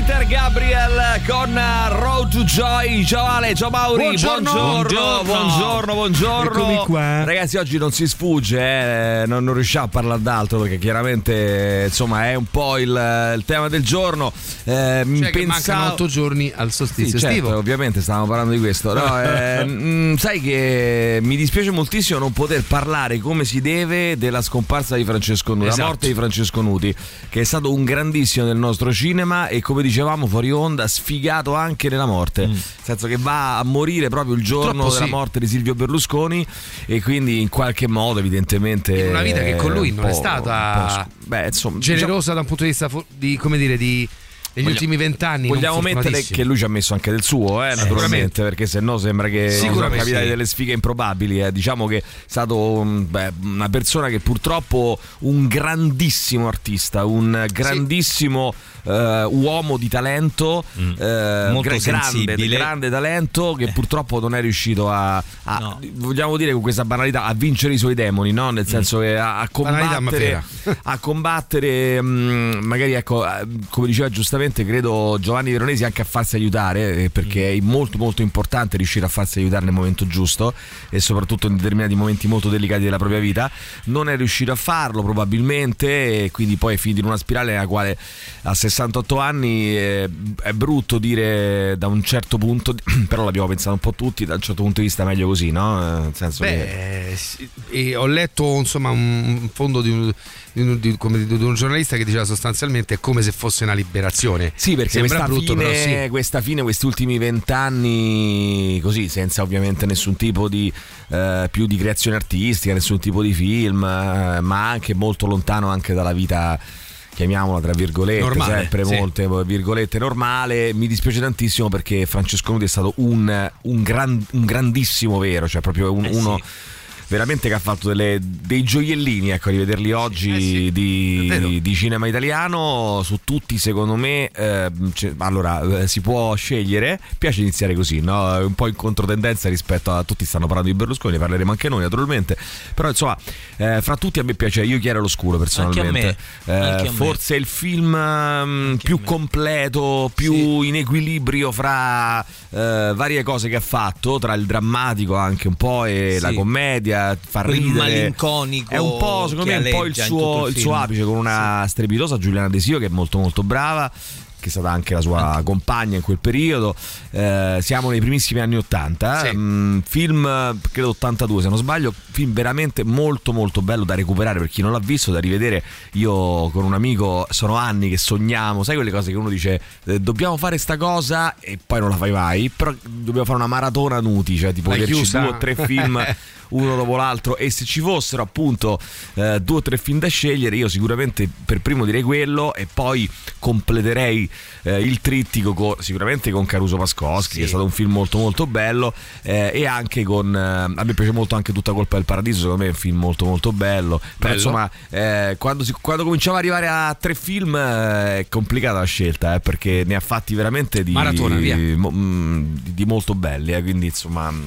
Peter Gabriel con Road to Joy. Ciao Ale, ciao Mauri. Buongiorno. buongiorno, buongiorno, buongiorno. Qua. Ragazzi, oggi non si sfugge, eh, non, non riusciamo a parlare d'altro perché chiaramente insomma è un po' il, il tema del giorno. Eh, Cioè pensavo- mancano otto giorni al Sì, solstizio certo, estivo. ovviamente stavamo parlando di questo. No, eh, mm, sai che mi dispiace moltissimo non poter parlare come si deve della scomparsa di Francesco Nuti, la Esatto. morte di Francesco Nuti, che è stato un grandissimo del nostro cinema e come dicevamo fuori onda, sfigato anche nella morte. Nel senso che va a morire proprio il giorno Purtroppo della sì. morte di Silvio Berlusconi e quindi in qualche modo evidentemente... In una vita che con lui un non è stata beh, insomma, diciamo- Generosa da un punto di vista di, come dire, di, degli Vogliamo- ultimi vent'anni. Vogliamo mettere che lui ci ha messo anche del suo, eh, naturalmente, Sicuramente. perché se no sembra che Sicuramente capitate sì. delle sfighe improbabili. eh. Diciamo che è stato beh, una persona che purtroppo un grandissimo artista, un grandissimo eh, uomo di talento, eh, Molto gra- grande, sensibile. grande talento che purtroppo non è riuscito a, a- No. vogliamo dire con questa banalità, a vincere i suoi demoni, no? nel senso che a, a combattere, a combattere mm, magari ecco, eh, come diceva giustamente, credo Giovanni Veronesi anche a farsi aiutare, eh, perché è molto molto importante riuscire a farsi aiutare nel momento giusto e soprattutto in determinati momenti molto delicati della propria vita. Non è riuscito a farlo probabilmente e quindi poi è finito in una spirale nella quale a 68 anni eh, è brutto dire da un certo punto, però l'abbiamo pensato un po' tutti, da un certo punto di vista meglio così, no? Eh, Nel senso che... Beh, sì, e ho letto insomma un un fondo di un, di un- di- come di un giornalista che diceva sostanzialmente è come se fosse una liberazione. Sì, perché Sembra questa, brutto, fine, però sì. questa fine, questi ultimi vent'anni, così, senza ovviamente nessun tipo di eh, più di creazione artistica, nessun tipo di film, eh, ma anche molto lontano anche dalla vita. Chiamiamola tra virgolette, Normale, sempre sì. molte virgolette normale. Mi dispiace tantissimo perché Francesco Nuti è stato un, un gran- un grandissimo vero, cioè proprio un- Eh sì. Veramente che ha fatto delle- dei gioiellini, ecco, a rivederli oggi eh sì, di, di cinema italiano. Su tutti, secondo me, eh, c'è- allora eh, si può scegliere. Piace iniziare così, no? Un po' in controtendenza rispetto a tutti stanno parlando di Berlusconi, ne parleremo anche noi, naturalmente. Però, insomma, eh, fra tutti a me piace Io Chiaro l'Oscuro, personalmente. Anche a me, Eh, anche a me. forse è il film ehm, Anche più completo, più in equilibrio fra eh, varie cose che ha fatto, tra il drammatico anche un po' e Sì. la commedia, fa Quel ridere. malinconico È un po', secondo me, un po' il suo, il il suo apice con una strepitosa Giuliana Desio che è molto molto brava che è stata anche la sua compagna in quel periodo. Eh, siamo nei primissimi anni 80 Sì. Mm, film credo 82 se non sbaglio film veramente molto molto bello da recuperare per chi non l'ha visto da rivedere. Io con un amico sono anni che sogniamo sai quelle cose che uno dice eh, dobbiamo fare sta cosa e poi non la fai mai però dobbiamo fare una maratona nuti cioè tipo vederci due o tre film uno dopo l'altro e se ci fossero appunto eh, due o tre film da scegliere io sicuramente per primo direi quello e poi completerei eh, il trittico con- sicuramente con Caruso Pascoschi Sì. che è stato un film molto molto bello eh, e anche con eh, a me piace molto anche tutta colpa del paradiso secondo me è un film molto molto bello però Bello. insomma eh, quando, si- quando cominciamo ad arrivare a tre film eh, è complicata la scelta eh, perché ne ha fatti veramente di, Maratona, mo- mm, di, di molto belli quindi insomma mm,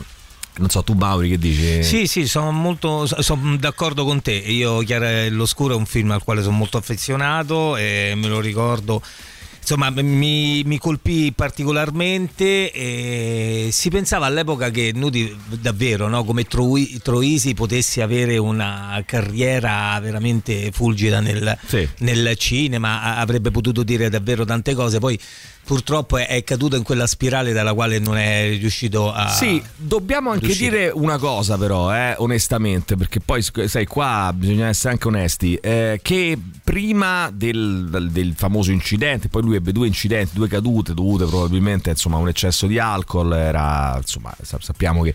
non so tu Mauri che dici Sì, sì, sono molto sono d'accordo con te. Io Chiara l'Oscuro è un film al quale sono molto affezionato e me lo ricordo. Insomma, mi, mi colpì particolarmente e si pensava all'epoca che Nuti davvero, no, come Troi- Troisi, potesse avere una carriera veramente fulgida nel, Sì. nel cinema, avrebbe potuto dire davvero tante cose. Poi purtroppo è, è caduto in quella spirale dalla quale non è riuscito a. Sì, dobbiamo anche riuscire. dire una cosa però, eh, onestamente, perché poi sai qua bisogna essere anche onesti, eh, che prima del, del- famoso incidente, poi lui ebbe due incidenti, due cadute dovute probabilmente insomma a un eccesso di alcol, era insomma sa- sappiamo che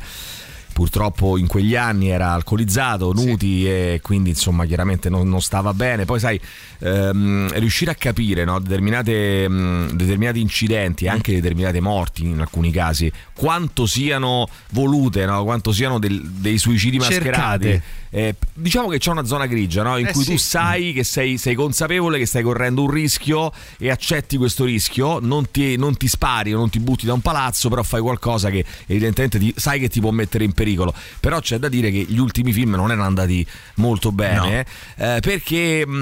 purtroppo in quegli anni era alcolizzato, nuti e quindi insomma chiaramente non, non stava bene. Poi sai, ehm, riuscire a capire no, determinate, mh, determinati incidenti e anche determinate morti in alcuni casi, quanto siano volute, no, quanto siano del- dei suicidi mascherati. Eh, diciamo che c'è una zona grigia no? in Eh cui sì. tu sai che sei, sei consapevole che stai correndo un rischio e accetti questo rischio, non ti, non ti spari o non ti butti da un palazzo, però fai qualcosa che evidentemente ti- sai che ti può mettere in pericolo. Però c'è da dire che gli ultimi film non erano andati molto bene eh, perché, mh,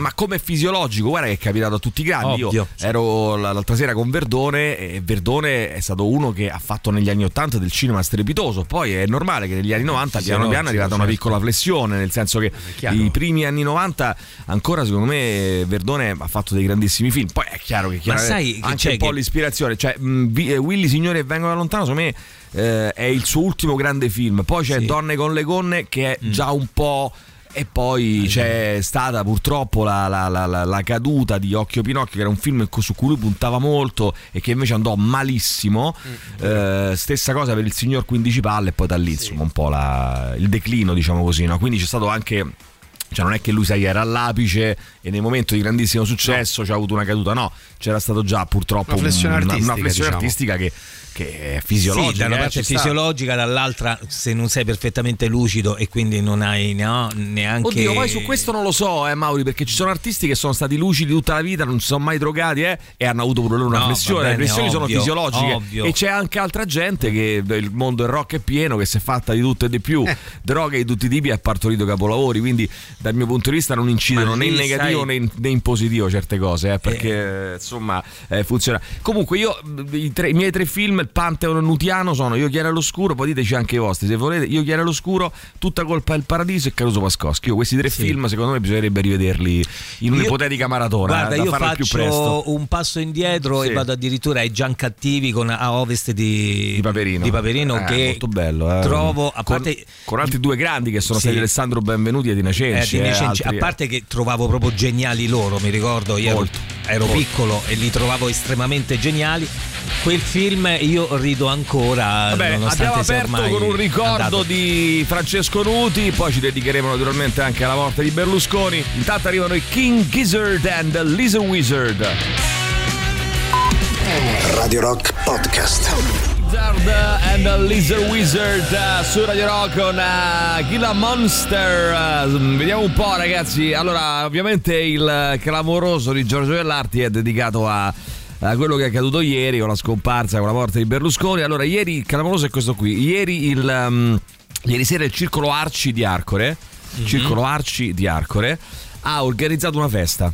ma come fisiologico, guarda che è capitato a tutti i grandi. Ovvio. Io ero l'altra sera con Verdone e Verdone è stato uno che ha fatto negli anni 80 del cinema strepitoso. Poi è normale che negli anni 90 piano piano è arrivata una certo. piccola flessione, nel senso che chiaro. i primi anni 90 ancora secondo me Verdone ha fatto dei grandissimi film. Poi è chiaro che chiaramente sai che anche un po' che- l'ispirazione, cioè mh, Vi- eh, Willy Signore e vengono da lontano, secondo me eh, è il suo ultimo grande film. Poi c'è Sì. Donne con le gonne che è già un po' e Eh, poi c'è stata purtroppo la, la- la- la- la caduta di Occhio Pinocchio, che era un film su cui lui puntava molto e che invece andò malissimo. Eh, stessa cosa per il signor 15 palle, e poi da lì insomma un po' la- il declino, diciamo così. no? Quindi c'è stato anche. Cioè non è che lui sai era all'apice e nel momento di grandissimo successo c'ha avuto una caduta, no, c'era stato già purtroppo Una flessione una, una artistica, flessione diciamo. artistica che, che è fisiologica. Sì, da una eh, parte sta. fisiologica, dall'altra se non sei perfettamente lucido e quindi non hai no, neanche... Oddio, poi su questo non lo so, eh, Mauri, perché ci sono artisti che sono stati lucidi tutta la vita, non si sono mai drogati, eh, e hanno avuto pure loro una No, flessione. va Le bene, flessioni sono ovvio, fisiologiche. ovvio. E c'è anche altra gente che il mondo del rock è pieno, che si è fatta di tutto e di più, Eh. droghe di tutti i tipi e ha partorito capolavori. Quindi, dal mio punto di vista, non incidono né in negativo sai- né in, né in positivo certe cose, eh, perché insomma eh, funziona. Comunque, io i, tre- i miei tre film, il Pantheon Nutiano, sono Io Chiaro all'Oscuro, poi diteci anche i vostri se volete. Io Chiaro all'Oscuro, Tutta colpa del paradiso e Caruso Pascoschi. Io questi tre film, secondo me, bisognerebbe rivederli in Io- un'ipotetica maratona. Guarda, eh, da io faccio un passo indietro Sì. e vado addirittura ai Giancattivi con a ovest di, Di Paperino, di Paperino Eh, che molto bello. eh. trovo a con, parte con altri due grandi che sono Sì. stati Alessandro Benvenuti e Dina eh, Cenci. eh, altri- a parte che trovavo proprio geniali loro, mi ricordo, io ero, Molto, ero molto. piccolo e li trovavo estremamente geniali. Quel film io rido ancora. Vabbè, nonostante abbiamo aperto ormai con un ricordo andato. di Francesco Nuti, poi ci dedicheremo naturalmente anche alla morte di Berlusconi. Intanto arrivano i King Gizzard and the Lizard Wizard. Radio Rock Podcast. Gizzard and the Lizard Wizard eh, su Radio Rock con uh, Gila Monster. Eh, vediamo un po', ragazzi. Allora, ovviamente il clamoroso di Giorgio Vellarti è dedicato a. a quello che è accaduto ieri con la scomparsa, con la morte di Berlusconi. Allora, ieri clamoroso è questo qui. Ieri, il, um, ieri sera il Circolo Arci di Arcore, Circolo Arci di Arcore, ha organizzato una festa.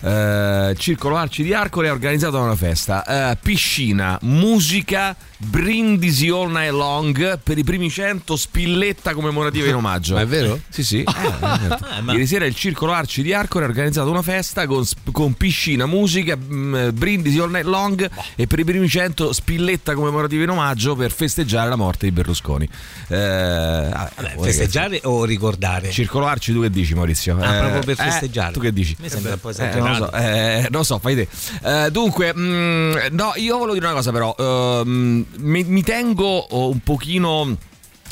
Eh, Circolo Arci di Arcore ha organizzato una festa. Eh, piscina, musica, brindisi all night long per i primi 100 spilletta commemorativa in omaggio. Ma è vero? Sì, sì. Eh, certo. Ah, ma- Ieri sera il Circolo Arci di Arcore ha organizzato una festa con, con piscina, musica, mh, brindisi all night long e per i primi 100 spilletta commemorativa in omaggio per festeggiare la morte di Berlusconi. Eh, vabbè, Vabbè, oh, festeggiare o ricordare? ragazzi. Circolo Arci, tu che dici, Maurizio? Ah, Eh, proprio per eh, festeggiare. tu che dici? Mi sembra un po' Eh, esagerato. non lo so, eh, so, fai te. Eh, dunque, mh, no, io volevo dire una cosa, però. ehm, mi, mi tengo oh, un pochino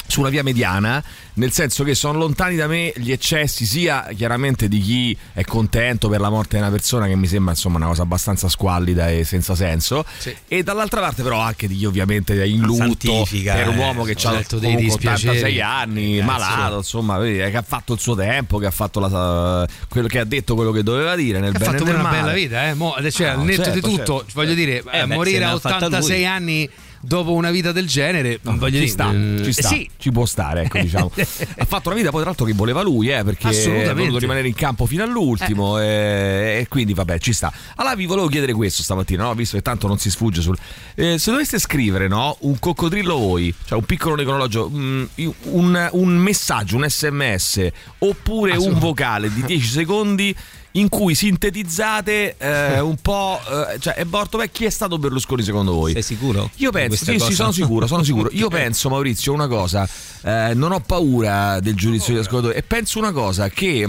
sulla via mediana, nel senso che sono lontani da me gli eccessi sia chiaramente di chi è contento per la morte di una persona che mi sembra insomma una cosa abbastanza squallida e senza senso Sì. e dall'altra parte però anche di chi ovviamente è in lutto per un eh, uomo che ho ha letto dei comunque dispiaceri. 86 anni, malato, insomma, vedi, che ha fatto il suo tempo, che ha fatto la, quello che ha detto quello che doveva dire nel Ha bene fatto e nel una male. bella vita, eh? Mo, cioè, Ah, al netto certo, di tutto, certo. voglio dire, Eh, eh, beh, morire a ha fatta 86 lui. anni dopo una vita del genere, No, voglio ci dire, sta, eh, ci sta, sì. ci può stare, ecco, diciamo. ha fatto una vita poi tra l'altro che voleva lui, eh, perché Assolutamente. ha voluto rimanere in campo fino all'ultimo e, e quindi vabbè, ci sta. Allora vi volevo chiedere questo stamattina, no? visto che tanto non si sfugge sul eh, se doveste scrivere, no, un coccodrillo voi, cioè un piccolo necrologio, mm, un, un messaggio, un SMS oppure un vocale di 10 secondi in cui sintetizzate eh, un po' eh, cioè è morto beh, chi è stato Berlusconi secondo voi? Sei sicuro? Io penso, sì, sì, sono sicuro, sono sicuro. Io penso, Maurizio, una cosa, eh, non ho paura del giudizio degli ascoltatori e penso una cosa che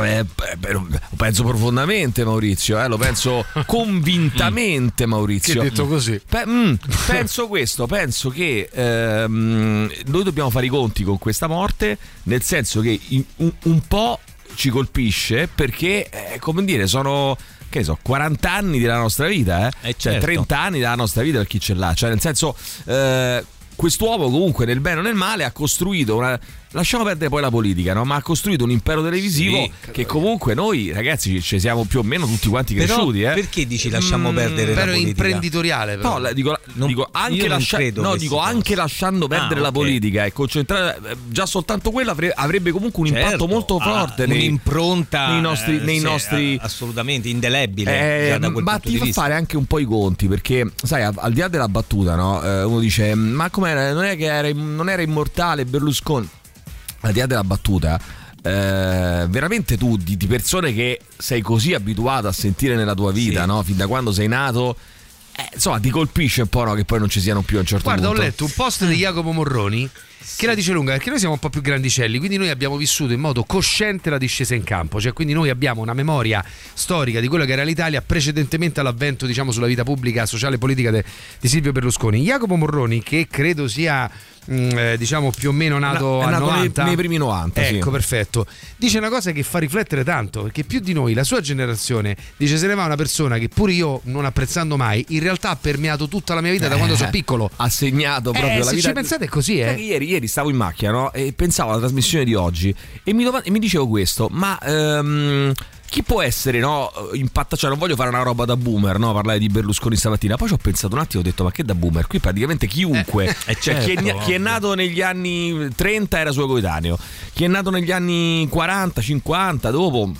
Eh, penso profondamente Maurizio, eh, lo penso convintamente Maurizio. Che detto così. Pe- mm, penso questo, penso che ehm, noi dobbiamo fare i conti con questa morte, nel senso che in- un, un po' ci colpisce perché, eh, come dire, sono che so, 40 anni della nostra vita, eh? Eh, cioè certo. 30 anni della nostra vita per chi ce l'ha, cioè nel senso eh, quest'uomo comunque nel bene o nel male ha costruito una lasciamo perdere poi la politica, no? ma ha costruito un impero televisivo Sì. che comunque noi ragazzi ci siamo più o meno tutti quanti Però cresciuti, eh? perché dici lasciamo Mm, perdere la Però politica? imprenditoriale. Però. No, la- dico, Non- dico anche, lascia- no, dico anche lasciando perdere Ah, la politica e concentrare eh, già soltanto quello avre- avrebbe comunque un impatto Certo, molto ha forte nei, un'impronta nei nostri, eh, nei sì, nostri eh, assolutamente indelebile eh, già da quel ma punto ti di fa vista. fare anche un po' i conti perché sai al al di là della battuta no? Eh, uno dice ma com'era non è che era, non era immortale Berlusconi al di là della battuta eh, veramente tu di, di persone che sei così abituato a sentire nella tua vita Sì. no? fin da quando sei nato eh, insomma ti colpisce un po' no? che poi non ci siano più a un certo Guarda, ho punto letto un post di Jacopo Morroni che la dice lunga perché noi siamo un po' più grandicelli, quindi noi abbiamo vissuto in modo cosciente la discesa in campo, cioè quindi noi abbiamo una memoria storica di quello che era l'Italia precedentemente all'avvento, diciamo, sulla vita pubblica, sociale e politica de- di Silvio Berlusconi. Jacopo Morroni, che credo sia mm, eh, diciamo più o meno nato è al nato nei- 90 nei primi 90, sì. ecco perfetto. Dice una cosa che fa riflettere tanto perché più di noi la sua generazione dice se ne va una persona che pur io non apprezzando mai in realtà ha permeato tutta la mia vita da quando sono piccolo. ha segnato proprio eh, la se vita ci pensate è così eh. ieri, ieri stavo in macchina no? e pensavo alla trasmissione di oggi e mi, doma- e mi dicevo questo, ma ehm, chi può essere no, impatta? Cioè, non voglio fare una roba da boomer, no? parlare di Berlusconi stamattina. Poi ci ho pensato un attimo, ho detto, ma che da boomer? Qui praticamente chiunque, Eh, cioè, chi, è, certo, chi è nato negli anni 30 era suo coetaneo, chi è nato negli anni 40, 50, dopo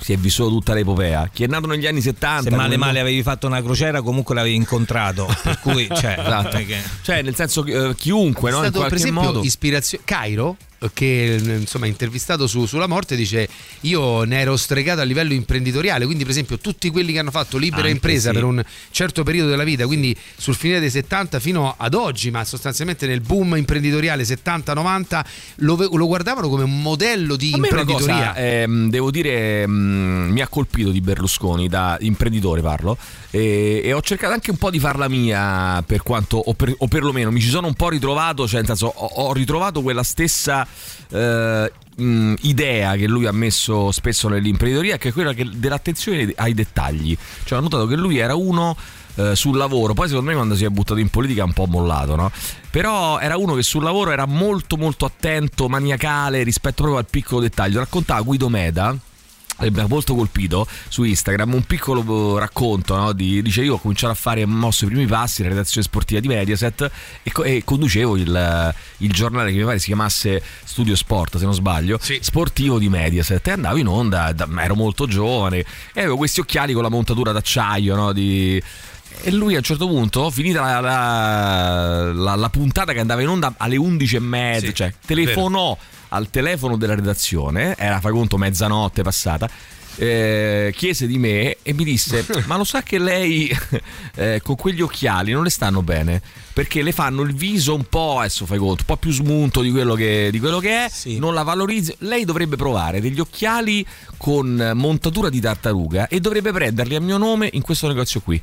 si è vissuto tutta l'epopea. Chi è nato negli anni 70, se male male avevi fatto una crociera comunque l'avevi incontrato per cui cioè, Esatto. che- Cioè, nel senso che eh, chiunque, no? è in stato per qualche esempio modo. ispirazione Cairo che insomma intervistato su- sulla morte dice io ne ero stregato a livello imprenditoriale quindi per esempio tutti quelli che hanno fatto libera Anche impresa sì. per un certo periodo della vita quindi sul finire dei 70 fino ad oggi ma sostanzialmente nel boom imprenditoriale 70-90 lo, lo guardavano come un modello di imprenditoria cosa, ehm, devo dire, ehm, mi ha colpito di Berlusconi, da imprenditore parlo, e, e ho cercato anche un po' di farla mia, per quanto, o, per, o perlomeno mi ci sono un po' ritrovato, cioè nel senso ho, ho ritrovato quella stessa eh, idea che lui ha messo spesso nell'imprenditoria, che è quella che- dell'attenzione ai dettagli. Cioè ho notato che lui era uno eh, sul lavoro. Poi secondo me quando si è buttato in politica è un po' mollato, no? Però era uno che sul lavoro era molto molto attento, maniacale rispetto proprio al piccolo dettaglio. Raccontava Guido Meda mi ha molto colpito su Instagram un piccolo eh, racconto no? di, dice io ho cominciato a fare mosso i primi passi la redazione sportiva di Mediaset e, co- e conducevo il, il giornale che mi pare si chiamasse Studio Sport se non sbaglio Sì. sportivo di Mediaset e andavo in onda da- ero molto giovane e avevo questi occhiali con la montatura d'acciaio no? di, e lui a un certo punto, finita la, la- la- la puntata che andava in onda alle 11 e mezza, Sì, cioè telefonò al telefono della redazione, era fai conto mezzanotte passata. eh, chiese di me e mi disse: Ma lo sa che lei eh, con quegli occhiali non le stanno bene? Perché le fanno il viso un po', adesso fai conto, un po' più smunto di quello che, di quello che è, Sì. non la valorizzi. Lei dovrebbe provare degli occhiali con montatura di tartaruga e dovrebbe prenderli a mio nome in questo negozio qui.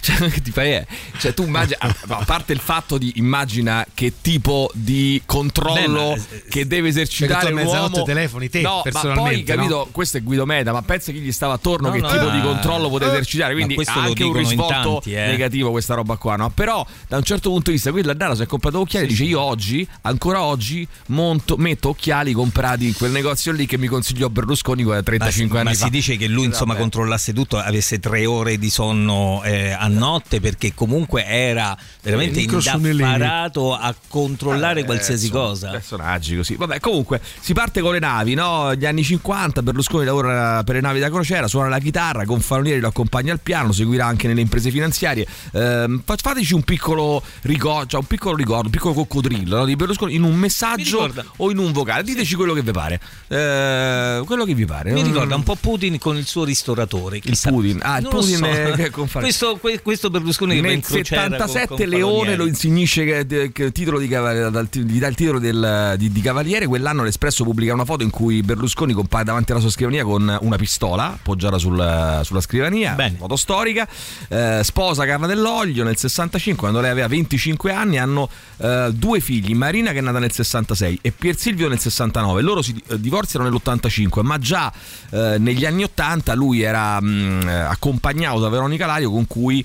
Cioè, che ti fai, eh? Cioè, tu immagini, a parte il fatto di immagina che tipo di controllo Beh, ma, eh, che deve esercitare un uomo. telefoni te, no, ma poi capito, no? questo è Guido Meda, ma pensa chi gli stava attorno, No, che no, tipo ma- di controllo poteva Eh, esercitare. Quindi ma questo ha anche un risvolto tanti, eh. negativo questa roba qua, no? Però da un certo punto di vista, qui Lardano si è comprato occhiali e dice: Io oggi, ancora oggi, monto, metto occhiali comprati in quel negozio lì che mi consigliò Berlusconi Ma, 35 ma anni si fa. dice che lui insomma Vabbè. controllasse tutto, avesse tre ore di sonno eh, notte perché comunque era veramente indaffarato a controllare Eh, qualsiasi insomma, cosa. Personaggi così. Vabbè, comunque si parte con le navi, no? Gli anni 50, Berlusconi lavora per le navi da crociera, suona la chitarra, Confalonieri lo accompagna al piano, seguirà anche nelle imprese finanziarie. Fa- fateci un piccolo ricordo, cioè un piccolo ricordo, un piccolo coccodrillo no? di Berlusconi in un messaggio o in un vocale. Diteci quello che vi pare. Eh, quello che vi pare. Mi ricorda un po' Putin con il suo ristoratore. il. Putin. Ah, il Non Putin so. è- che. Questo, que- questo Berlusconi che Nel in crociera con- 77 con Leone Palonieri. lo insignisce che, che- che titolo di dal- gli dà il titolo del- di, di cavaliere. Quell'anno l'Espresso pubblica una foto in cui Berlusconi compare davanti alla sua scrivania con una pistola appoggiata sul- sulla scrivania, Bene. foto storica. Eh, sposa Carla Dell'Oglio nel 65, quando lei aveva 25 anni, hanno eh, due figli, Marina che è nata nel 66 e Pier Silvio nel 69. Loro si eh, divorziano nell'85, ma già eh, negli anni 80 lui era mh, eh, accompagnato da Veronica Lario con cui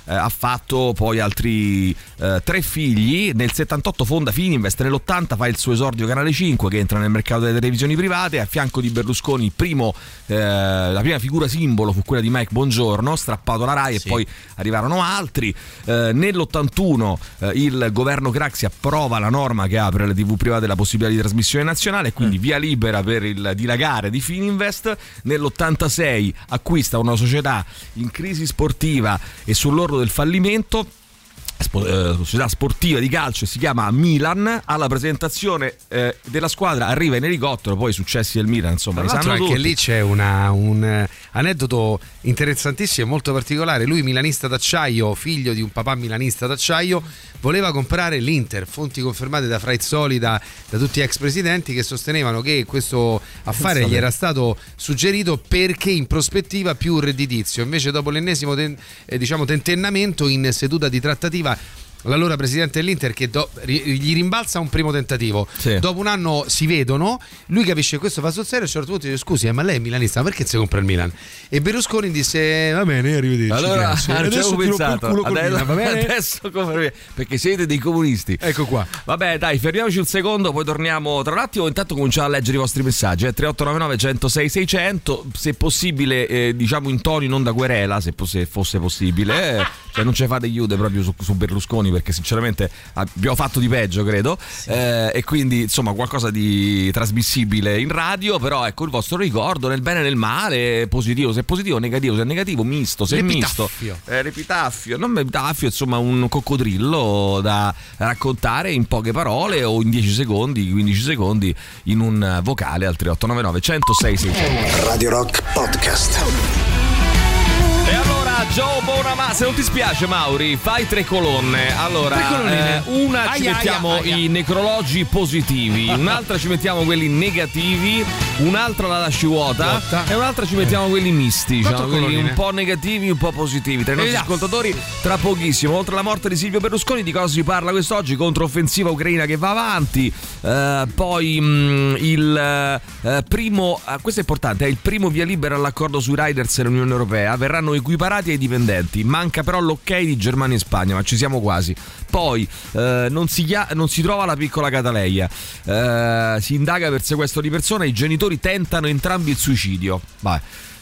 eh, ha fatto poi altri eh, tre figli. Nel 78 fonda Fininvest, nell'80 fa il suo esordio Canale 5 che entra nel mercato delle televisioni private. A fianco di Berlusconi il primo, eh, la prima figura simbolo fu quella di Mike Bongiorno, strappato la RAI Sì. e poi arrivarono altri. Eh, nell'81 eh, il governo Craxi approva la norma che apre alle TV private la possibilità di trasmissione nazionale e quindi via libera per il dilagare di Fininvest. Nell'86 acquista una società in crisi sportiva e sull'orlo del fallimento. Eh, società sportiva di calcio si chiama Milan alla presentazione eh, della squadra arriva in elicottero poi i successi del Milan insomma anche tutti. lì c'è una- un eh, aneddoto interessantissimo e molto particolare. Lui milanista d'acciaio, figlio di un papà milanista d'acciaio, voleva comprare l'Inter, fonti confermate da Fraizzoli, da, da tutti gli ex presidenti che sostenevano che questo affare gli era stato suggerito perché in prospettiva più redditizio. Invece dopo l'ennesimo ten- eh, diciamo, tentennamento in seduta di trattativa time L'allora presidente dell'Inter che do- gli rimbalza un primo tentativo, Sì. dopo un anno si vedono, lui capisce che questo fa sul serio e a un certo punto dice scusi eh, ma lei è milanista, ma perché si compra il Milan? E Berlusconi disse va bene, arrivederci. allora grazie. ci adesso pensato culo adesso, Milan, va bene? adesso come- perché siete dei comunisti Ecco qua. Vabbè, dai, fermiamoci un secondo, poi torniamo tra un attimo. Intanto cominciamo a leggere i vostri messaggi. Eh? 3899 106 600. Se possibile, eh, diciamo in toni non da querela, se, fosse possibile. eh. Cioè, non ce fate chiude proprio su, su Berlusconi, perché sinceramente abbiamo fatto di peggio, credo. Eh, e quindi, insomma, qualcosa di trasmissibile in radio. Però, ecco, il vostro ricordo nel bene e nel male, positivo, se è positivo, negativo, se è negativo, misto, se è misto. Eh, l'epitaffio, non epitaffio, insomma un coccodrillo da raccontare in poche parole o in 10 secondi, 15 secondi in un vocale al 3899 106 600. Radio Rock Podcast. Allora Joe Bonama, se non ti spiace Mauri, fai tre colonne. Allora, Tre eh, una ci Aia, mettiamo aia, aia. i necrologi positivi, un'altra ci mettiamo quelli negativi, un'altra la lasci vuota Vuota. e un'altra ci mettiamo quelli misti, diciamo, quelli un po' negativi, un po' positivi. Tra i nostri Esatto. ascoltatori, tra pochissimo, oltre alla morte di Silvio Berlusconi, di cosa si parla quest'oggi? Controffensiva ucraina che va avanti, eh, poi mh, il eh, primo, ah, questo è importante, è il primo via libera all'accordo sui riders dell'Unione Europea, verranno equiparati ai dipendenti, manca però l'ok di Germania e Spagna, ma ci siamo quasi. Poi eh, non, si chia- non si trova la piccola Cataleia, Eh, si indaga per sequestro di persona, i genitori tentano entrambi il suicidio. Vai.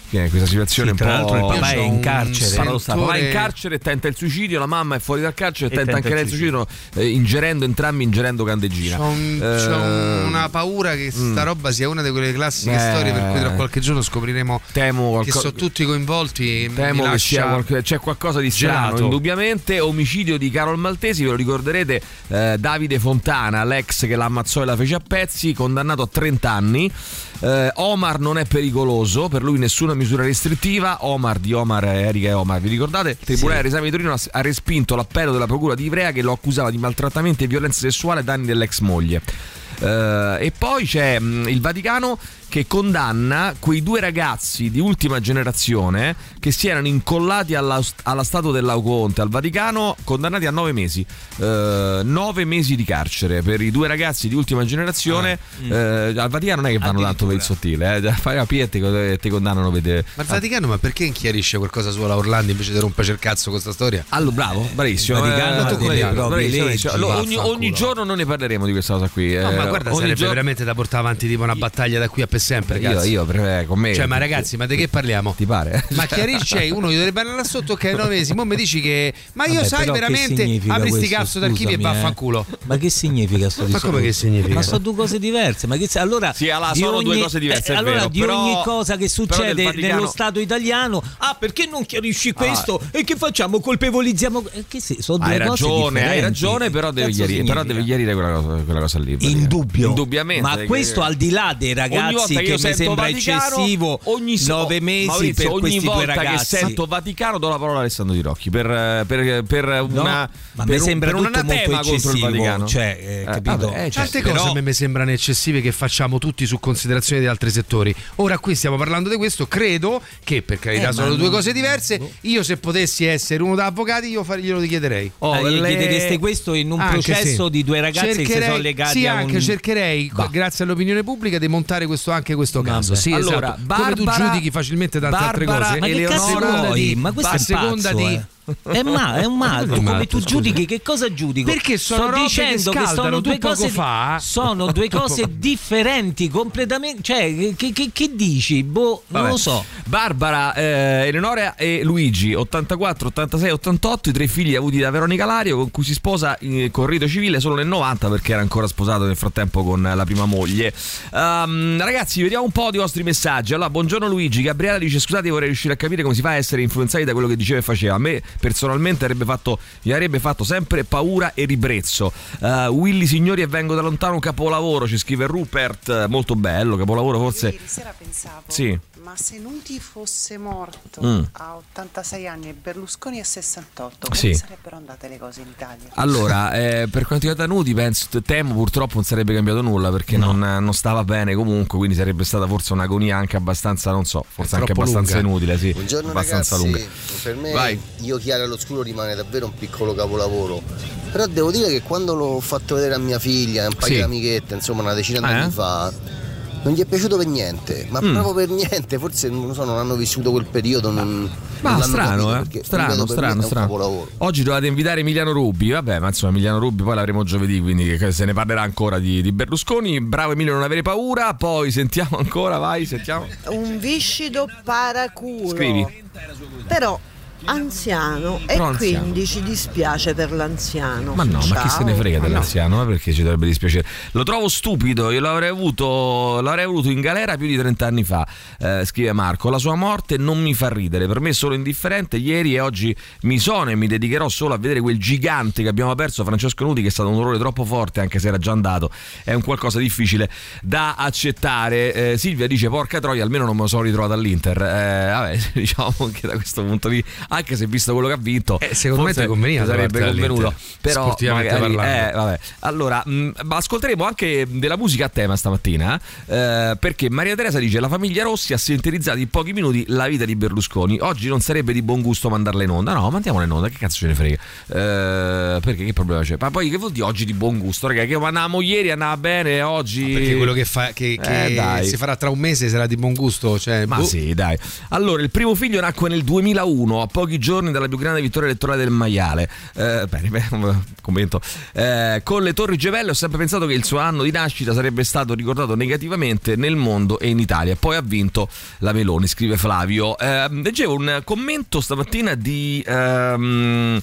Che è questa situazione Sì, tra un po'. l'altro il papà è in carcere. Paradossale. Va in sentore- carcere tenta il suicidio, la mamma è fuori dal carcere e, tenta, tenta anche lei il suicidio, eh, ingerendo entrambi ingerendo candeggina. C'ho, un- Eh, c'ho una paura che sta roba sia una di quelle classiche Eh. storie per cui tra qualche giorno scopriremo Temo che sono tutti coinvolti. e Temo che lascia- sia qualche- c'è qualcosa di strano, gelato. indubbiamente. Omicidio di Carol Maltesi, ve lo ricorderete, eh, Davide Fontana, l'ex che l'ammazzò e la fece a pezzi, condannato a 30 anni. Eh, Omar non è pericoloso, per lui nessuna misura restrittiva. Omar di Omar, Erika e Omar, vi ricordate? Il Tribunale dell'esame di Torino ha- respinto l'appello della Procura di Ivrea che lo accusava di maltrattamento e violenza sessuale ai danni dell'ex moglie. Eh, e poi c'è mh, il Vaticano che condanna quei due ragazzi di ultima generazione che si erano incollati alla, alla statua dell'Auconte al Vaticano, condannati a nove mesi. Eh, nove mesi di carcere per i due ragazzi di ultima generazione. Eh, al Vaticano non è che vanno tanto per il sottile, eh. fai la pietta e ti condannano per te. Ma il Vaticano, ma perché inchiarisce qualcosa su Orlando invece di rompere il cazzo con questa storia? Allora, bravo, bravissimo. Vaticano Eh, delle come- proprie bravissimo, leggi, bravissimo. Allora, ogni, ogni giorno non ne parleremo di questa cosa qui. No, eh, ma guarda, ogni sarebbe giorno- veramente da portare avanti tipo una battaglia da qui a per sempre, Io, cazzo. io pre- con me. Cioè, ma ragazzi, ma di che parliamo? Ti pare? Ma chiarisci, cioè, uno gli dovrebbe andare là sotto che è nove mesi. Mo mi dici che. Ma io Vabbè, sai veramente. Apri sti cazzo d'archivio e eh. vaffanculo. Ma che significa sto Ma discorso? come che significa? Ma sono due cose diverse. Ma che se- allora, Sì, allora, di sono due ogni- cose diverse, eh, allora, vero, di però- ogni cosa che succede Vaticano- nello Stato italiano, ah, perché non chiarisci questo? E che facciamo? Colpevolizziamo? Eh, che sì, sono due Hai cose ragione, hai ragione, però devi chiarire, però devi chiarire quella cosa, quella cosa lì. Indubbio. Indubbiamente. Ma questo al di là dei ragazzi volta che, che io mi sento sembra Vaticano, eccessivo ogni so- nove mesi Maurizio, per ogni questi due volta ragazzi. che sento Vaticano do la parola a Alessandro Di Rocchi per, per, per una ma per mi sembra un tutto molto contro il eccessivo, Vaticano cioè, eh, capito? vabbè, eh, cioè, Tante però- cose a me mi sembrano eccessive che facciamo tutti su considerazione di altri settori. Ora qui stiamo parlando di questo, credo che per carità Eh, sono due no. cose diverse. Io se potessi essere uno da avvocati io far- glielo chiederei. Oh, gli le- chiedereste questo in un Anche processo sì. di due ragazzi che si Cercherei- sono legati sì, a un... anche cercherei, Bah. grazie all'opinione pubblica, di montare questo, anche questo caso. Sì, Allora, esatto. Come tu Barbara- giudichi facilmente tante altre Barbara cose. Ma che Eleonora cazzo seconda vuoi? di- Ma questo a seconda pazzo, di- eh. È, ma- è un matto, Come matto, tu scusa. giudichi che cosa giudico? Perché sono Sto che dicendo che, scaldano, sono due cose fa- sono due cose differenti completamente, cioè che, che- che dici? Boh, non Vabbè. lo so. Barbara, eh, Eleonora e Luigi, 84, 86, 88, i tre figli avuti da Veronica Lario, con cui si sposa eh, con rito civile solo nel 90 perché era ancora sposato nel frattempo con la prima moglie. Ehm, ragazzi, vediamo un po' di vostri messaggi. Allora, buongiorno Luigi, Gabriela dice scusate vorrei riuscire a capire come si fa a essere influenzati da quello che diceva e faceva. A me personalmente avrebbe fatto, mi avrebbe fatto sempre paura e ribrezzo. Eh, Willy Signori e vengo da lontano capolavoro, ci scrive Rupert, molto bello, capolavoro forse... Ieri sera pensavo, Sì. Ma se Nuti fosse morto Mm. a 86 anni e Berlusconi a 68, come Sì. sarebbero andate le cose in Italia? Allora, eh, per quanto riguarda Nuti, penso, temo purtroppo non sarebbe cambiato nulla perché non, non stava bene comunque, quindi sarebbe stata forse un'agonia anche abbastanza, non so, forse anche abbastanza lunga. inutile, sì. Buongiorno abbastanza ragazzi, lunga. per me Vai. Io Chiara all'oscuro rimane davvero un piccolo capolavoro. Però devo dire che quando l'ho fatto vedere a mia figlia, un paio Sì. di amichette, insomma una decina Eh? d'anni fa, non gli è piaciuto per niente, ma Mm. proprio per niente, forse non lo so, non hanno vissuto quel periodo, non, non Ma l'hanno strano, capito, eh? Strano, strano, strano. Oggi dovete invitare Emiliano Rubi, vabbè, ma insomma Emiliano Rubi poi l'avremo giovedì, quindi se ne parlerà ancora di, di Berlusconi. Bravo Emilio, non avere paura, poi sentiamo ancora, vai, sentiamo. un viscido paraculo. Scrivi. Però anziano e Però anziano. quindi ci dispiace per l'anziano. Ma no, ma chi se ne Ciao. frega no. dell'anziano? Ma perché ci dovrebbe dispiacere? Lo trovo stupido, io l'avrei avuto, l'avrei avuto in galera più di 30 anni fa, eh, scrive Marco. La sua morte non mi fa ridere, per me è solo indifferente. Ieri e oggi mi sono e mi dedicherò solo a vedere quel gigante che abbiamo perso, Francesco Nuti, che è stato un dolore troppo forte, anche se era già andato. È un qualcosa difficile da accettare. Eh, Silvia dice, porca troia, almeno non me lo sono ritrovato all'Inter. Eh, vabbè, diciamo che da questo punto di vista, anche se visto quello che ha vinto, Eh, secondo me conveniva sarebbe convenuto. Però sportivamente magari, eh, vabbè. Allora, mh, ma ascolteremo anche della musica a tema stamattina, eh, perché Maria Teresa dice la famiglia Rossi ha sintetizzato in pochi minuti la vita di Berlusconi. Oggi non sarebbe di buon gusto mandarla in onda. No, mandiamola in onda, che cazzo ce ne frega? Eh, perché che problema c'è? Ma poi che vuol dire oggi di buon gusto? Raga, che andavamo ieri, andava bene, oggi... Perché quello che, fa, che, che Eh, dai. si farà tra un mese sarà di buon gusto. Cioè, Ma boh. sì, dai. Allora, il primo figlio nacque nel 2001, a pochi giorni dalla più grande vittoria elettorale del maiale. Eh, bene, commento. Eh, con le Torri Gemelle ho sempre pensato che il suo anno di nascita sarebbe stato ricordato negativamente nel mondo e in Italia. Poi ha vinto la Meloni, scrive Flavio. Eh, leggevo un commento stamattina di... ehm,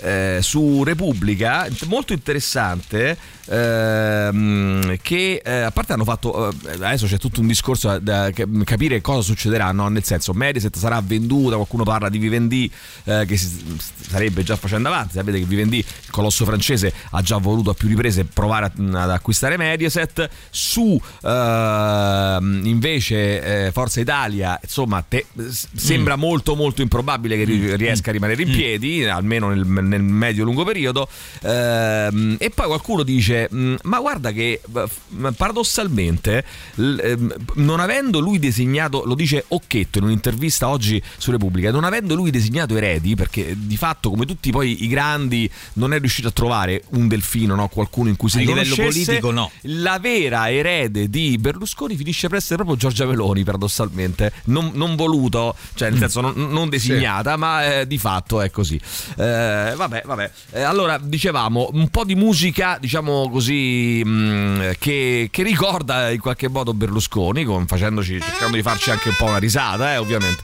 eh, su Repubblica molto interessante ehm, che eh, a parte hanno fatto eh, adesso c'è tutto un discorso da, capire cosa succederà no? nel senso Mediaset sarà venduta qualcuno parla di Vivendi eh, che si starebbe già facendo avanti sapete che Vivendi il colosso francese ha già voluto a più riprese provare a- ad acquistare Mediaset. Su ehm, invece eh, Forza Italia insomma te- sembra molto molto improbabile che ri- riesca a rimanere in piedi almeno nel, nel medio-lungo periodo Ehm, e poi qualcuno dice "Mm, ma guarda che eh, f- paradossalmente ehm, non avendo lui designato lo dice Occhetto in un'intervista oggi su Repubblica non avendo lui designato eredi perché di fatto come tutti poi i grandi non è riuscito a trovare un delfino no? qualcuno in cui si riconoscesse, politico, no. la vera erede di Berlusconi finisce per essere proprio Giorgia Meloni paradossalmente non, non voluto cioè nel senso non, non designata ma eh, di fatto è così Eh, vabbè vabbè. Eh, allora dicevamo un po' di musica diciamo così mh, che, che ricorda in qualche modo Berlusconi con, facendoci cercando di farci anche un po' una risata eh, ovviamente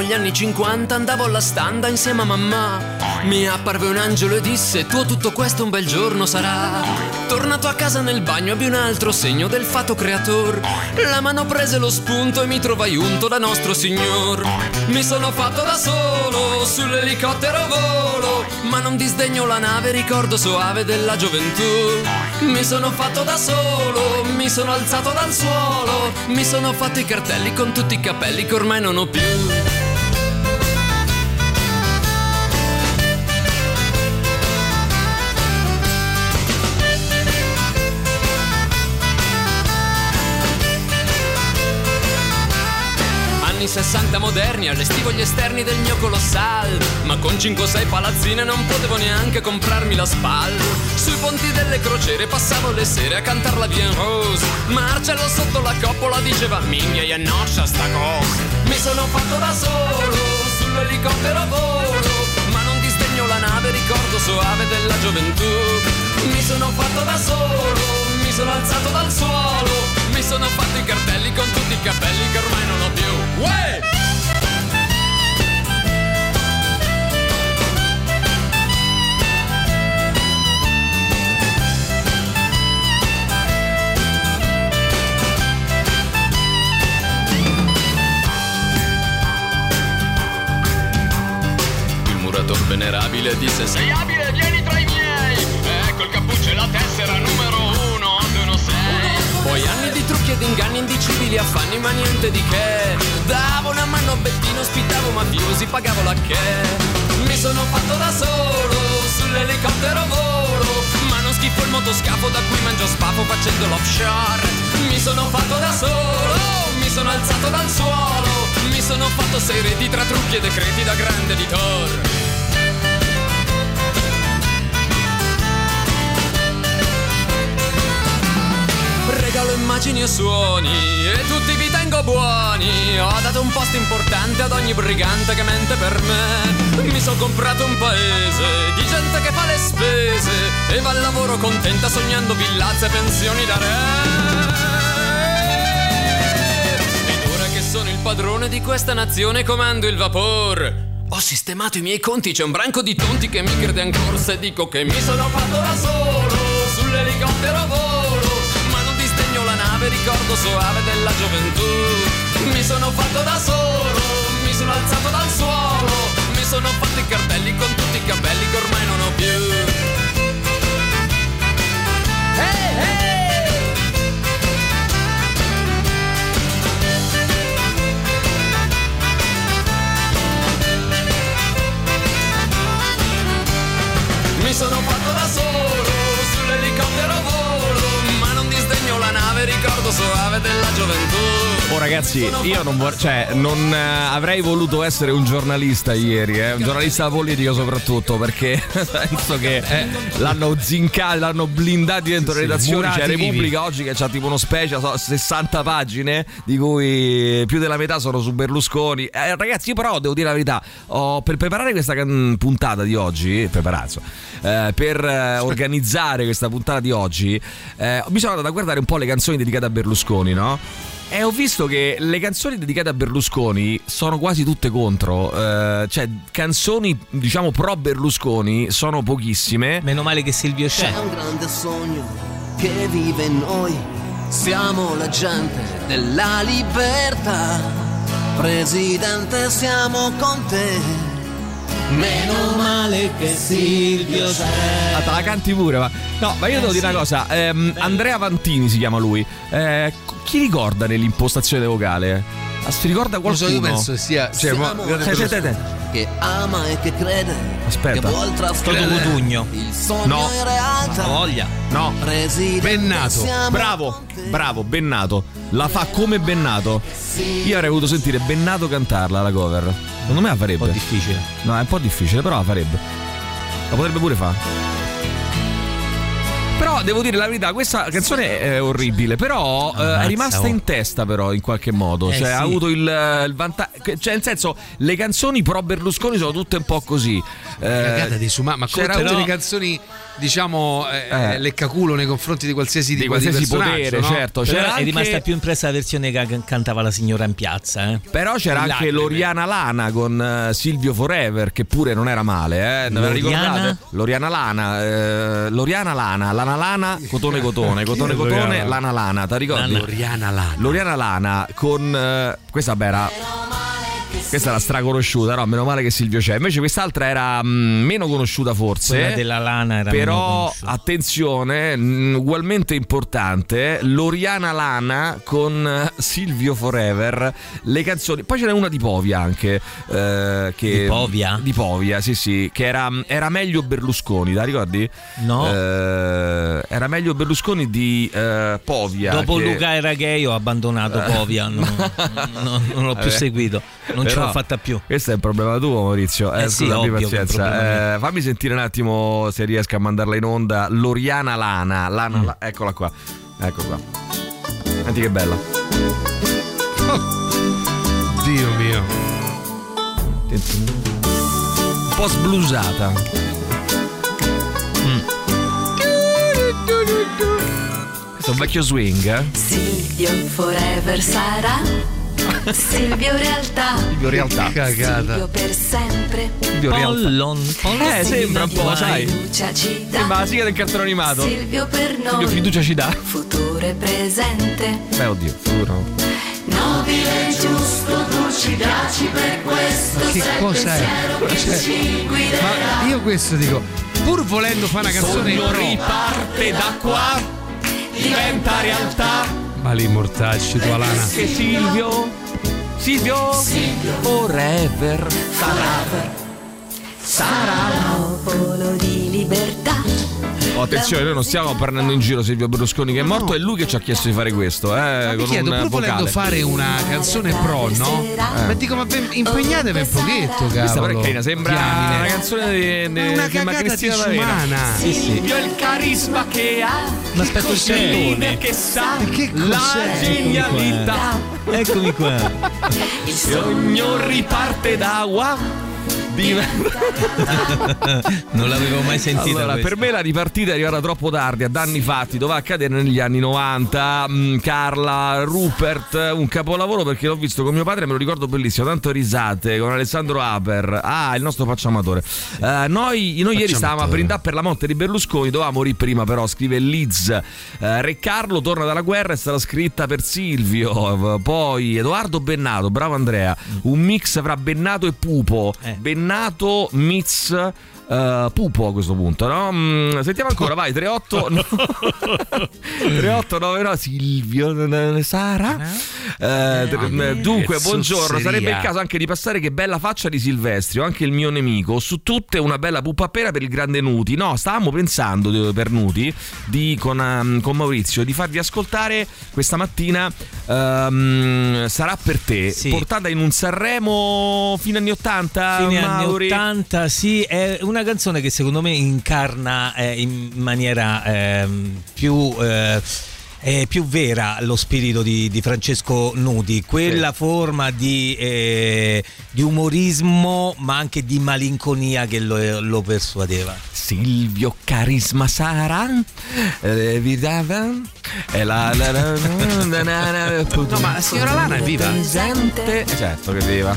Erano gli anni 50, andavo alla standa insieme a mamma. Mi apparve un angelo e disse: Tuo tutto questo un bel giorno sarà. Tornato a casa nel bagno ebbi un altro segno del fato creator. La mano prese lo spunto e mi trovai unto da nostro signor. Mi sono fatto da solo sull'elicottero volo, ma non disdegno la nave, ricordo soave della gioventù. Mi sono fatto da solo, mi sono alzato dal suolo, mi sono fatto i cartelli con tutti i capelli che ormai non ho più. Anni 60 moderni, allestivo gli esterni del mio colossal. Ma con 5-6 palazzine non potevo neanche comprarmi la spal. Sui ponti delle crociere passavo le sere a cantar la Bien Rose. Marcello sotto la coppola diceva Minghia e noccia sta cosa. Mi sono fatto da solo, sull'elicottero volo Ma non disdegno la nave, ricordo soave della gioventù. Mi sono fatto da solo, mi sono alzato dal suolo mi sono fatto i cartelli con tutti i capelli che ormai venerabile disse Sei abile, vieni tra i miei. Ecco il cappuccio e la tessera numero Poi anni di trucchi ed inganni indicibili affanni ma niente di che. Davo una mano a Bettino, ospitavo mafiosi, pagavo la che. Mi sono fatto da solo, sull'elicottero volo. Ma non schifo il motoscafo da cui mangio spafo facendo l'offshore. Mi sono fatto da solo, mi sono alzato dal suolo. Mi sono fatto sei reti tra trucchi e decreti da grande editor immagini e suoni e tutti vi tengo buoni. Ho dato un posto importante ad ogni brigante che mente per me. Mi sono comprato un paese di gente che fa le spese e va al lavoro contenta sognando villazze e pensioni da re. Ed ora che sono il padrone di questa nazione comando il vapor. Ho sistemato i miei conti, c'è un branco di tonti che mi crede ancora se dico che mi sono fatto da solo sull'elicottero volo ricordo soave della gioventù. Mi sono fatto da solo, mi sono alzato dal suolo Mi sono fatto i cartelli con tutti i capelli che ormai non ho più. Hey, hey! Mi sono fatto da solo sull'elicottero volo nave, ricordo soave della gioventù Oh ragazzi, io non, vor- cioè, non eh, avrei voluto essere un giornalista ieri, eh, un giornalista politico soprattutto, perché penso che eh, l'hanno zincato, l'hanno blindati dentro le redazioni. C'è murati Repubblica oggi che ha tipo uno special, so, 60 pagine, di cui più della metà sono su Berlusconi. Eh, ragazzi, io però devo dire la verità, ho- per preparare questa can- puntata di oggi, preparazzo, eh, per eh, organizzare questa puntata di oggi, eh, mi sono andato a guardare un po' le canzoni dedicate a Berlusconi, no? E ho visto che le canzoni dedicate a Berlusconi sono quasi tutte contro, eh, cioè canzoni diciamo pro Berlusconi sono pochissime. Meno male che Silvio C'è un grande sogno che vive in noi, siamo la gente della libertà. Presidente, siamo con te. Meno male che Silvio c'è. Ah, te la canti pure, ma. No, ma io devo dire una cosa. ehm, Andrea Vantini si chiama lui. Eh, chi ricorda nell'impostazione vocale? Ah, Si ricorda Non so, qualcuno? io penso sia. Cioè, ma- sì. Che ama e che crede. Aspetta. Che vuol Claudio Cutugno. il sogno No. in realtà. Ha voglia. No. Presidente, Bennato. Bravo, bravo, Bennato. La fa come Bennato. Io avrei voluto sentire Bennato cantarla la cover. Secondo me la Un farebbe. po' difficile. No, è un po' difficile, però la farebbe. La potrebbe pure fare. Però devo dire la verità, questa canzone è orribile, però eh, è rimasta oh. in testa però in qualche modo, Eh, cioè sì. ha avuto il, il vantaggio, cioè nel senso le canzoni pro Berlusconi sono tutte un po' così. Eh, Cagata di Suma, ma come c'era tutte uno- le canzoni, diciamo, eh, Eh. leccaculo nei confronti di qualsiasi di tipo qualsiasi di personaggio, potere, no? certo. Però C'era è anche- rimasta più impressa la versione che can- cantava la signora in piazza. Eh. Però c'era anche Lacrime. Loriana Lana con eh, Silvio Forever, che pure non era male, eh? Ne ve la Loriana? ricordate? Loriana Lana, eh, Loriana Lana, Lana Lana, Cotone Cotone, Cotone Cotone, Loriana? Lana Lana, ti ricordi? Loriana Lana. Loriana Lana con eh, questa beh, era questa era straconosciuta, no? Meno male che Silvio c'è. Invece quest'altra era mh, meno conosciuta forse. Quella della lana era Però attenzione, mh, ugualmente importante, Loriana Lana con eh, Silvio Forever, le canzoni. Poi c'era una di Povia anche. eh, che, Di Povia? Di Povia, sì, sì. Che era, era meglio Berlusconi, la ricordi? No. Eh, era meglio Berlusconi di eh, Povia. Dopo che- Luca era gay ho abbandonato Povia, non, non- non l'ho più Vabbè. seguito, non ce Però l'ho fatta più. Questo è un problema tuo, Maurizio. Eh, Eh sì, scusa, problema pazienza. Eh, fammi sentire un attimo se riesco a mandarla in onda. Loriana Lana. Lana Mm. La- eccola qua. Ecco qua. Senti che bella. Dio mio. Un po' sblusata. Mm. Questo è un vecchio swing, eh? Silvio forever sarà Silvio realtà Silvio realtà. Cagata. Silvio per sempre Silvio realtà. Pollon, pollon. Eh, sembra un po', sai. Fiducia ci dà Sembra la sigla del cartone animato. Silvio per Silvio noi fiducia ci dà. Futuro e presente Beh, oddio, futuro. Nobile e giusto tu ci piaci per questo Che sei il cosa è? pensiero che Cioè, ci guiderà Ma io questo dico, pur volendo fare una canzone Sogno riparte da qua, diventa realtà. Ma lì mortacci tua lana. Che Silvio, Silvio, forever sarà. Sarà. Popolo di libertà Oh, attenzione, noi non stiamo prendendo in giro Silvio Berlusconi che è morto, è lui che ci ha chiesto di fare questo, eh, Mi con chiedo, un pur volendo fare una canzone pro, no? Ma dico, ma impegnatevi un pochetto, Questa però è carina, sembra Diamine. una canzone di, di, una di Cristina. D'Avena. Sì, sì. Silvio è il carisma che ha, Ma aspetta il cartone. che sa Che la genialità. Eccomi qua. Il sogno riparte da qua. Non l'avevo mai sentita Allora, questa. per me la ripartita è arrivata troppo tardi, a danni fatti, doveva accadere negli anni 90. Mm, Carla, Rupert, un capolavoro perché l'ho visto con mio padre, me lo ricordo bellissimo, tanto risate con Alessandro Aper. Ah, il nostro facciamatore. Eh, noi, noi ieri stavamo a brindare per la morte di Berlusconi, doveva morire prima però, scrive Liz. Eh, Re Carlo torna dalla guerra, è stata scritta per Silvio. Poi Edoardo Bennato, bravo Andrea, un mix fra Bennato e Pupo. Eh. Bennato mix eh, Pupo a questo punto, no? Mm, sentiamo ancora, vai, 38 no. 38 no, Silvio Sara. Eh, tre- dunque, che buongiorno, zozzeria. sarebbe il caso anche di passare che bella faccia di Silvestri, o anche il mio nemico, su tutte una bella puppa pera per il grande Nuti. No, stavamo pensando per Nuti di, con, ehm, con Maurizio di farvi ascoltare questa mattina ehm, Sarà per te, Sì. portata in un Sanremo fine anni 80, Fine anni Mauri. 80, sì, è una canzone che secondo me incarna eh, in maniera ehm, più. Eh, è più vera lo spirito di, di Francesco Nuti, quella forma di, eh, di umorismo ma anche di malinconia che lo, lo persuadeva. Silvio Carisma Sara eh, vi dava e la, la, la, la, la, la, la, No, ma la signora Lana è viva? presente certo che è viva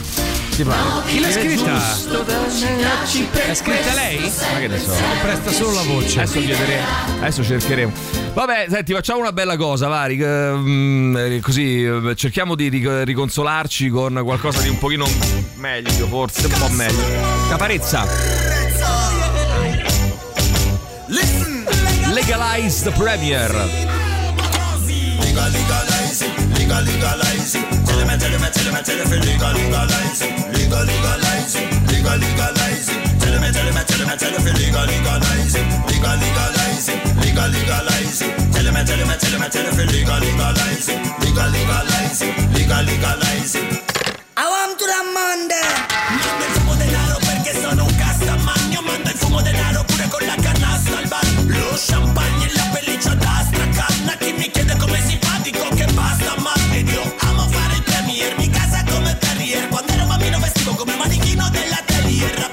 pare? Chi l'ha scritta? L'ha L'ha scritta lei? Ma che ne so Presta solo la voce. Adesso chiederemo, adesso cercheremo. Vabbè, senti, facciamo una bella cosa, Vari. ehm, così eh, cerchiamo di ric- riconsolarci con qualcosa di un pochino meglio, forse un po' meglio. Caparezza. Legalize the Premier. Legal, legalize it, legal, legalize it. Tell them, tell them, tell them, tell legal, legalize it, legal, legalize it, legal, legalize it tell me, tell me, tell me, tell me, legal, legalize it, legal, legalize it, legal, legalize it. Tell me, tell me, tell me, tell me, legal, legalize it, legal, legalize it, legal, legalize it. I want to the Monday. Manda il fumo denaro perché sono un castamagno. Manda il fumo denaro pure con la canasta al bar. Lo champagne e la pelliccia da stracanna. Chi mi chiede come si fa, dico che basta, ma io amo fare il premier. Mi casa come terrier. Quando ero bambino vestivo come manichino della terrier.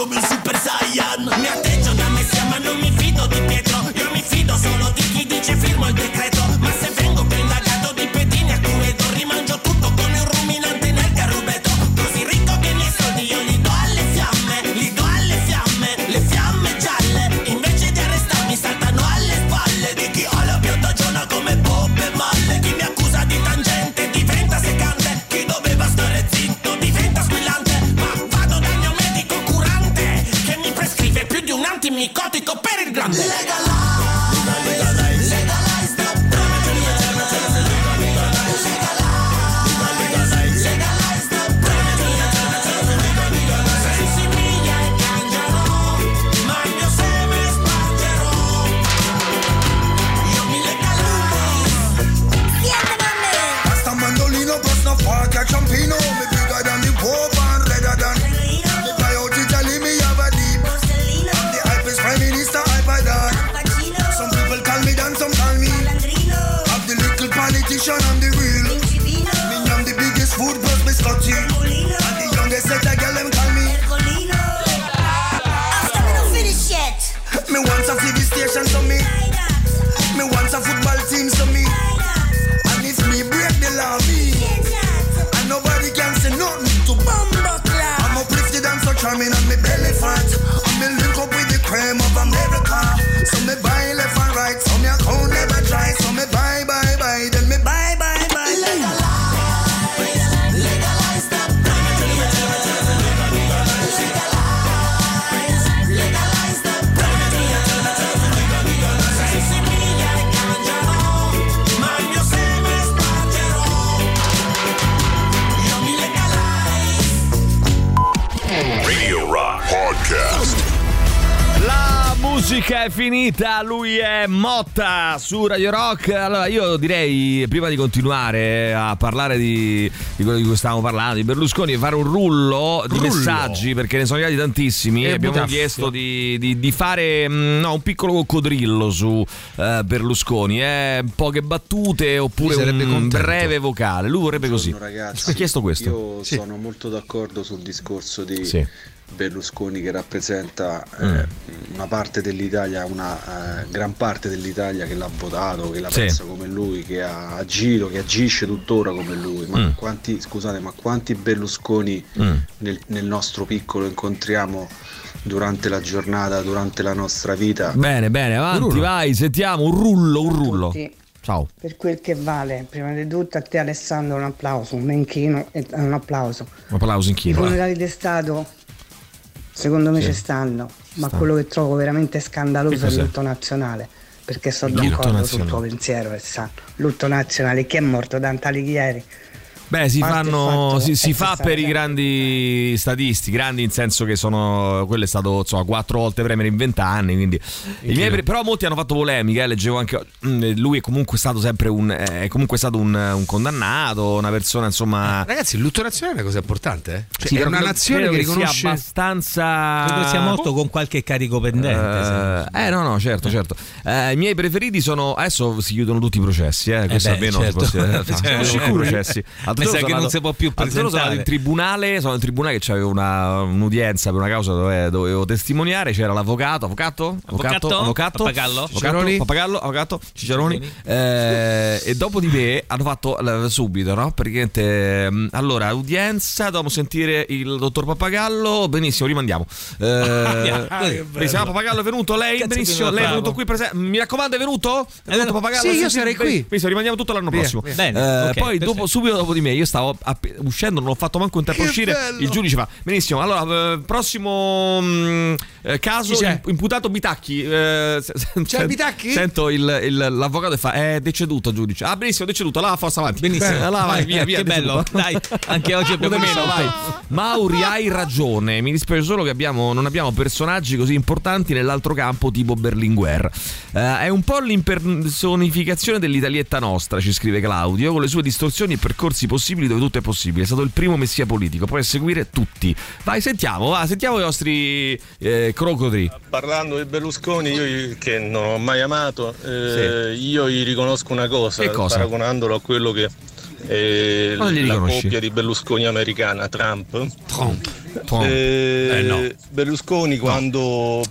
come un Super Saiyan. Mi atteggio da messia ma non mi fido di Pietro Io mi fido solo di chi dice firmo il decreto è finita, lui è Motta su Radio Rock. Allora io direi, prima di continuare a parlare di, di quello di cui stavamo parlando, di Berlusconi, fare un rullo di Rullo. messaggi, perché ne sono arrivati tantissimi. E Abbiamo butaffio. chiesto di, di- di fare mm, no, un piccolo coccodrillo su eh, Berlusconi. Eh, poche battute oppure un contento. breve vocale. Lui vorrebbe così. ragazzi, Ha chiesto questo. Io sono molto d'accordo sul discorso di Sì. Berlusconi che rappresenta eh, Mm. una parte dell'Italia, una eh, gran parte dell'Italia che l'ha votato, che la Sì. pensa come lui, che ha agito, che agisce tuttora come lui. Ma Mm. quanti, scusate, ma quanti Berlusconi Mm. nel, nel nostro piccolo incontriamo durante la giornata, durante la nostra vita? Bene, bene, avanti, Rullo. vai, sentiamo un rullo, un rullo. Ciao. Per quel che vale, prima di tutto a te Alessandro un applauso, un menchino e un applauso. Un applauso in I chino. eh. funerali di Stato secondo me Sì. ci stanno, ma Stanno. quello che trovo veramente scandaloso è lutto nazionale, perché sono d'accordo sul tuo pensiero Alessandro. Lutto nazionale, chi è morto? Dante Alighieri. Beh, si fanno. fatto Si, si fa che per i grandi statisti, grandi in senso che sono. Quello è stato insomma quattro volte premier in vent'anni. Quindi. I miei però molti hanno fatto polemica. eh, leggevo anche. mm, Lui è comunque stato sempre un. È comunque stato un, un condannato, una persona insomma. Ragazzi, il lutto nazionale è una cosa importante, eh? Cioè, Sì, è una nazione che sia riconosce abbastanza. Credo sia morto con qualche carico pendente. Eh, eh, no, no, certo, certo. Eh, I miei preferiti sono. Adesso si chiudono tutti i processi, eh. Questo beh, almeno certo. si può- eh, Cioè, sono sicuro eh, i processi. Mi sa che non si può più giorno sono andato in presentare. tribunale. Sono in tribunale che c'avevo una, un'udienza per una causa dove dovevo testimoniare. C'era l'avvocato, avvocato, avvocato, Avvocato? avvocato, Pappagallo? avvocato, Cicciaroni? pappagallo, avvocato, Cicciaroni. Eh, e dopo di me hanno fatto subito, no? Praticamente, ehm, allora, udienza, dobbiamo sentire il dottor Pappagallo. Benissimo, rimandiamo. Eh, Ah. Benissimo, Pappagallo è venuto lei? Cazzo, Benissimo, lei è bravo. venuto qui presente. Mi raccomando, è venuto? È venuto Pappagallo? Sì, io sarei qui. Benissimo, rimaniamo tutto l'anno prossimo. Bene, Eh, poi, dopo, subito dopo di me, me, io stavo app- uscendo, non ho fatto manco un tempo a uscire. bello! Il giudice fa: Benissimo, allora, eh, prossimo mm, eh, caso, imp- imputato Bitacchi. eh, se- se- C'è Bitacchi? Sento il- il- l'avvocato e fa: È deceduto, giudice. Ah, benissimo, deceduto. Allora, forza avanti. Benissimo. Eh, allora, vai, via, via. Che bello. Dai, anche oggi abbiamo meno, vai. Mauri, hai ragione. Mi dispiace solo che abbiamo- non abbiamo personaggi così importanti nell'altro campo, tipo Berlinguer. Eh, è un po' l'impersonificazione dell'italietta nostra, ci scrive Claudio, con le sue distorsioni e percorsi possibili dove tutto è possibile. È stato il primo messia politico, poi a seguire tutti. Vai, sentiamo, va, sentiamo i nostri eh, crocodili. Parlando di Berlusconi, io che non ho mai amato, eh, io gli riconosco una cosa, Che cosa? paragonandolo a quello che è la riconosci? coppia di Berlusconi americana, Trump. Trump. Trump. Eh, Eh, no. Berlusconi quando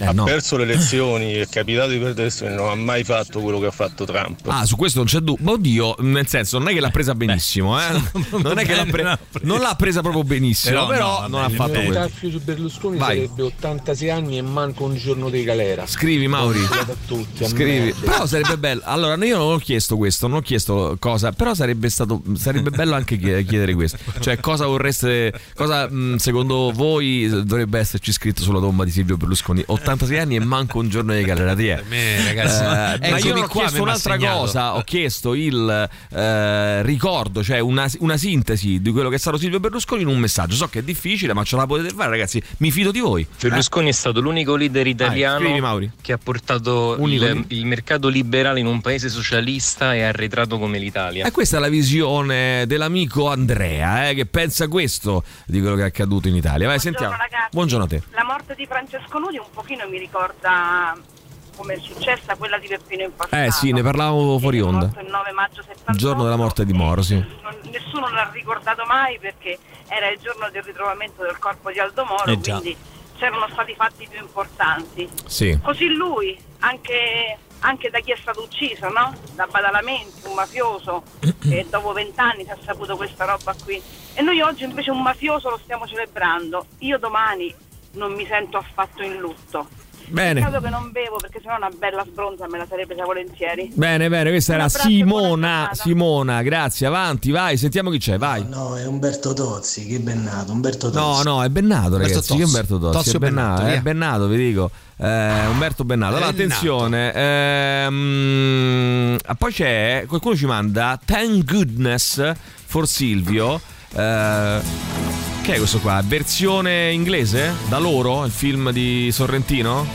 ha no. perso le elezioni è capitato di perdere le elezioni, non ha mai fatto quello che ha fatto Trump. Ah, su questo non c'è dubbio. Ma oddio, nel senso, non è che l'ha presa benissimo, eh? Non è che l'ha pre- non l'ha presa proprio benissimo, però, non ha fatto Il quello. taffio su Berlusconi Vai. sarebbe 86 anni e manco un giorno di galera. Scrivi Mauri. A tutti, a Scrivi. merda. Però sarebbe bello. Allora, io non ho chiesto questo, non ho chiesto cosa, però sarebbe stato sarebbe bello anche chie- chiedere questo. Cioè, cosa vorreste cosa mh, secondo voi dovrebbe esserci scritto sulla tomba di Silvio Berlusconi? 86 anni e manco un giorno di galera di è. me, ragazzi, Eh, ma io non ho qua, chiesto un'altra cosa, ho chiesto il eh, ricordo, cioè una, una sintesi di quello che è stato Silvio Berlusconi in un messaggio. So che è difficile, ma ce la potete fare, ragazzi. Mi fido di voi. Berlusconi è stato l'unico leader italiano scrivi, Mauri. che ha portato il, il mercato liberale in un paese socialista e arretrato come l'Italia. E questa è la visione dell'amico Andrea, eh, che pensa questo di quello che è accaduto in Italia. Vai, sentiamo. ragazzi. Buongiorno a te. La morte di Francesco Nudi un pochino mi ricorda come è successa quella di Peppino in passato. Eh sì, ne parlavamo fuori onda. Il 9 maggio 78. Il giorno della morte di Moro, sì. Nessuno l'ha ricordato mai perché era il giorno del ritrovamento del corpo di Aldo Moro, Eh quindi c'erano stati fatti più importanti. Sì. Così lui, anche, anche da chi è stato ucciso, no? Da Badalamenti, un mafioso, e dopo vent'anni si è saputo questa roba qui. E noi oggi invece un mafioso lo stiamo celebrando. Io domani non mi sento affatto in lutto. Bene. Peccato che non bevo perché sennò una bella sbronza me la sarei presa volentieri. Bene, bene, questa era Simona. Simona, grazie, avanti, vai, sentiamo chi c'è, vai. No, è Umberto Tozzi, che bennato, Umberto No, Tozzi. no, è Bennato, ragazzi. Che Tozzi. Umberto Tozzi? Tozzi è Bennato, è Bennato, vi dico. Eh, Umberto Bennato. Allora, attenzione. ehm, ah, poi c'è qualcuno ci manda Thank Goodness for Silvio. eh, che è questo qua? Versione inglese? Da loro? Il film di Sorrentino?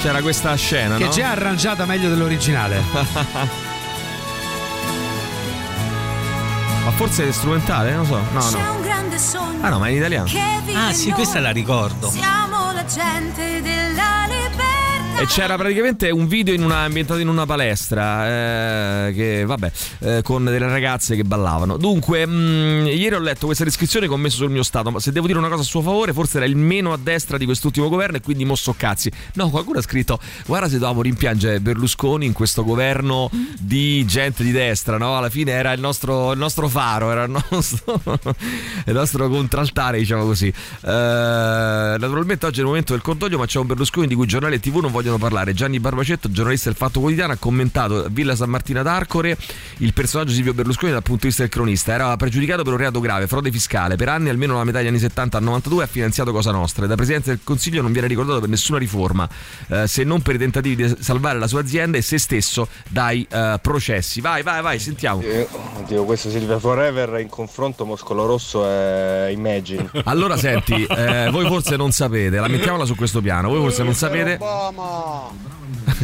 C'era questa scena, Che no? già è arrangiata meglio dell'originale. Ma forse è strumentale? Non so. No, C'è no. un grande sogno. Ah no, ma è in italiano. che Ah, sì, questa la ricordo. Siamo la gente della. E c'era praticamente un video in una- ambientato in una palestra, eh, che vabbè, eh, con delle ragazze che ballavano. Dunque, mh, ieri ho letto questa descrizione che ho messo sul mio stato, ma se devo dire una cosa a suo favore, forse era il meno a destra di quest'ultimo governo e quindi mosso cazzi. No, qualcuno ha scritto, guarda se dovevamo rimpiangere Berlusconi in questo governo di gente di destra, no? Alla fine era il nostro, il nostro faro, era il nostro, il nostro contraltare, diciamo così. Eh, naturalmente oggi è il momento del condoglio, ma c'è un Berlusconi di cui giornali e tv non vogliono parlare. Gianni Barbacetto, giornalista del Fatto Quotidiano, ha commentato Villa San Martina d'Arcore il personaggio Silvio Berlusconi dal punto di vista del cronista. Era pregiudicato per un reato grave, frode fiscale. Per anni, almeno la metà degli anni 70 al 92, ha finanziato Cosa Nostra. E da Presidente del Consiglio non viene ricordato per nessuna riforma, eh, se non per i tentativi di salvare la sua azienda e se stesso dai eh, processi. Vai, vai, vai, sentiamo. Eh, Oddio, questo Silvia Forever in confronto Muscolo Rosso è Imagine. Allora senti, eh, voi forse non sapete, la mettiamola su questo piano, voi forse non sapete...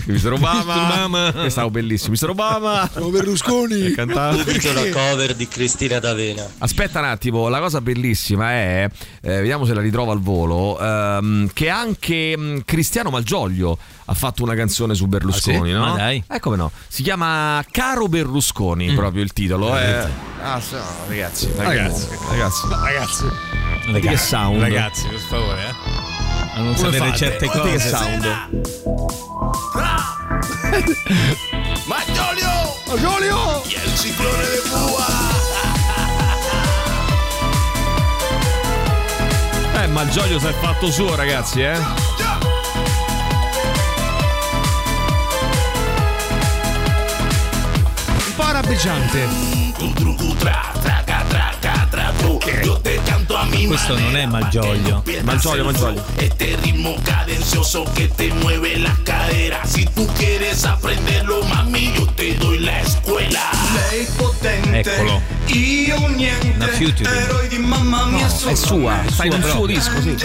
Mister Obama, Che stavo bellissimo, Mister Obama Siamo Berlusconi. Cantava Perché? cover di Cristina D'Avena. Aspetta un attimo, la cosa bellissima è, eh, vediamo se la ritrovo al volo, ehm, che anche mh, Cristiano Malgioglio ha fatto una canzone su Berlusconi, Ah, sì? no? Ma dai. Eh come no? Si chiama Caro Berlusconi, Mm. proprio il titolo. eh. Ah, sì, no, ragazzi, Ragazzi. ragazzi, ragazzi. Senti che sound. Ragazzi, per favore, eh. A non Come sapere fate? certe cose. sound. Magliolio! Magliolio! Chi è il ciclone de Bua? Eh, Malgioglio si è fatto suo, ragazzi, eh. lampeggiante. Yo te canto a mi Questo non è Malgioglio. Malgioglio, Malgioglio. Este ritmo cadencioso que te mueve la cadera. Si tú quieres aprenderlo, mami, yo te doy la escuela. Lei potente, Eccolo. io niente. Una. Eroi di mamma mia No, è sua, in un suo disco, sì.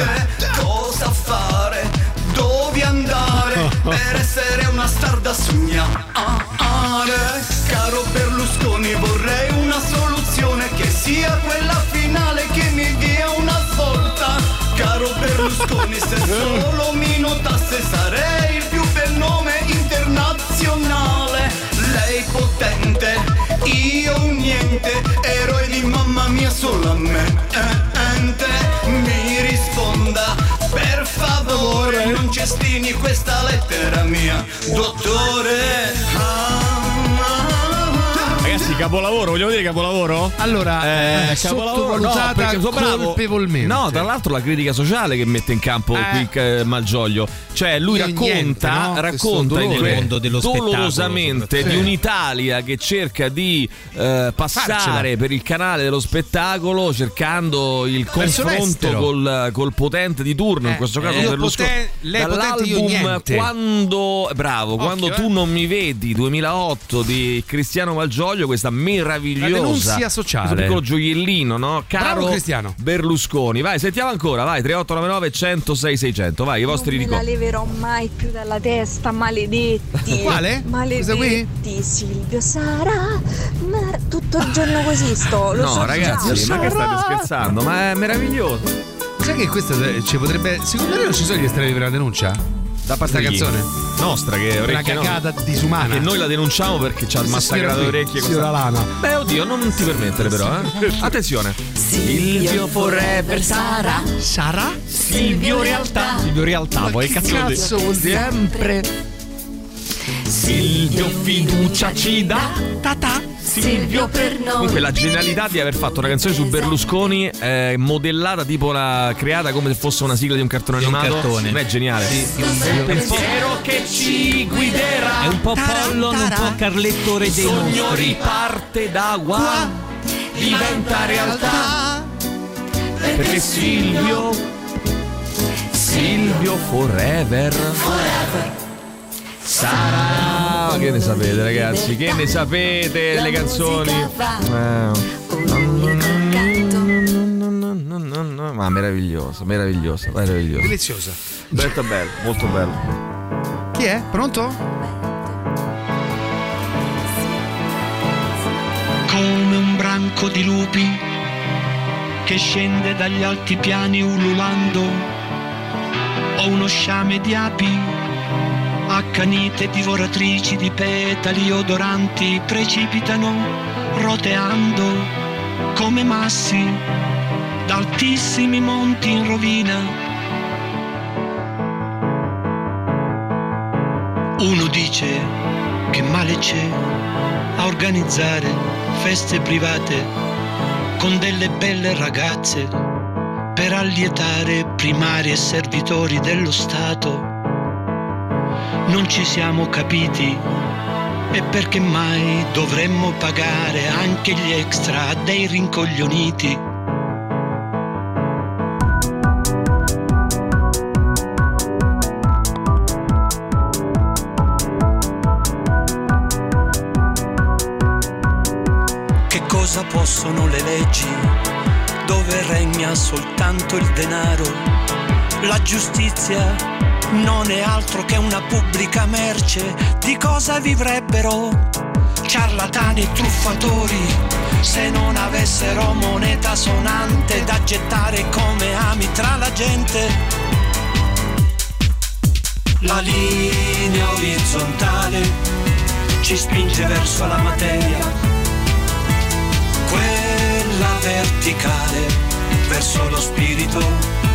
Cosa fare? Dove andare per essere una star da sognare? Caro Berlusconi, vorrei una soluzione che sia quella Berlusconi, se solo mi notasse sarei il più bel nome internazionale. Lei potente, io niente, eroe di mamma mia solamente. Mi risponda, per favore, non cestini questa lettera mia, dottore. Ragazzi, capolavoro, vogliamo dire capolavoro? Allora, Eh, sottovalutata perché sono bravo. colpevolmente. No, tra l'altro la critica sociale che mette in campo Eh. qui eh, Malgioglio. Cioè, lui racconta, niente, no? Racconta in- Mondo dello dolorosamente di un'Italia che cerca di eh, passare Farcela. per il canale dello spettacolo cercando il Verso confronto col, col potente di turno, in Eh, questo caso eh, io Berlusconi. poten- lei Dall'album. Quando bravo, Occhio, quando eh. tu non mi vedi 2008 di Cristiano Malgioglio, questa meravigliosa La sociale. questo piccolo gioiellino, no? Caro Bravo Cristiano. Berlusconi. Vai, sentiamo ancora, vai 3899 106 600. Vai, i vostri non me la ricordi. leverò mai più dalla testa, maledetti. Quale? Maledetti, Silvio Sara. Ma tutto il giorno così sto. Lo No, so ragazzi, già. ma che state scherzando? Ma è meraviglioso. Sai che questa eh, ci potrebbe. Secondo me non ci sono gli estremi per la denuncia? Da parte Questa chi? canzone? Nostra che Una orecchie no. cagata disumana. Che noi la denunciamo perché ci ha massacrato le orecchie. signora Lana. Beh, oddio, non ti permettere però, eh. Attenzione. Silvio Forever Sara. Sara? Silvio Realtà. Silvio Realtà, Ma poi che cazzo, cazzo vuol dire? Sempre. Silvio fiducia ci dà. Tata. Silvio per noi. Comunque la genialità di aver fatto una canzone su Berlusconi eh, modellata tipo la creata come se fosse una sigla di un cartone animato. cartone. Non è geniale. Un pensiero che ci guiderà. È un po' Pollon, un po' Carletto Re Il dei sogno riparte da qua, diventa realtà. Perché Silvio, Silvio forever. Sarà. Ma che ne sapete, ragazzi? Che ne sapete le canzoni? Eh. Ma meraviglioso, meraviglioso, meraviglioso. Deliziosa. Molto bello, molto bello. Chi è? Pronto? come un branco di lupi che scende dagli alti piani ululando, o uno sciame di api accanite divoratrici di petali odoranti precipitano roteando come massi da altissimi monti in rovina. Uno dice che male c'è a organizzare feste private con delle belle ragazze per allietare primari e servitori dello Stato. Non ci siamo capiti e perché mai dovremmo pagare anche gli extra dei rincoglioniti? Che cosa possono le leggi dove regna soltanto il denaro? La giustizia non è altro che una pubblica merce. Di cosa vivrebbero ciarlatani e truffatori se non avessero moneta sonante da gettare come ami tra la gente? La linea orizzontale ci spinge verso la materia quella verticale verso lo spirito.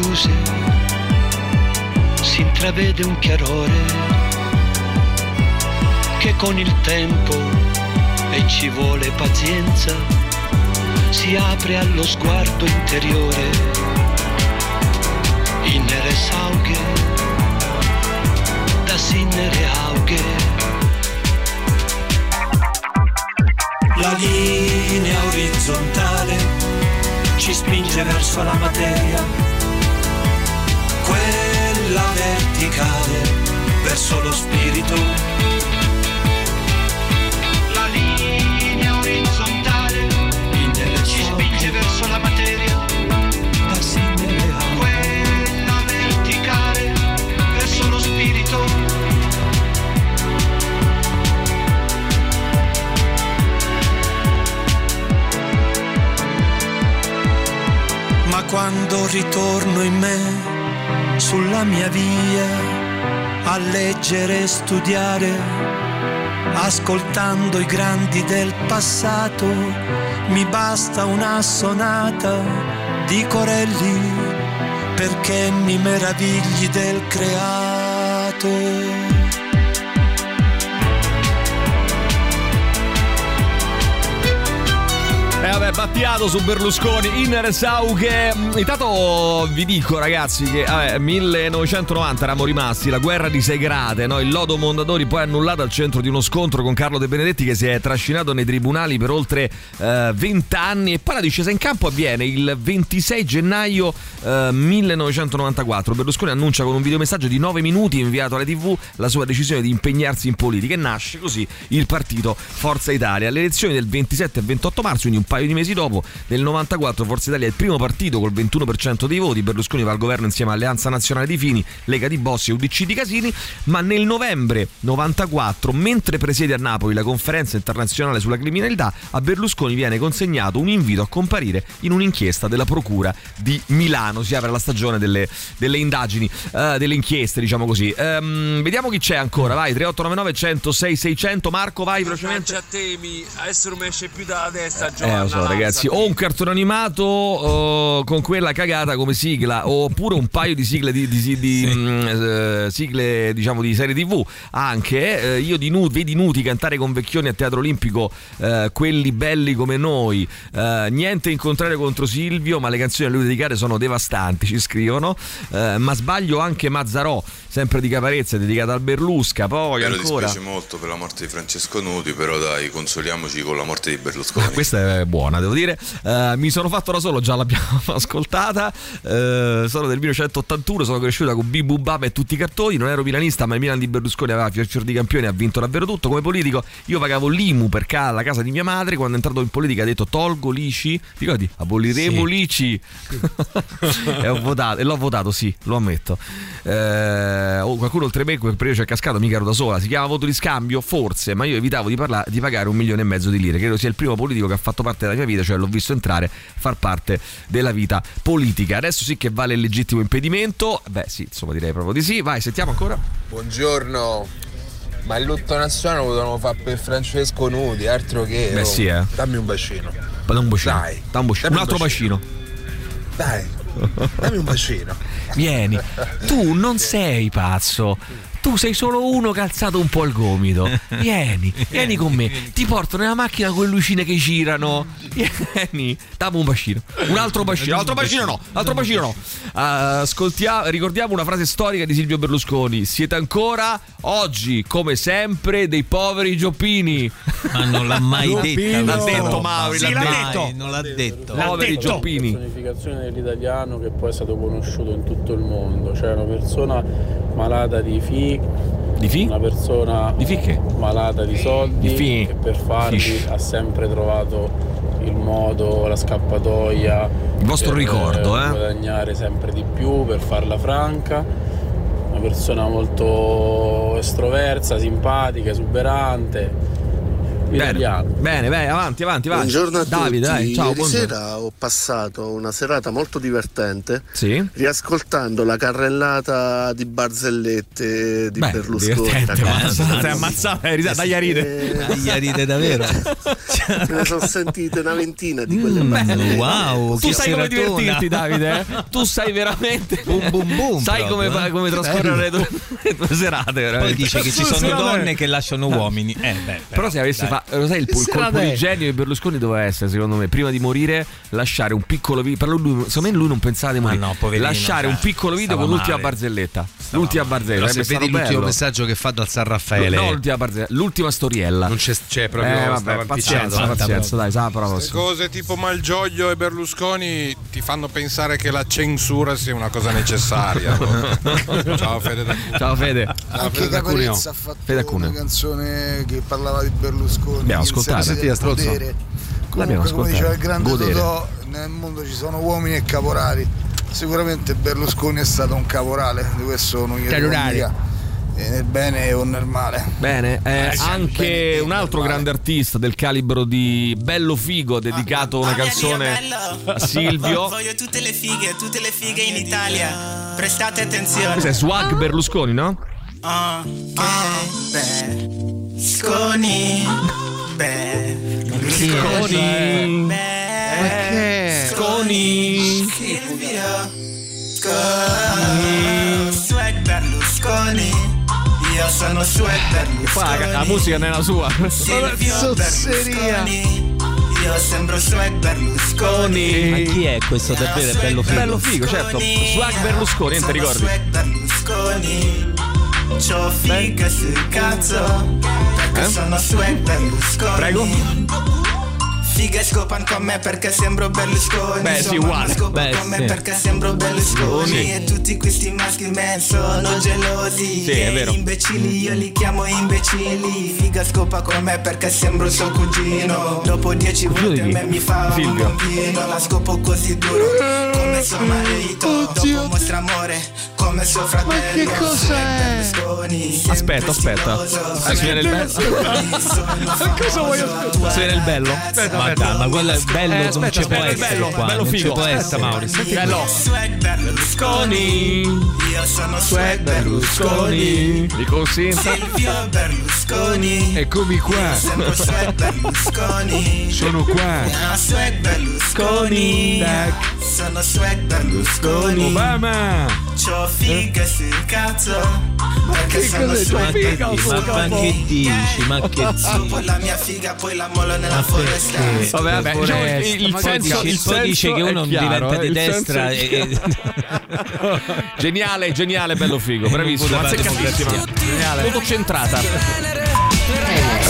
Chiuse si intravede un chiarore che con il tempo e ci vuole pazienza si apre allo sguardo interiore. Innere saughe da sinnere aughe. La linea orizzontale ci spinge verso la materia quella verticale verso lo spirito. La linea orizzontale ci spinge verso la materia. Quella verticale verso lo spirito. Ma quando ritorno in me sulla mia via a leggere e studiare, ascoltando i grandi del passato, mi basta una sonata di Corelli perché mi meravigli del creato. E vabbè, Battiato su Berlusconi, in Saughe. Intanto vi dico, ragazzi, che vabbè, 1990 eravamo rimasti, la guerra di Segrate, no? il lodo Mondadori poi annullato al centro di uno scontro con Carlo De Benedetti che si è trascinato nei tribunali per oltre eh, 20 anni e poi la discesa in campo avviene il 26 gennaio eh, 1994. Berlusconi annuncia con un videomessaggio di 9 minuti inviato alle tv la sua decisione di impegnarsi in politica e nasce così il partito Forza Italia. Alle elezioni del 27 e 28 marzo, quindi un paio di mesi dopo, nel 94 Forza Italia è il primo partito col 21% dei voti, Berlusconi va al governo insieme a Alleanza Nazionale di Fini, Lega di Bossi e UDC di Casini, ma nel novembre 94, mentre presiede a Napoli la conferenza internazionale sulla criminalità, a Berlusconi viene consegnato un invito a comparire in un'inchiesta della Procura di Milano, si apre la stagione delle, delle indagini, eh, delle inchieste diciamo così. Ehm, vediamo chi c'è ancora, vai 3899 106 600, Marco vai velocemente. a temi, adesso non mi esce più dalla testa Eh, Lo so, ragazzi. O un cartone animato oh, con quella cagata come sigla, oppure un paio di sigle di, di- di, mm, eh, sigle, diciamo, di serie TV. Anche eh, io di nu- vedi Nuti cantare con vecchioni a Teatro Olimpico, eh, quelli belli come noi. Eh, niente in contrario contro Silvio, ma le canzoni a lui dedicate sono devastanti, ci scrivono. Eh, ma sbaglio anche Mazzarò, sempre di Caparezza, dedicata al Berlusca. Poi Mi ancora. dispiace molto per la morte di Francesco Nuti, però dai, consoliamoci con la morte di Berlusconi. Ah, Questa è buona, devo dire. Eh, mi sono fatto da solo, già l'abbiamo ascoltata. Eh, sono del 1981, sono cresciuta con Bibu Baba e tutti i cartoni. Non ero milanista, ma il Milan di Berlusconi aveva fior fior di campione e ha vinto davvero tutto. Come politico, io pagavo l'IMU per ca- la casa di mia madre. Quando è entrato in politica ha detto tolgo l'ICI. Ti ricordi? Aboliremo Sì. l'ICI. e, ho votato, e l'ho votato, sì, lo ammetto. Eh, oh, qualcuno oltre me quel periodo ci è cascato, mica ero da sola. Si chiama voto di scambio, forse, ma io evitavo di, parla- di pagare un milione e mezzo di lire. Credo sia il primo politico che ha fatto parte della mia vita, cioè l'ho visto entrare, far parte della vita politica. Adesso sì che vale il legittimo impedimento. Beh, sì, insomma, direi proprio di sì. Vai, sentiamo ancora. Buongiorno. Ma il lutto nazionale lo dovevano fare per Francesco Nuti, altro che. Beh, oh. sì, eh. Dammi un bacino. Ma da un bacino. Dai. Da un, bacino. Dammi un altro bacino. Dai. Dammi un bacino. Vieni, tu non sei pazzo. Tu sei solo uno calzato un po' al gomito. Vieni, vieni con me. Ti porto nella macchina con le lucine che girano. Vieni, dammi un bacino. Un altro bacino. Altro bacino no. Altro bacino no. Ascoltiamo, ricordiamo una frase storica di Silvio Berlusconi. Siete ancora oggi, come sempre, dei poveri gioppini. Ma non l'ha mai detta. L'ha detto. Mauri, Sì, l'ha l'ha detto. detto. Non l'ha detto. Poveri gioppini. personificazione dell'italiano che poi è stato conosciuto in tutto il mondo, cioè una persona malata di fi, di fi? una persona di fi che? malata di soldi Di che per farli Fish. ha sempre trovato il modo, la scappatoia Il vostro per, ricordo, eh? guadagnare sempre di più, per farla franca. Una persona molto estroversa, simpatica, esuberante italiano. Bene, bene, avanti, avanti, avanti. Buongiorno a Davide, tutti. dai, ciao, Ieri buongiorno. sera ho passato una serata molto divertente Sì. riascoltando la carrellata di barzellette di Beh, Berlusconi. sei ammazzato, hai risato, dai a ride. Dai a ride davvero. Me ne sono sentite una ventina di quelle Mm, barzellette. wow, Tu che sai come divertirti, Davide? eh? Tu sai veramente. Boom, boom, boom, Sai come, proprio, eh? come trascorrere le tue, le tue serate, Poi veramente. dice che ci sono donne che lasciano uomini. Eh, beh, Però se avesse dai. Fatto, lo sai, il, il colpo di genio di Berlusconi doveva essere, secondo me, prima di morire, lasciare un piccolo video. Per lui, secondo me lui non pensava di morire. no, poverino, lasciare cioè, un piccolo video stava con l'ultima male. barzelletta. l'ultima barzelletta. Però se vedi l'ultimo bello. messaggio che fa dal San Raffaele, No, l'ultima barzelletta, l'ultima storiella. non c'è, c'è proprio. eh, stava vabbè, pazienza, pazienza, dai, sa Queste cose tipo Malgioglio e Berlusconi ti fanno pensare che la censura sia una cosa necessaria. Ciao Fede Ciao Fede. Anche Caparezza ha fatto Fede da Cuneo. una canzone che parlava di Berlusconi. Abbiamo ascoltato. senso Senti, del potere. L'abbiamo Comunque, come ascoltato. diceva il grande Godere. Totò, nel mondo ci sono uomini e caporali. Sicuramente Berlusconi è stato un caporale, di questo non dica. E nel bene o nel male. Bene, eh, sì, anche bene, un altro grande artista del calibro di Bello Figo ha dedicato una canzone a Silvio. Voglio tutte le fighe, tutte le fighe in Italia. Prestate attenzione. Cos'è? Swag Berlusconi, no? Ah, ah, beh. Sconi. Beh. Sconi. Beh. Sconi. Silvio. Sconi. Swag Berlusconi. Io sono Swag Qua la, musica non è la sua. Silvio Berlusconi. Io sembro Swag Berlusconi. Ma chi è questo davvero? È bello figo. Bello figo, certo. Swag Berlusconi, non ti ricordi? Swag Berlusconi. C'ho figa sul cazzo. Perché Eh? sono Swag Berlusconi. Prego. Fighe scopan con me perché sembro Berlusconi Beh, sì, uguale. scopan Beh, con me sì. perché sembro Berlusconi Sì. E tutti questi maschi men sono gelosi Sì, è vero. Imbecilli io li chiamo imbecilli Figa scopa con me perché sembro suo cugino Dopo dieci volte a me mi fa Silvio. un bambino La scopo così duro come suo marito Dopo mostra amore come suo fratello che cosa è? Berlusconi Aspetta, aspetta. Adesso viene il bello. Cosa voglio Adesso viene il bello. Ma dai, ma quello è bello, Eh, non aspetta, ci può aspetta, essere bello, qua, bello non figo. può Aspetta, essere. Mauri, senti Bello. Swag Berlusconi Io sono Swag Berlusconi Dico sì. Silvio Berlusconi Eccomi qua. Sembro Swag Berlusconi Sono qua. Ah, Swag Berlusconi Sono Swag Berlusconi Obama. C'ho figa sul cazzo Perché sono Swag Ma, ma che dici? Ma che dici? la mia figa poi la mollo nella foresta Vabbè, vabbè, diciamo il, il Poi senso, dice- il poi dice senso che uno chiaro, diventa eh, di il destra senso e- geniale, geniale, bello figo, bravissimo. Geniale, tutto centrata.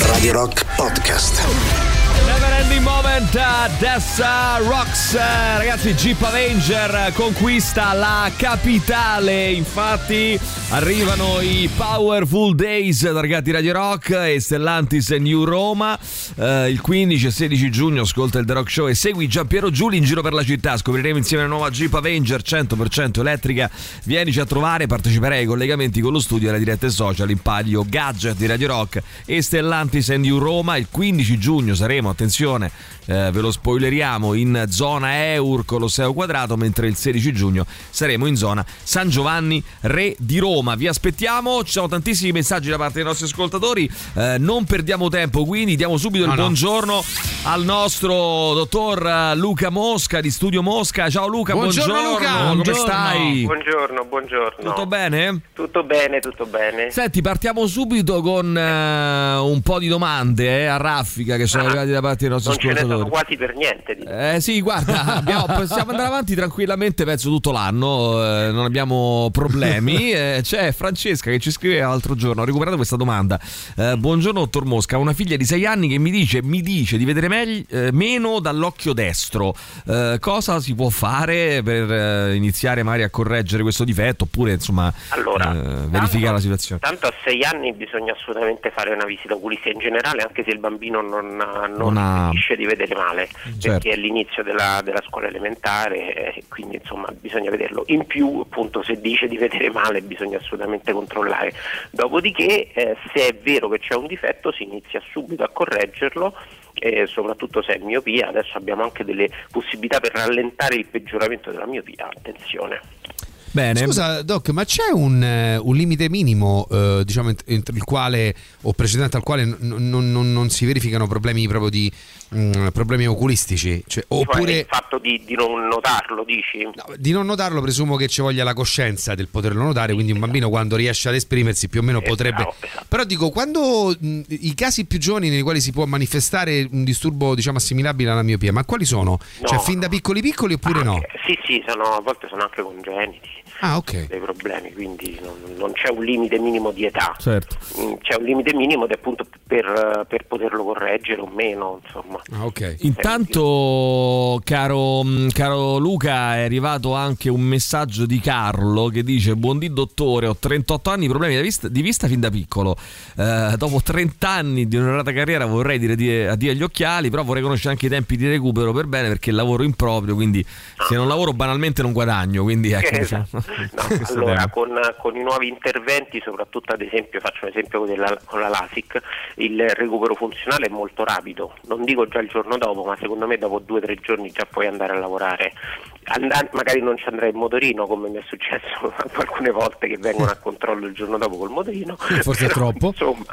Radio Rock Podcast. Never ending moment, uh, Dessa Rocks, Eh, ragazzi Jeep Avenger conquista la capitale, infatti arrivano i Powerful Days targati Radio Rock e Stellantis New Roma, Eh, il 15 e 16 giugno ascolta il The Rock Show e segui Giampiero Giuli in giro per la città, scopriremo insieme la nuova Jeep Avenger 100% elettrica, vienici a trovare, parteciperai ai collegamenti con lo studio e alle dirette social in palio gadget di Radio Rock e Stellantis New Roma, il 15 giugno saremo, attenzione, eh, ve lo spoileriamo, in zona Eur Colosseo Quadrato, mentre il 16 giugno saremo in zona San Giovanni Re di Roma. Vi aspettiamo, ci sono tantissimi messaggi da parte dei nostri ascoltatori, eh, non perdiamo tempo, quindi diamo subito No, il no. buongiorno al nostro dottor eh, Luca Mosca di Studio Mosca. Ciao Luca, Buongiorno, buongiorno, Luca. come Buongiorno. stai? Buongiorno, buongiorno. Tutto bene? Tutto bene, tutto bene. Senti, partiamo subito con eh, un po' di domande eh, a raffica che sono Ah, arrivate da parte dei nostri Non ce ne sono ascoltatori. quasi per niente. Eh sì, guarda, abbiamo- possiamo andare avanti tranquillamente, penso tutto l'anno, eh, non abbiamo problemi. Eh, c'è Francesca che ci scriveva l'altro giorno, ho recuperato questa domanda. Eh, buongiorno dottor Mosca, ho una figlia di 6 anni che mi dice, mi dice di vedere megli- eh, meno dall'occhio destro. Eh, cosa si può fare per eh, iniziare magari a correggere questo difetto oppure insomma Allora, verificare la situazione? Tanto a sei anni bisogna assolutamente fare una visita oculista in generale, anche se il bambino non, non Non ha... finisce di vedere male Certo. perché è l'inizio della, della scuola elementare quindi insomma bisogna vederlo. In più appunto se dice di vedere male bisogna assolutamente controllare. Dopodiché eh, se è vero che c'è un difetto si inizia subito a correggerlo e soprattutto se è miopia. Adesso abbiamo anche delle possibilità per rallentare il peggioramento della miopia attenzione Bene. Scusa, Doc, ma c'è un, eh, un limite minimo, eh, diciamo, ent- entro il quale o precedente al quale n- non, non- non si verificano problemi proprio di mm, problemi oculistici? Cioè, Cioè, oppure il fatto di, di non notarlo dici? di non notarlo, presumo che ci voglia la coscienza del poterlo notare. Quindi, un bambino quando riesce ad esprimersi, più o meno potrebbe. Però dico, quando mh, i casi più giovani nei quali si può manifestare un disturbo, diciamo, assimilabile alla miopia, ma quali sono? Cioè, No. fin da piccoli piccoli oppure no? Sì, sì, sono, a volte sono anche congeniti. Ah, ok. dei problemi, quindi non, non c'è un limite minimo di età. Certo. Mm, C'è un limite minimo è appunto per, per poterlo correggere o meno, insomma. Ah, ok. Intanto, caro, mm, caro Luca, è arrivato anche un messaggio di Carlo che dice: Buondì dottore, ho 38 anni, problemi di vista, di vista fin da piccolo. Eh, dopo 30 anni di onorata carriera vorrei dire di- addio agli occhiali, però vorrei conoscere anche i tempi di recupero per bene perché lavoro in proprio, quindi se non lavoro banalmente non guadagno. Quindi ecco, diciamo. No, allora, con, con i nuovi interventi, soprattutto ad esempio, faccio un esempio della- con la LASIK, il recupero funzionale è molto rapido, non dico già il giorno dopo, ma secondo me dopo due o tre giorni già puoi andare a lavorare. Andare- magari non ci andrai in motorino come mi è successo alcune volte che vengono a controllo il giorno dopo col motorino. Forse Però, troppo. Insomma,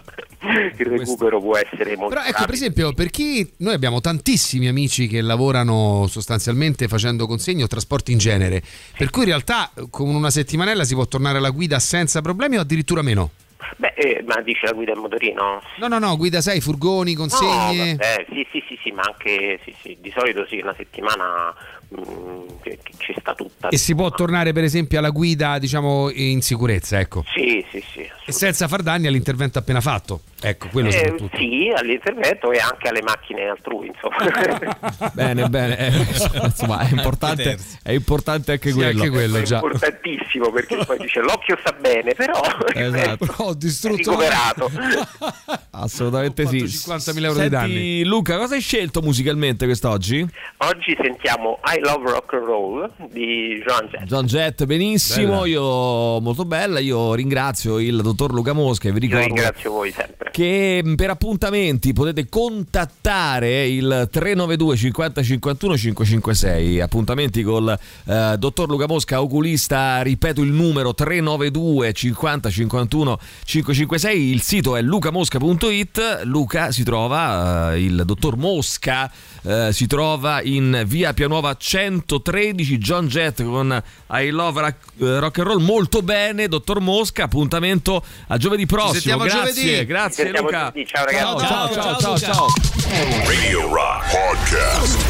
il recupero può essere molto Però ecco, per rapido. esempio, per chi noi abbiamo tantissimi amici che lavorano sostanzialmente facendo consegni o trasporti in genere, per cui in realtà con una settimanella si può tornare alla guida senza problemi o addirittura meno? Beh, eh, ma dice la guida in motorino? No, no, no, guida 6, furgoni, consegne. No, vabbè, sì, sì, sì, sì, ma anche sì, sì, di solito sì, una settimana mm, che- che ci sta tutta. E si può tornare per esempio alla guida, diciamo, in sicurezza, ecco. Sì, sì, sì. E senza far danni all'intervento appena fatto. Ecco, quello Eh, soprattutto. sì, all'intervento e anche alle macchine altrui, insomma. Bene, bene, eh, insomma è importante, è importante anche Sì, quello. anche quello, è già. importantissimo perché poi dice l'occhio sta bene, però Esatto. Ho distrutto recuperato. Assolutamente sì. 50.000 euro di Senti, danni. Luca, cosa hai scelto musicalmente quest'oggi? Oggi sentiamo I Love Rock and Roll di Joan Jett. John Jett, benissimo, Bella. io molto bella, io ringrazio il dottor Luca Mosca e vi Io ricordo ringrazio voi sempre. che mh, per appuntamenti potete contattare il 392 50 51 556 appuntamenti col eh, dottor Luca Mosca oculista ripeto il numero 392 50 51 556 il sito è lucamosca.it Luca si trova eh, il dottor Mosca eh, si trova in via Pianuova 113 John Jett con I Love Rock, eh, rock and Roll molto bene dottor Mosca appuntamento a giovedì prossimo grazie giovedì. grazie Luca giovedì. Ciao, ragazzi. ciao ciao ciao ciao, ciao. Radio Rock Podcast.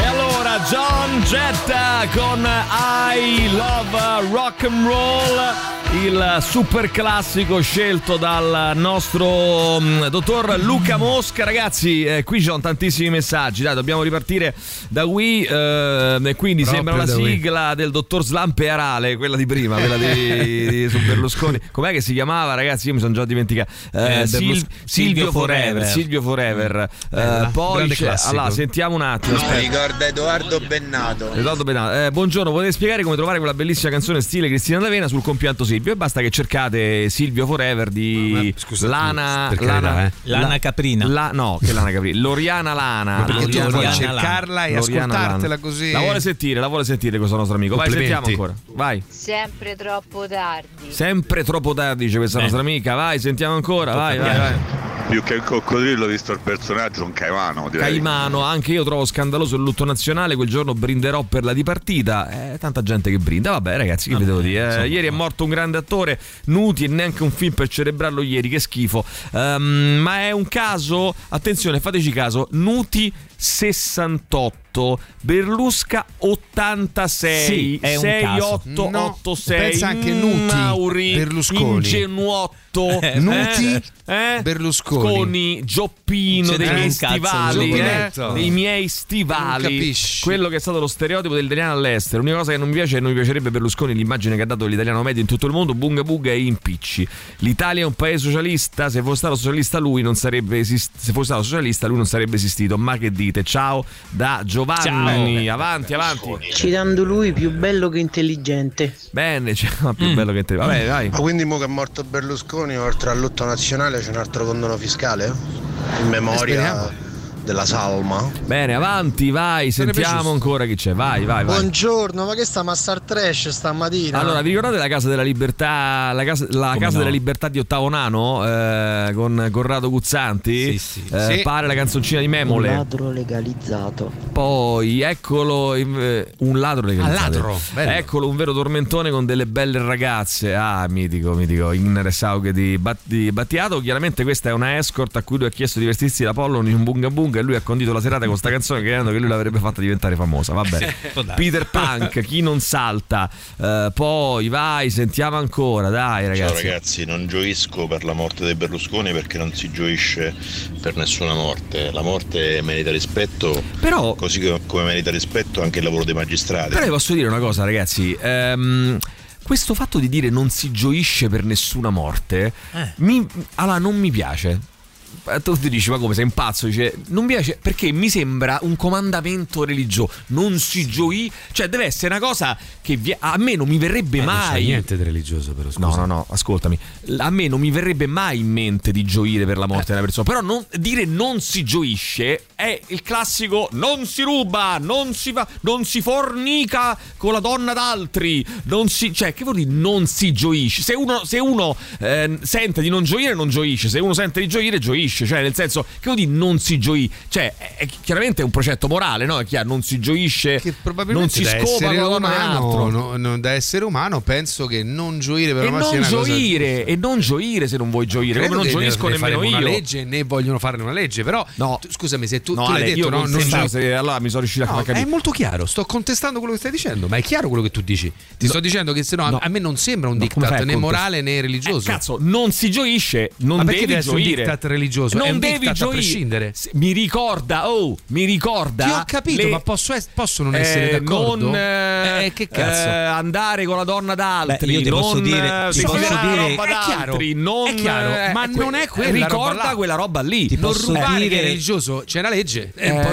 E allora John Jetta con I Love Rock and Roll, il super classico scelto dal nostro mm, dottor Luca Mosca. Ragazzi, eh, qui ci sono tantissimi messaggi, dai, dobbiamo ripartire da qui eh, e quindi Proprio sembra la sigla del dottor Slampe Arale, quella di prima, quella di, di su Berlusconi. Com'è che si chiamava, ragazzi? Io mi sono già dimenticato. Eh, Eh, Sil- Silvio Silvio Forever. Forever. Silvio Forever. Eh, Bella, poi c'è- allora, sentiamo un attimo. aspetta. ricorda Edoardo Bennato. Edoardo Bennato. Eh, buongiorno, potete spiegare come trovare quella bellissima canzone stile Cristina D'Avena sul compianto Silvio? E basta che cercate Silvio Forever di Lana, per carità, Lana, eh. Lana Caprina. La, no, che Lana Caprina. Loriana Lana. Ma perché tu Loriana puoi Lana. cercarla e Loriana ascoltartela Lana. così? La vuole sentire, la vuole sentire questo nostro amico. Vai, sentiamo ancora. Vai. Sempre troppo tardi. Sempre troppo tardi, dice questa Eh. nostra amica. Vai, sentiamo ancora. Vai, vai, vai. Più che il coccodrillo, visto il personaggio, un caimano, direi. Caimano, anche io trovo scandaloso il lutto nazionale. Quel giorno brinderò per la dipartita. Eh, tanta gente che brinda. Vabbè, ragazzi, che vi devo dire? Eh, ieri è morto un grande attore, Nuti, e neanche un film per celebrarlo ieri. Che schifo. Ehm, ma è un caso, attenzione, fateci caso. Nuti 68. 68, Berlusca 86, Sì, è un caso. 6886. pensa anche Nuti, Mauri, Berlusconi. Ingenuotto, Eh, Nuti, eh? Berlusconi. Sconi, Gioppino C'entra dei miei stivali, eh? Dei miei stivali. capisci. Quello che è stato lo stereotipo dell'italiano all'estero. L'unica cosa che non mi piace e non mi piacerebbe Berlusconi l'immagine che ha dato l'italiano medio in tutto il mondo, bunga bunga e impicci. L'Italia è un paese socialista, se fosse stato socialista lui non sarebbe esist- se fosse stato socialista lui non sarebbe esistito. Ma che dite? Ciao da Giovanni. Avanti, avanti. Citando lui più bello che intelligente. Bene, ma più bello che te. Vabbè. Ma quindi mo che è morto Berlusconi, oltre al lutto nazionale c'è un altro condono fiscale? In memoria della salma? Bene, avanti, vai, sentiamo ancora chi c'è. Vai, vai, vai. Buongiorno, ma che sta a Star Trash stamattina? Allora, vi ricordate la Casa della Libertà, la casa, la casa no? della Libertà di Ottavo Nano eh, con Corrado Guzzanti? Eh, Sì. Pare la canzoncina di Un Memole. ladro legalizzato. Poi eccolo eh, un ladro legalizzato. Ah, ladro, bello. Eccolo un vero tormentone con delle belle ragazze. Ah, mitico, mitico. In Saughe di, Bat- di Battiato. Chiaramente questa è una escort a cui lui ha chiesto di vestirsi da Pollo in un bunga bunga e lui ha condito la serata con sta canzone credendo che lui l'avrebbe fatta diventare famosa. Vabbè. Peter Punk, chi non salta. Eh, poi vai, sentiamo ancora. Dai, ragazzi. Ciao ragazzi, non gioisco per la morte di Berlusconi perché non si gioisce per nessuna morte. La morte merita rispetto, Però- così co- come merita rispetto anche il lavoro dei magistrati. Però vi posso dire una cosa, ragazzi. ehm, questo fatto di dire non si gioisce per nessuna morte, Eh. mi, allora non mi piace. Eh, Tu ti dici, ma come sei un pazzo? Dice, non mi piace perché mi sembra un comandamento religioso. Non si gioì, cioè deve essere una cosa che vi- a me non mi verrebbe Eh, non c'è mai. niente di religioso, però. Scusa. No, no, no, ascoltami. A me non mi verrebbe mai in mente di gioire per la morte di una persona. Però non- dire non si gioisce è il classico non si ruba, non si, va, non si fornica con la donna d'altri. Non si, cioè, che vuol dire non si gioisce? Se uno, se uno eh, sente di non gioire, non gioisce. Se uno sente di gioire, gioisce. Cioè, nel senso, che vuol dire non si gioì? Cioè, è, è chiaramente un precetto morale, no? È chiaro, non si gioisce, non Probabilmente si da scopa con altro. no, no, da essere umano penso che non gioire per E morte non sia una cosa gioire, e non gioire se non vuoi gioire, Credo come non che gioisco ne nemmeno io. una legge né vogliono farne una legge, però tu- scusami se tu, No, tu l'hai Ale, detto, no, non gio- se- allora mi sono riuscito a No, far capire. è molto chiaro, sto contestando quello che stai dicendo, ma è chiaro quello che tu dici. Ti sto dicendo che se no, a- No. a me non sembra un No, diktat a né morale né religioso. Eh, cazzo, non si gioisce, non Ma devi essere un gioire. diktat religioso? Non È un devi gioire. Mi ricorda, oh, mi ricorda. Ti ho capito, le- ma posso, es- posso non essere eh, d'accordo? Non eh, Eh, che cazzo? eh, andare con la donna d'altri. Beh, io ti non, posso dire- eh, ti posso dire- roba È chiaro, d'altri, non, è chiaro, eh, ma que- non è quella roba Ricorda là. quella roba lì. Ti non posso rubare che dire- è religioso, c'è una legge, è un po'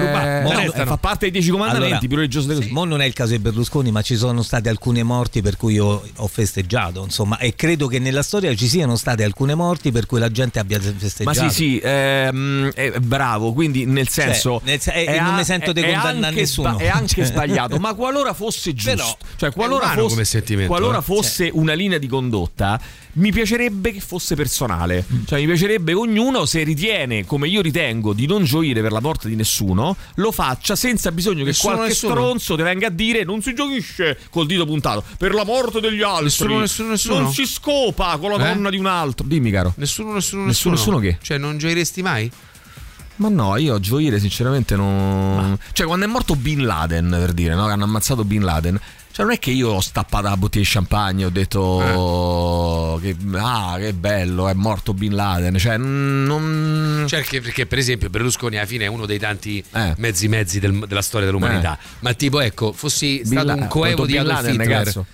Eh, fa parte dei dieci comandamenti, Allora, più religioso di così. Mo non è il caso di Berlusconi, ma ci sono state alcune morti per cui io ho festeggiato, insomma, e credo che nella storia ci siano state alcune morti per cui la gente abbia Ma festeggiato. sì, sì, ehm, è bravo, quindi nel senso... Cioè, nel se- è non a- mi sento di condannare nessuno. sba- è anche Cioè. sbagliato, ma qualora fosse giusto, Però, cioè qualora fosse, qualora eh. fosse una linea di condotta, mi piacerebbe che fosse personale. Mm. Cioè mi piacerebbe che ognuno, se ritiene, come io ritengo, di non gioire per la morte di nessuno, lo faccia senza bisogno che Nessuno, qualche nessuno. stronzo ti venga a dire non si gioisce col dito puntato per la morte degli altri. Nessuno, nessuno, nessuno? Non si scopa con la Eh? donna di un altro. Dimmi, caro. Nessuno, nessuno, Nessuno, nessuno che? Cioè, non gioiresti mai? Ma no, io a gioire sinceramente non... Cioè quando è morto Bin Laden, per dire, no? Che hanno ammazzato Bin Laden. Cioè non è che io ho stappato la bottiglia di champagne e ho detto che, ah, che bello, è morto Bin Laden. Cioè non... Cioè, perché, per esempio Berlusconi alla fine è uno dei tanti Eh. mezzi mezzi del- della storia dell'umanità. Ma tipo, ecco, fossi Bin stato La- un coevo di Bin Adolf Laden, Hitler. cazzo.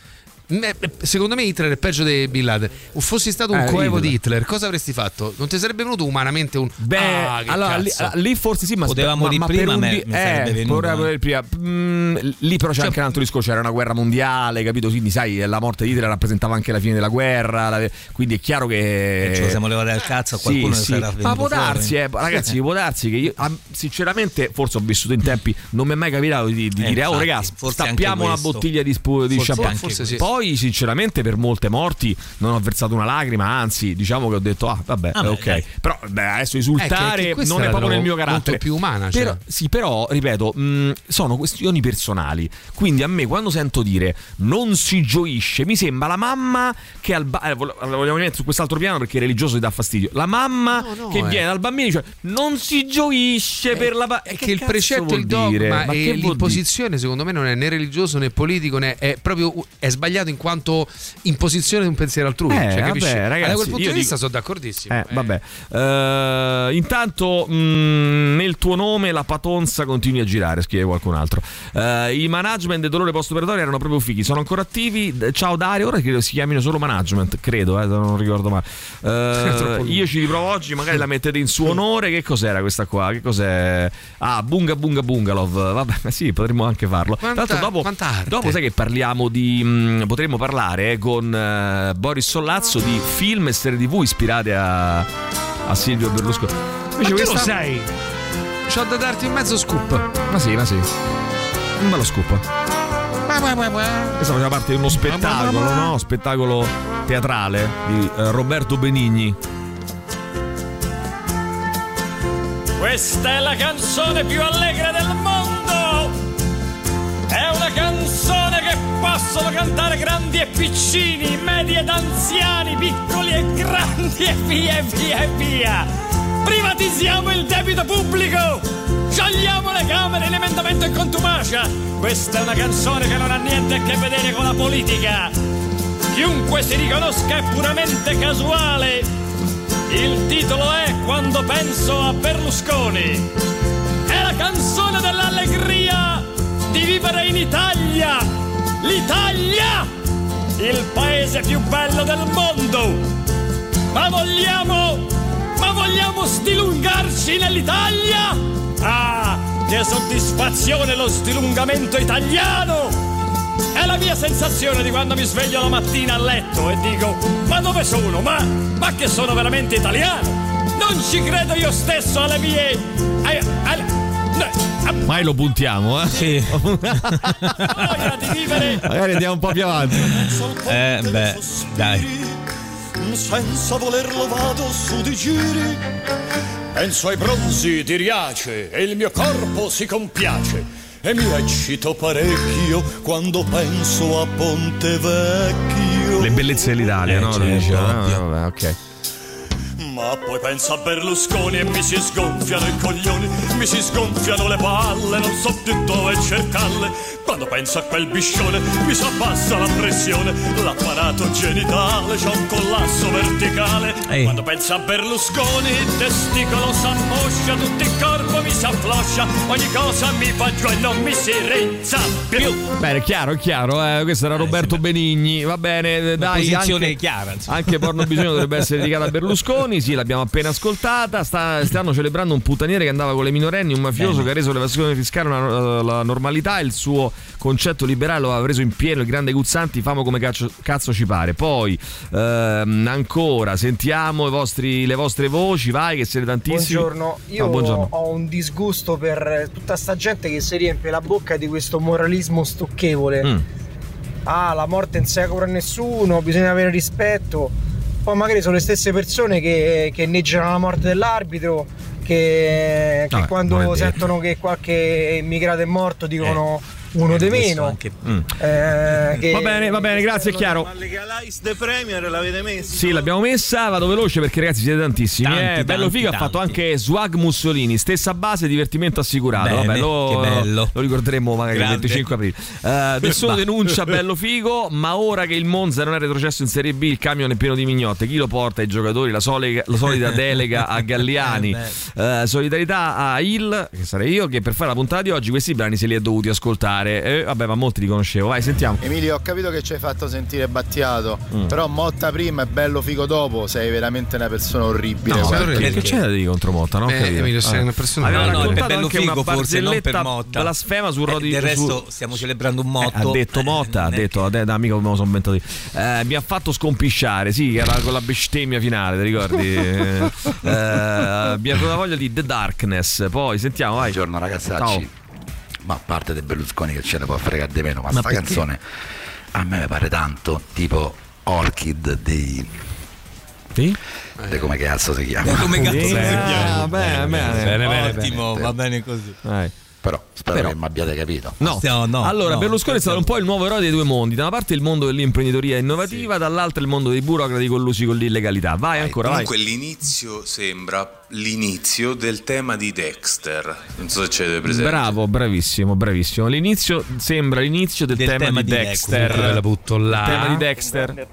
Secondo me Hitler è peggio di Bin Laden. O fossi stato un Eh, coevo Hitler. di Hitler, cosa avresti fatto? Non ti sarebbe venuto umanamente un. Beh, ah, che allora lì, lì forse sì, ma Poteva ma- prima, me- di- mi eh, venuto, eh. prima. Mm, lì però c'è Cioè- anche un altro discorso, c'era una guerra mondiale, capito? Quindi sai, la morte di Hitler rappresentava anche la fine della guerra, la- quindi è chiaro che lo siamo levati dal cazzo a qualcuno Sì, sì. Ma può darsi, eh, ragazzi, può darsi che io sinceramente forse ho vissuto in tempi non mi è mai capitato di, di Eh, dire "Oh infatti, ragazzi, forse anche stappiamo una bottiglia di, spu- di Forse champagne". Forse sì. Poi poi, sinceramente, per molte morti non ho versato una lacrima, anzi, diciamo che ho detto, ah, vabbè, Vabbè, ok. dai. Però beh, adesso Eh, esultare che- che questa non è proprio nel mio carattere. molto più umana, cioè. Però, sì, però, ripeto, mh, sono questioni personali. Quindi a me quando sento dire non si gioisce, mi sembra la mamma che al ba- eh, vogliamo mettere su quest'altro piano perché il religioso gli dà fastidio. La mamma no, che eh. viene dal bambino e dice non si gioisce per la pa-". è E che il precetto il dogma dire? E che l'imposizione secondo me non è né religioso né politico né è proprio è sbagliato in quanto imposizione di un pensiero altrui Eh, cioè, vabbè, capisci? ragazzi, da quel punto di vista dico- sono d'accordissimo Eh, vabbè. Eh, intanto mh, nel tuo nome la patonza continui a girare, scrive qualcun altro. Eh, I management del dolore post-operatorio erano proprio fighi, sono ancora attivi. Ciao Dario, ora credo si chiamino solo management, credo, eh, non ricordo mai. Eh, lungo. io ci riprovo oggi, magari la mettete in suo onore. Che cos'era questa qua? Che cos'è? Ah, Bunga Bunga Bungalov. Vabbè, sì, potremmo anche farlo. Quanta- l'altro dopo, dopo sai che parliamo di... mh, potremmo parlare eh, con eh, Boris Sollazzo di film e serie tv ispirate a, a Silvio Berlusconi. ma Invece tu lo sai c'ho da darti un mezzo scoop Ma sì, ma sì. Un bello scoop. Questa faceva parte di uno spettacolo, no? Spettacolo teatrale di eh, Roberto Benigni. Questa è la canzone più allegra del mondo. È una canzone possono cantare grandi e piccini, medi ed anziani, piccoli e grandi e via e via e via. Privatizziamo il debito pubblico. Sciogliamo le Camere in emendamento e contumacia. Questa è una canzone che non ha niente a che vedere con la politica. Chiunque si riconosca è puramente casuale. Il titolo è Quando penso a Berlusconi. È la canzone dell'allegria di vivere in Italia. L'Italia! Il paese più bello del mondo. Ma vogliamo, ma vogliamo stilungarci nell'Italia? Ah, che soddisfazione lo stilungamento italiano! È la mia sensazione di quando mi sveglio la mattina a letto e dico: Ma dove sono? Ma, ma che sono veramente italiano? Non ci credo io stesso alle mie. alle- no, a- Mai lo puntiamo, eh? Sì. voglia di vivere Magari andiamo un po' più avanti. Eh, beh, dai. senza volerlo vado su di giri. Penso ai bronzi di Riace e il mio corpo si compiace. E mi eccito parecchio quando penso a Ponte Vecchio. Le bellezze dell'Italia, Eh, no? Certo, dice, no? Vabbè, ok. Ma poi penso a Berlusconi e mi si sgonfiano i coglioni, mi si sgonfiano le palle, non so più dove cercarle. Quando penso a quel biscione mi si abbassa la pressione, l'apparato genitale c'ha un collasso verticale. Ehi. Quando penso a Berlusconi il testicolo s'ammoscia, tutto il corpo mi si affloscia, ogni cosa mi fa giù e non mi si rizza più. Bene, chiaro, è chiaro. eh, questo era Roberto Benigni. Va bene, dai. posizione anche, chiara, insomma. Anche Porno Bisogno dovrebbe essere dedicato a Berlusconi. Sì, l'abbiamo appena ascoltata. Sta- stanno celebrando un puttaniere che andava con le minorenni, un mafioso che ha reso l'evasione fiscale una- la normalità. Il suo concetto liberale lo aveva preso in pieno il grande Guzzanti, famo come cazzo, cazzo ci pare. Poi, ehm, ancora, sentiamo i vostri- le vostre voci, vai, che siete tantissimi. Buongiorno, io Ah, buongiorno. ho un disgusto per tutta sta gente che si riempie la bocca di questo moralismo stucchevole. Mm. Ah, la morte non si cura a nessuno, bisogna avere rispetto. Poi magari sono le stesse persone che, che neggiano la morte dell'arbitro, che, che non è quando sentono che qualche immigrato è morto dicono uno di Questo meno. anche- Mm. Eh, che- Va bene, va bene, grazie, è chiaro. Ma Legalize the Premier l'avete messa? Sì, l'abbiamo messa, vado veloce perché ragazzi siete tantissimi. Tanti, eh, bello tanti, figo, ha tanti. fatto anche Swag Mussolini, stessa base, divertimento assicurato. Bene, Vabbè, lo, che bello. lo ricorderemo magari il Grande. 25 aprile. Eh, nessuno denuncia, bello figo, ma ora che il Monza non è retrocesso in Serie B, il camion è pieno di mignotte. Chi lo porta ai giocatori? La, soliga- la solita delega a Galliani. Eh, Eh, solidarietà a Il, che sarei io, che per fare la puntata di oggi questi brani se li ha dovuti ascoltare. Eh, vabbè, ma molti li conoscevo. Vai, sentiamo. Emilio, ho capito che ci hai fatto sentire Battiato, Mm. però Motta prima e bello figo dopo, sei veramente una persona orribile. No, perché, che c'è da dire contro Motta? No? Eh, Emilio, sei una persona- Aveva No, no, raccontato per bello anche figo una forse, non per Motta. blasfema su Eh, Rodi del resto su- stiamo celebrando un Eh, motto. ha detto Motta, ha detto, da, da amico come me lo sono inventato io. Eh, mi ha fatto scompisciare, sì, che era con la bestemmia finale, ti ricordi? eh, eh, mi ha voglia di The Darkness. Poi sentiamo, vai. Buongiorno ragazzacci. Ciao. Ma a parte del Berlusconi che ce ne può fregare di meno, ma, Ma sta perché? canzone a me pare tanto tipo Orchid dei... Sì? De come cazzo si chiama? Eh, come cazzo si chiama? Ah, bene, bene. Ottimo, va bene così. Dai. Però spero Però- che mi abbiate capito. No. Stiamo- no, allora, no, Berlusconi è stato un po' il nuovo eroe dei due mondi. Da una parte il mondo dell'imprenditoria innovativa, dall'altra il mondo dei burocrati collusi con l'illegalità. Vai ancora, vai. Comunque l'inizio sembra l'inizio del tema di Dexter. Non so se ce l'avete presente. Bravo, bravissimo, bravissimo. L'inizio sembra l'inizio del, tema, di Dexter. Dexter. La butto là. Il tema di Dexter.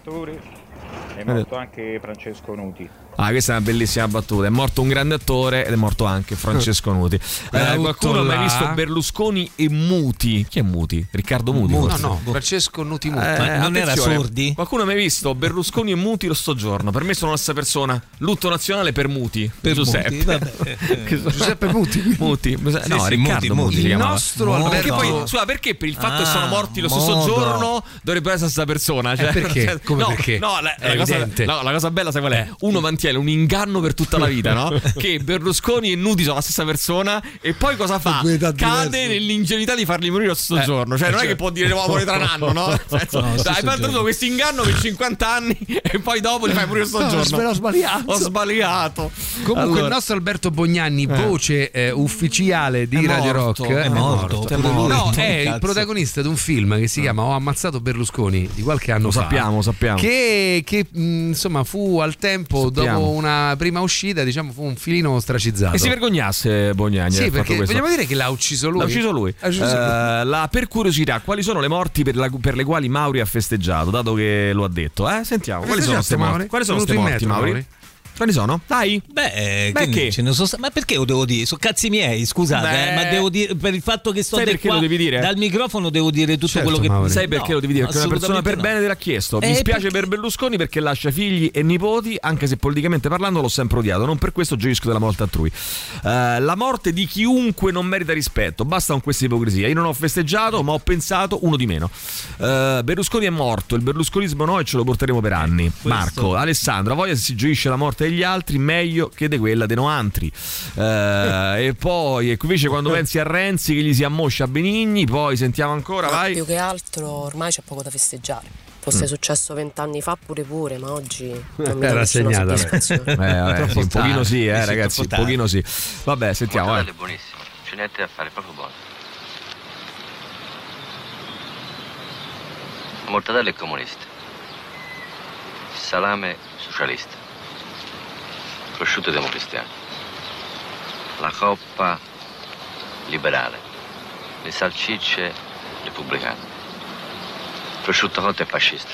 È morto anche Francesco Nuti. Ah, questa è una bellissima battuta. È morto un grande attore ed è morto anche Francesco Nuti. la Eh, butto qualcuno ha mai visto Berlusconi e Muti? Chi è Muti? Riccardo Muti? No, forse? no, Francesco Nuti Muti. Eh, Ma non era sordi? Qualcuno ha mai visto Berlusconi e Muti lo sto giorno? Per me sono la stessa persona. Lutto nazionale per Muti. Per Giuseppe. Muti. Che Giuseppe Muti. Muti. No, Sì, sì, Riccardo Muti, Muti. Muti. Il nostro Modo. Perché poi, scusa, perché per il fatto che Ah, sono morti lo stesso modo. giorno dovrebbe essere la stessa persona? Cioè, Eh, perché? cioè, Come no, perché? No, la, la cosa, no, la cosa bella, sai qual è? Uno mantiene un inganno per tutta la vita, no? Che Berlusconi e Nuti sono la stessa persona e poi cosa fa? Cade diverse. nell'ingenuità di farli morire lo stesso Eh, giorno. Cioè, non è cioè- che può dire devo morire tra un anno, no? Cioè, No, hai mantenuto giorno. questo inganno per 50 anni e poi dopo li fai morire lo stesso No, giorno. ho sbagliato. Ho sbagliato. Comunque Allora- il nostro Alberto Bognanni, voce eh, ufficiale di È Radio morto, Rock, è morto. È morto. No, Che è il protagonista di un film che si chiama Ho ammazzato Berlusconi di qualche anno Lo fa. sappiamo, lo sappiamo. Che, che, mh, insomma fu al tempo, Sappiamo. Dopo una prima uscita, diciamo, fu un filino ostracizzato. E si vergognasse Bognani. Sì, fatto perché vogliamo dire che l'ha ucciso lui. L'ha ucciso lui. Ha ucciso lui. Eh, la- per curiosità, quali sono le morti per, la- per le quali Mauri ha festeggiato? Dato che lo ha detto, eh? Sentiamo. Quali sono queste Festeggiaste, morti? Mauri? Quali sono queste morti, Mauri? Mauri? Quali sono? Dai. Beh, eh, Beh, che che? ce ne so- ma perché lo devo dire? Sono cazzi miei, scusate, eh, ma devo dire per il fatto che sto Sai perché qua, lo devi dire? dal microfono devo dire tutto Certo, quello che Mauri. Sai perché No, lo devi dire? Perché una persona per no. bene te l'ha chiesto. Mi Eh, spiace perché- per Berlusconi perché lascia figli e nipoti, anche se politicamente parlando l'ho sempre odiato. Non per questo gioisco della morte altrui. Eh, la morte di chiunque non merita rispetto. Basta con questa ipocrisia. Io non ho festeggiato, ma ho pensato uno di meno. Eh, Berlusconi è morto, il berlusconismo no e ce lo porteremo per anni. Marco, Alessandro, a voglia se si gioisce la morte degli altri, meglio che di quella dei noantri. Eh, e poi, e invece, quando pensi a Renzi che gli si ammoscia a Benigni, poi sentiamo ancora, Ma vai. più che altro ormai c'è poco da festeggiare. Fosse Mm. successo vent'anni fa pure pure, ma oggi non mi Era soddisfazione. Eh, vabbè, Troppo sì, un pochino sì, eh, ragazzi, un pochino sì. Vabbè, sentiamo. Eh. è buonissimo, c'è niente da fare, è proprio buono. La mortadella è comunista. Salame socialista. È democristiano. La coppa liberale. Le salsicce repubblicane. Prosciutto cotto è fascista.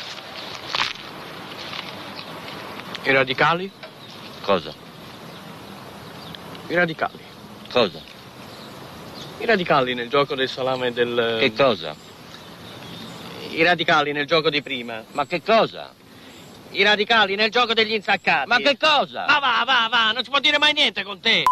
I radicali? Cosa? I radicali. Cosa? I radicali nel gioco del salame del... Che cosa? I radicali nel gioco di prima. Ma che cosa? I radicali nel gioco degli insaccati. Ma che cosa? Ma va, va, va, non si può dire mai niente con te.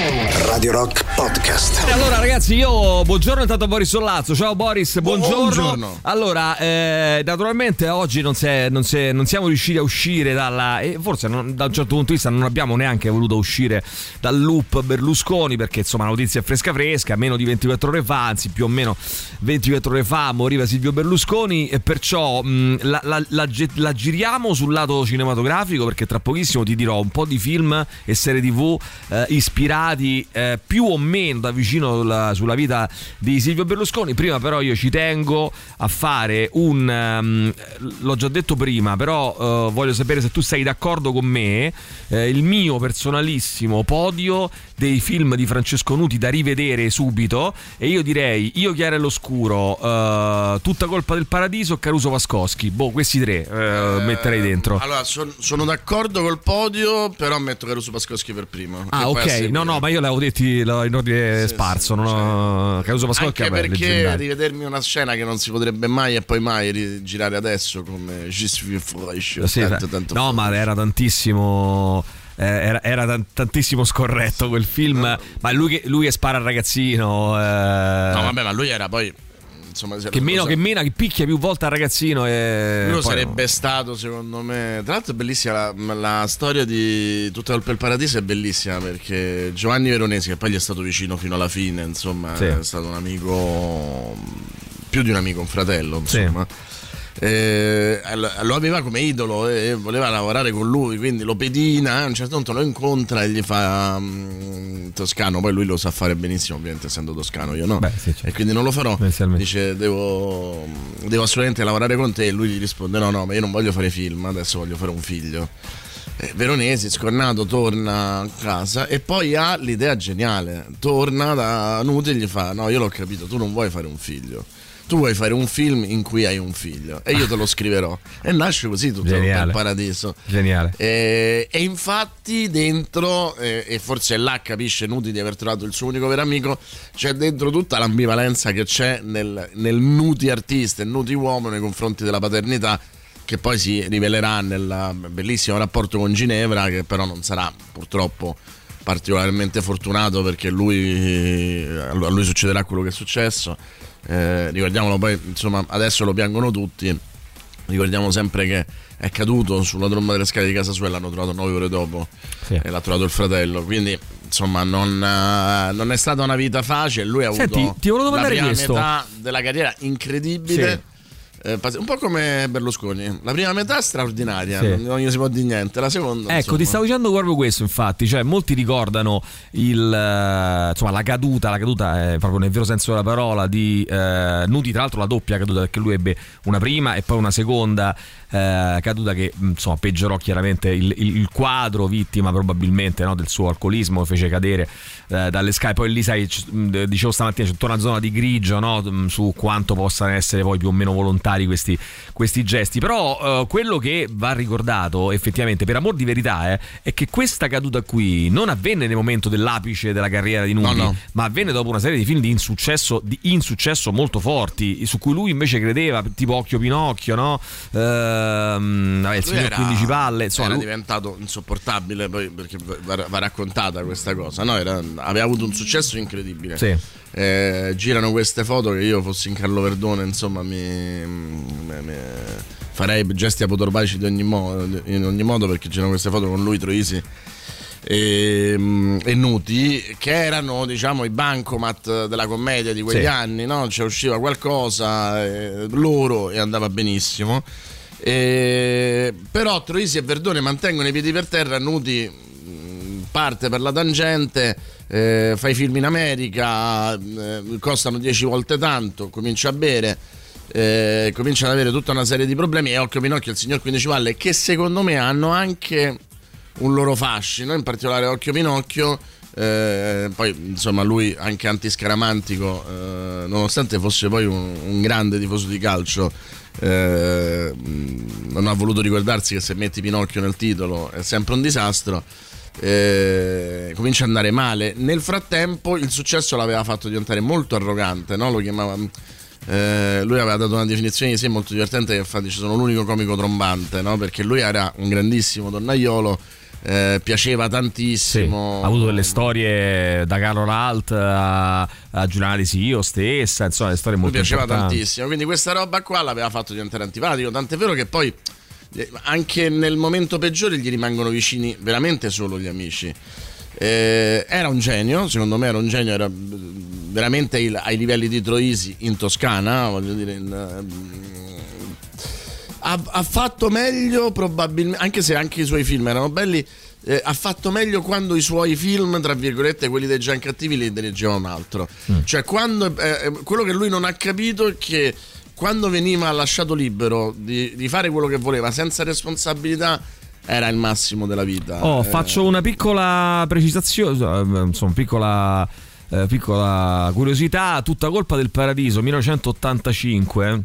Radio Rock Podcast. E allora ragazzi io buongiorno intanto Boris Sollazzo ciao Boris buongiorno, Buongiorno. allora eh, naturalmente oggi non, è- non è- non siamo riusciti a uscire dalla e forse non- da un certo punto di vista non abbiamo neanche voluto uscire dal loop Berlusconi perché insomma la notizia è fresca fresca meno di 24 ore fa anzi più o meno 24 ore fa moriva Silvio Berlusconi e perciò mh, la, la- la ge- la giriamo sul lato cinematografico perché tra pochissimo ti dirò un po' di film e serie tv eh, ispirati eh, più o meno da vicino sulla, sulla vita di Silvio Berlusconi. Prima però io ci tengo a fare un... ehm, l'ho già detto prima, però eh, voglio sapere se tu sei d'accordo con me, eh, il mio personalissimo podio dei film di Francesco Nuti da rivedere subito e io direi Io Chiara e l'Oscuro, eh, Tutta colpa del paradiso, Caruso Vascoschi. Boh, questi tre eh, metterei dentro. Allora, son- sono d'accordo col podio, però metto Caruso Pascoschi per primo. Ah, ok. seguire. No, no, ma io l'avevo detti lo- in ordine sparso. non ho... Caruso Pascocchi Anche vabbè, perché leggendario. rivedermi una scena che non si potrebbe mai e poi mai girare adesso come Je suis fresh. Sì, tanto, ta- tanto no, ma era tantissimo. eh, era, era tan- tantissimo scorretto quel film. Ma lui che, lui che spara al ragazzino. eh, No, vabbè, ma lui era poi. Insomma, che, meno, lo- che mena, che picchia più volte al ragazzino. E poi- sarebbe stato, secondo me. Tra l'altro, è bellissima la, la storia di Tutta colpa del paradiso. È bellissima perché Giovanni Veronesi, che poi gli è stato vicino fino alla fine, insomma, Sì. è stato un amico, più di un amico, un fratello, Sì. Eh, lo aveva come idolo e voleva lavorare con lui, quindi lo pedina, a un certo punto lo incontra e gli fa mm, toscano, poi lui lo sa fare benissimo, ovviamente essendo toscano, io no. Beh, sì, certo. E quindi non lo farò. Dice devo, devo assolutamente lavorare con te e lui gli risponde no no ma io non voglio fare film, adesso voglio fare un figlio. Eh, Veronesi, scornato, torna a casa e poi ha l'idea geniale. Torna da Nuti e gli fa: No, io l'ho capito, tu non vuoi fare un figlio. Tu vuoi fare un film in cui hai un figlio e io te lo scriverò. E nasce così tutto Geniale. il paradiso. Geniale. E, e infatti dentro, eh, e forse là capisce Nuti di aver trovato il suo unico vero amico, c'è dentro tutta l'ambivalenza che c'è nel, nel Nuti artista e Nuti uomo nei confronti della paternità che poi si rivelerà nel bellissimo rapporto con Ginevra che però non sarà purtroppo particolarmente fortunato perché lui, a lui succederà quello che è successo Eh, ricordiamolo poi insomma adesso lo piangono tutti. Ricordiamo sempre che è caduto sulla tromba delle scale di casa sua e l'hanno trovato nove ore dopo. Sì. e l'ha trovato il fratello. Quindi insomma non, eh, non è stata una vita facile. Lui ha avuto Senti, ti volevo la prima questo. metà della carriera incredibile Eh, un po' come Berlusconi la prima metà è straordinaria Sì. non, gli si può dire niente la seconda Ecco, insomma. ti stavo dicendo proprio questo, infatti, cioè molti ricordano il, eh, insomma, la caduta, la caduta è proprio nel vero senso della parola di eh, Nuti, tra l'altro la doppia caduta perché lui ebbe una prima e poi una seconda eh, caduta che mh, insomma peggiorò chiaramente il, il- il quadro, vittima probabilmente no, del suo alcolismo, fece cadere eh, dalle scale, poi lì sai, mh, dicevo stamattina c'è tutta una zona di grigio no, mh, su quanto possano essere poi più o meno volontari questi, questi gesti, però eh, quello che va ricordato effettivamente per amor di verità eh, è che questa caduta qui non avvenne nel momento dell'apice della carriera di Nuti, No, no. ma avvenne dopo una serie di film di insuccesso, di insuccesso molto forti, su cui lui invece credeva, tipo Occhio Pinocchio, no? Ehm, vabbè, il signor era- 15 palle, insomma, era lui- diventato insopportabile poi perché va, va raccontata questa cosa no? Era- aveva avuto un successo incredibile Sì. Eh, girano queste foto che io fossi in Carlo Verdone insomma mi- farei gesti ogni, modo, in ogni modo perché girano queste foto con lui Troisi e, e Nuti che erano diciamo i bancomat della commedia di quegli Sì. anni no? cioè usciva qualcosa eh, loro e andava benissimo e- però Troisi e Verdone mantengono i piedi per terra Nuti mh, parte per la tangente eh, fa i film in America eh, costano 10 volte tanto comincia a bere eh, comincia ad avere tutta una serie di problemi e Occhio Pinocchio e il signor 15 Valle che secondo me hanno anche un loro fascino, in particolare Occhio Pinocchio. eh, poi insomma lui anche antiscaramantico, eh, nonostante fosse poi un, un grande tifoso di calcio, eh, non ha voluto ricordarsi che se metti Pinocchio nel titolo è sempre un disastro. eh, comincia ad andare male. Nel frattempo il successo l'aveva fatto diventare molto arrogante, no? lo chiamava. Eh, lui aveva dato una definizione di sé molto divertente che infatti ci sono l'unico comico trombante no? perché lui era un grandissimo donnaiolo eh, piaceva tantissimo ha avuto delle storie da Carlo Ralt a, a Giuliana Sio stessa, insomma, le storie mi molto piaceva importanti. tantissimo quindi questa roba qua l'aveva fatto diventare antipatico tant'è vero che poi eh, anche nel momento peggiore gli rimangono vicini veramente solo gli amici Eh, era un genio secondo me era un genio era veramente il- ai livelli di Troisi in Toscana voglio dire in, mm, ha, ha fatto meglio probabilmente anche se anche i suoi film erano belli eh, ha fatto meglio quando i suoi film tra virgolette quelli dei Gian Cattivi li dirigeva un altro. Cioè quando eh, quello che lui non ha capito è che quando veniva lasciato libero di, di fare quello che voleva senza responsabilità era il massimo della vita. Oh, Eh, faccio una piccola precisazione, eh, insomma, piccola, eh, piccola curiosità, tutta colpa del Paradiso 1985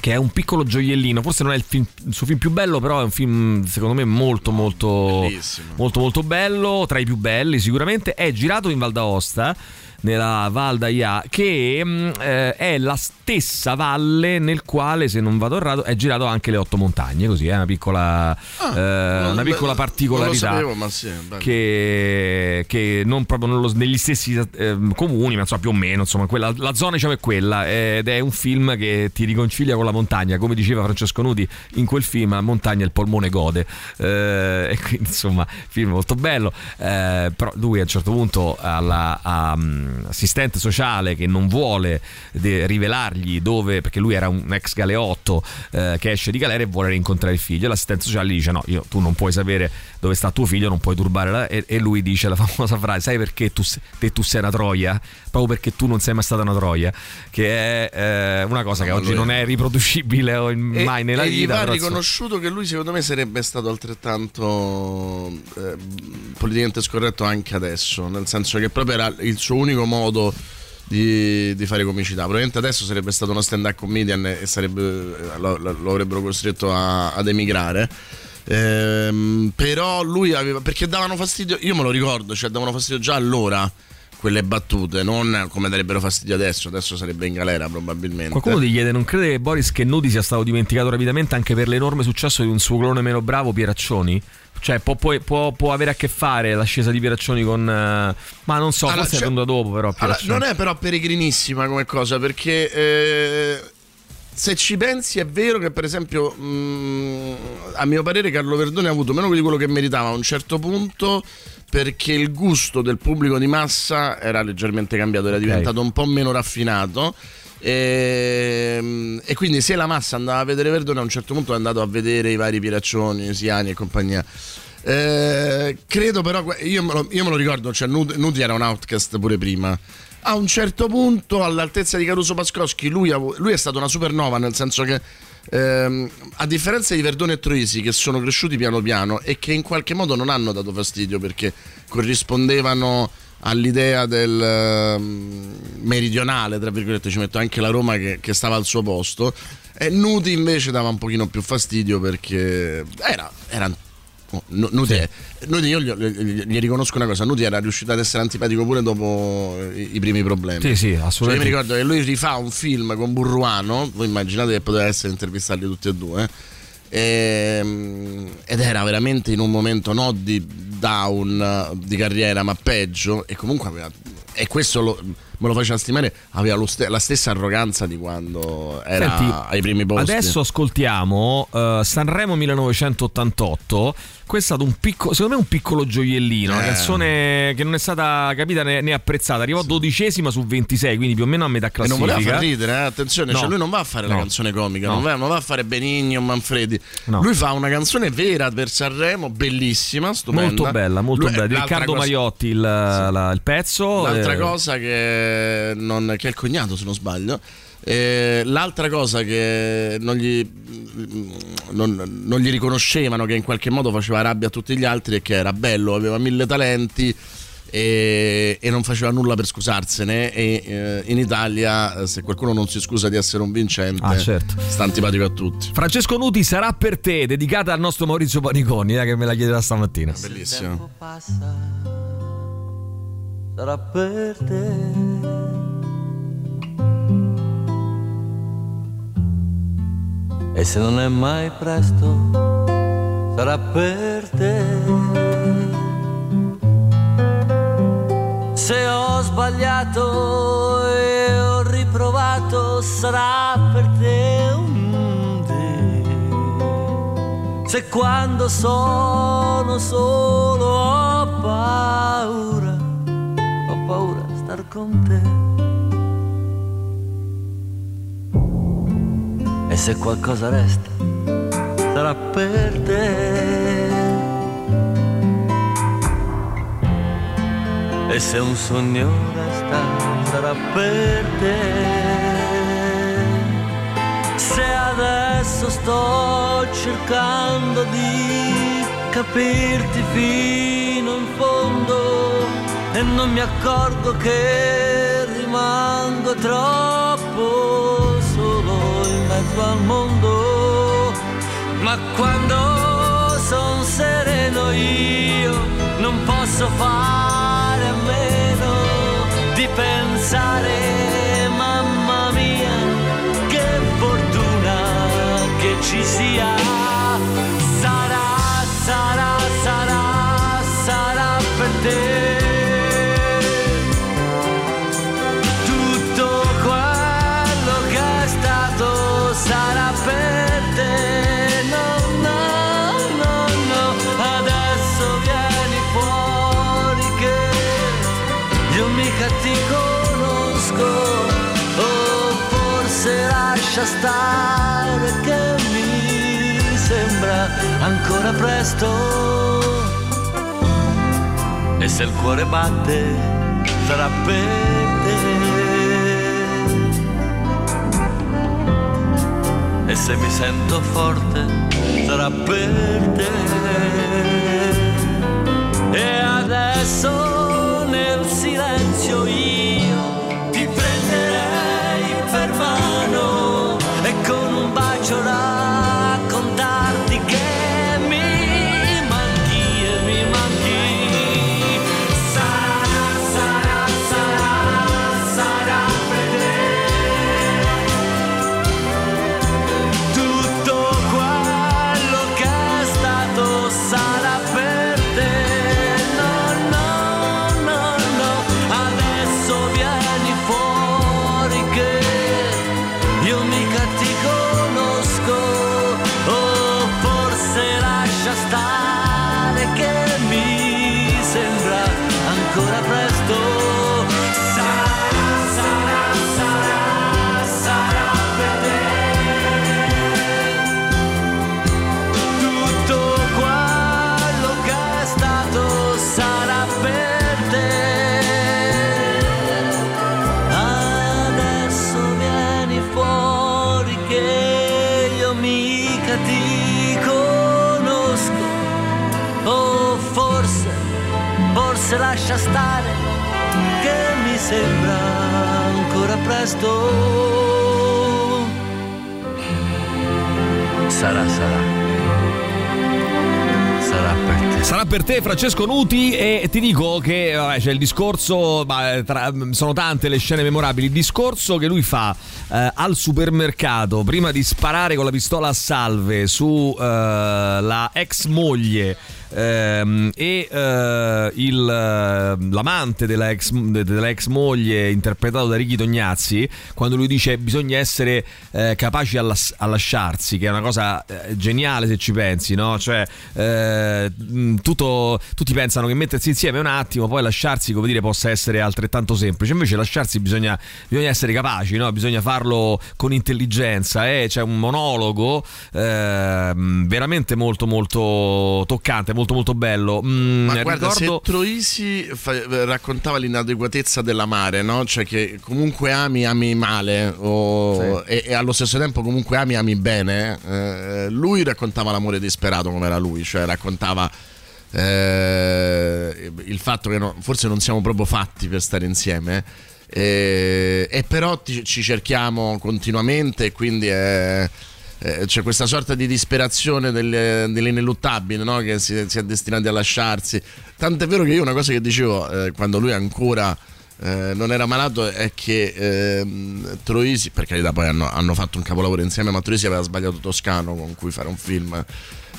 che è un piccolo gioiellino, forse non è il, film- il suo film più bello, però è un film secondo me molto molto Bellissimo. molto molto bello, tra i più belli sicuramente, è girato in Val d'Aosta nella Val d'Aia che mm, eh, è la stessa valle nel quale se non vado errato è girato anche le otto montagne così è una piccola eh, una piccola non particolarità lo sapevo ma sì bello. che, che non proprio nello- negli stessi ehm, comuni, ma insomma più o meno, insomma, quella, la zona diciamo è quella ed è un film che ti riconcilia con la montagna, come diceva Francesco Nuti in quel film, a montagna il polmone gode. Eh, e quindi insomma, film molto bello. Eh, però lui a un certo punto all'assistente sociale che non vuole de- rivelargli dove, perché lui era un ex galeotto eh, che esce di galera e vuole rincontrare il figlio. L'assistente sociale gli dice: No, io, tu non puoi sapere dove sta tuo figlio, non puoi turbare. La... E, e lui dice la famosa frase: Sai perché tu, te tu sei una troia? Proprio perché tu non sei mai stata una troia, che è eh, una cosa che No, oggi lui- non è riproducibile o E- mai nella e vita. va però, insomma- riconosciuto che lui secondo me sarebbe stato altrettanto eh, politicamente scorretto anche adesso, nel senso che proprio era il suo unico modo di, di fare comicità. Probabilmente adesso sarebbe stato uno stand-up comedian e sarebbe, lo, lo- lo avrebbero costretto a- ad emigrare. Ehm, però lui aveva perché davano fastidio, io me lo ricordo, cioè davano fastidio già allora quelle battute, non come darebbero fastidio adesso, adesso sarebbe in galera probabilmente. Qualcuno ti chiede: non crede che Boris che Nudi sia stato dimenticato rapidamente anche per l'enorme successo di un suo clone meno bravo, Pieraccioni? Cioè, può, può- può- può avere a che fare l'ascesa di Pieraccioni con. eh, ma non so, Allora, forse cioè- è venuto dopo, però. Allora, non è però peregrinissima come cosa perché eh, se ci pensi è vero che per esempio mh, a mio parere Carlo Verdone ha avuto meno di quello che meritava a un certo punto perché il gusto del pubblico di massa era leggermente cambiato, era diventato un po' meno raffinato. E, e quindi se la massa andava a vedere Verdone a un certo punto è andato a vedere i vari Piraccioni, Siani e compagnia. Eh, credo però, io me lo, io me lo ricordo, cioè Nuti era un outcast pure prima. A un certo punto, all'altezza di Caruso Pascoschi, lui, lui è stato una supernova, nel senso che ehm, a differenza di Verdone e Troisi, che sono cresciuti piano piano e che in qualche modo non hanno dato fastidio perché corrispondevano all'idea del ehm, meridionale, tra virgolette, ci metto anche la Roma che, che stava al suo posto. E Nuti invece dava un pochino più fastidio perché era, era Nu- Nuti, è- Nuti io gli, gli- gli riconosco una cosa, Nuti era riuscito ad essere antipatico pure dopo i, i primi problemi. Sì, sì, Cioè, io assolutamente. mi ricordo che lui rifà un film con Burruano, voi immaginate che poteva essere intervistarli tutti e due. ehm, ed era veramente in un momento no di down eh, di carriera, ma peggio. E comunque aveva. E questo lo- me lo faceva stimare. Aveva ste- la stessa arroganza di quando era Senti, ai primi posti. Adesso ascoltiamo eh, Sanremo 1988. Questo è stato un piccolo, secondo me un piccolo gioiellino, una Eh. canzone che non è stata capita né, né apprezzata. Arrivò dodicesima su 26, quindi più o meno a metà E classifica. non voleva far ridere, eh, attenzione, No. cioè lui non va a fare la No. canzone comica, No. non, va, non va a fare Benigni o Manfredi. Lui fa una canzone vera per Sanremo, bellissima, stupenda. Molto bella, molto Lui- bella. Riccardo cosa- Mariotti il, la- il pezzo. L'altra eh, cosa che, non- che è il cognato, se non sbaglio. eh, l'altra cosa che non gli, non, non gli riconoscevano, che in qualche modo faceva rabbia a tutti gli altri, è che era bello, aveva mille talenti e, e non faceva nulla per scusarsene. E eh, in Italia, se qualcuno non si scusa di essere un vincente, Ah, certo. sta antipatico a tutti. Francesco Nuti sarà per te, dedicata al nostro Maurizio Paniconi, eh, che me la chiedeva stamattina. Bellissimo. Sarà per te. E se non è mai presto, sarà per te. Se ho sbagliato e ho riprovato, sarà per te un te. Se quando sono solo ho paura, con te. E se qualcosa resta, sarà per te. E se un sogno resta, sarà per te. Se adesso sto cercando di capirti fino in fondo e non mi accorgo che rimango troppo solo in mezzo al mondo. Ma quando son sereno io non posso fare a meno di pensare, mamma mia, che fortuna che ci sia. Sarà, sarà, sarà, sarà per te. Lascia che mi sembra ancora presto. E se il cuore batte sarà per te. E se mi sento forte sarà per te. E adesso lascia stare che mi sembra ancora presto. Sarà, sarà. Sarà per te. Sarà per te Francesco Nuti e ti dico che vabbè, c'è il discorso, ma, tra- sono tante le scene memorabili, il discorso che lui fa eh, al supermercato prima di sparare con la pistola a salve su eh, ex moglie ehm, e eh, il, eh, l'amante della ex, della ex moglie interpretato da Ricky Tognazzi quando lui dice bisogna essere eh, capaci a, las- a lasciarsi che è una cosa eh, geniale se ci pensi no? cioè eh, mh, tutto, tutti pensano che mettersi insieme un attimo poi lasciarsi come dire possa essere altrettanto semplice invece lasciarsi bisogna, bisogna essere capaci no? bisogna farlo con intelligenza eh? c'è un monologo ehm, veramente molto molto toccante molto molto bello Mm, Ma guarda, ricordo se Troisi fa- raccontava l'inadeguatezza dell'amare, no? Cioè che comunque ami, ami male o- e, e allo stesso tempo comunque ami, ami bene. eh, lui raccontava l'amore disperato come era lui, cioè raccontava eh, il fatto che no- forse non siamo proprio fatti per stare insieme. eh, e però ti- ci cerchiamo continuamente e quindi è- eh, c'è questa sorta di disperazione delle- dell'ineluttabile no? che si, si è destinati a lasciarsi. Tant'è vero che io una cosa che dicevo eh, quando lui ancora eh, non era malato è che ehm, Troisi, per carità poi hanno, hanno fatto un capolavoro insieme, ma Troisi aveva sbagliato Toscano con cui fare un film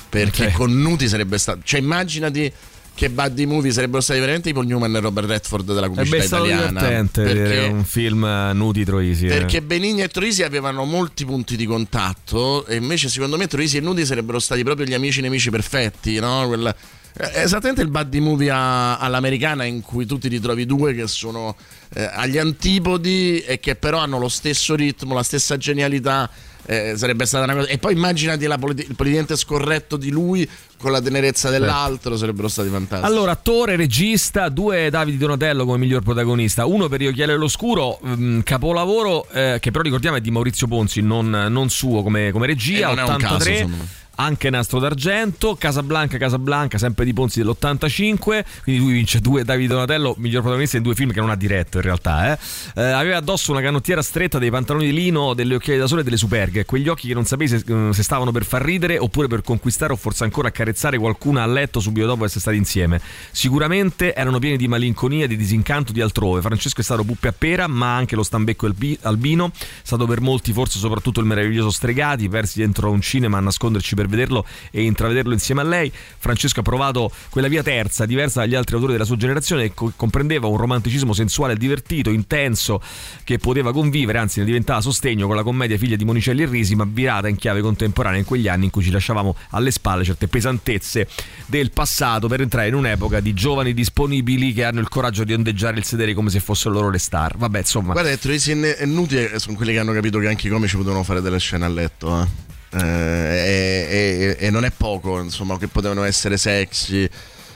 perché Ok. con Nuti sarebbe stato... Cioè immaginati che buddy movie sarebbero stati veramente tipo Newman e Robert Redford della è comicità stato italiana. divertente perché un film eh, Nuti Troisi eh. perché Benigni e Troisi avevano molti punti di contatto e invece secondo me Troisi e Nudi sarebbero stati proprio gli amici nemici perfetti, no? Quel- è esattamente il buddy movie a- all'americana in cui tu ti ritrovi due che sono eh, agli antipodi e che però hanno lo stesso ritmo, la stessa genialità. Eh, sarebbe stata una cosa. E poi immaginati la politi- il politicamente scorretto di lui con la tenerezza dell'altro, sarebbero stati fantastici. Allora, attore, regista, due Davide Donatello come miglior protagonista, uno per Io Chiaro e l'Oscuro, mm, capolavoro eh, che però ricordiamo è di Maurizio Ponzi, non, non suo come, come regia, E non è un caso, 83. secondo me. Anche Nastro d'Argento, Casablanca, Casablanca, sempre di Ponzi dell'85, quindi lui vince due Davide Donatello, miglior protagonista in due film che non ha diretto in realtà. eh. Eh, aveva addosso una canottiera stretta, dei pantaloni di lino, delle occhiaie da sole e delle superghe, quegli occhi che non sapevi se, eh, se stavano per far ridere oppure per conquistare o forse ancora accarezzare qualcuna a letto subito dopo essere stati insieme. Sicuramente erano pieni di malinconia, di disincanto di altrove. Francesco è stato Puppe a Pera, ma anche lo Stambecco albi- Albino, stato per molti forse soprattutto il meraviglioso Stregati, persi dentro un cinema a nasconderci per per vederlo e intravederlo insieme a lei. Francesco ha provato quella via terza, diversa dagli altri autori della sua generazione, che co- comprendeva un romanticismo sensuale divertito, intenso, che poteva convivere, anzi ne diventava sostegno con la commedia figlia di Monicelli e Risi, ma virata in chiave contemporanea in quegli anni in cui ci lasciavamo alle spalle certe pesantezze del passato per entrare in un'epoca di giovani disponibili che hanno il coraggio di ondeggiare il sedere come se fossero loro le star. Vabbè, insomma. Guarda, Troisi e Nuti eh, sono quelli che hanno capito che anche i comici potevano fare delle scene a letto. eh. Eh, e, e- e non è poco, insomma, che potevano essere sexy.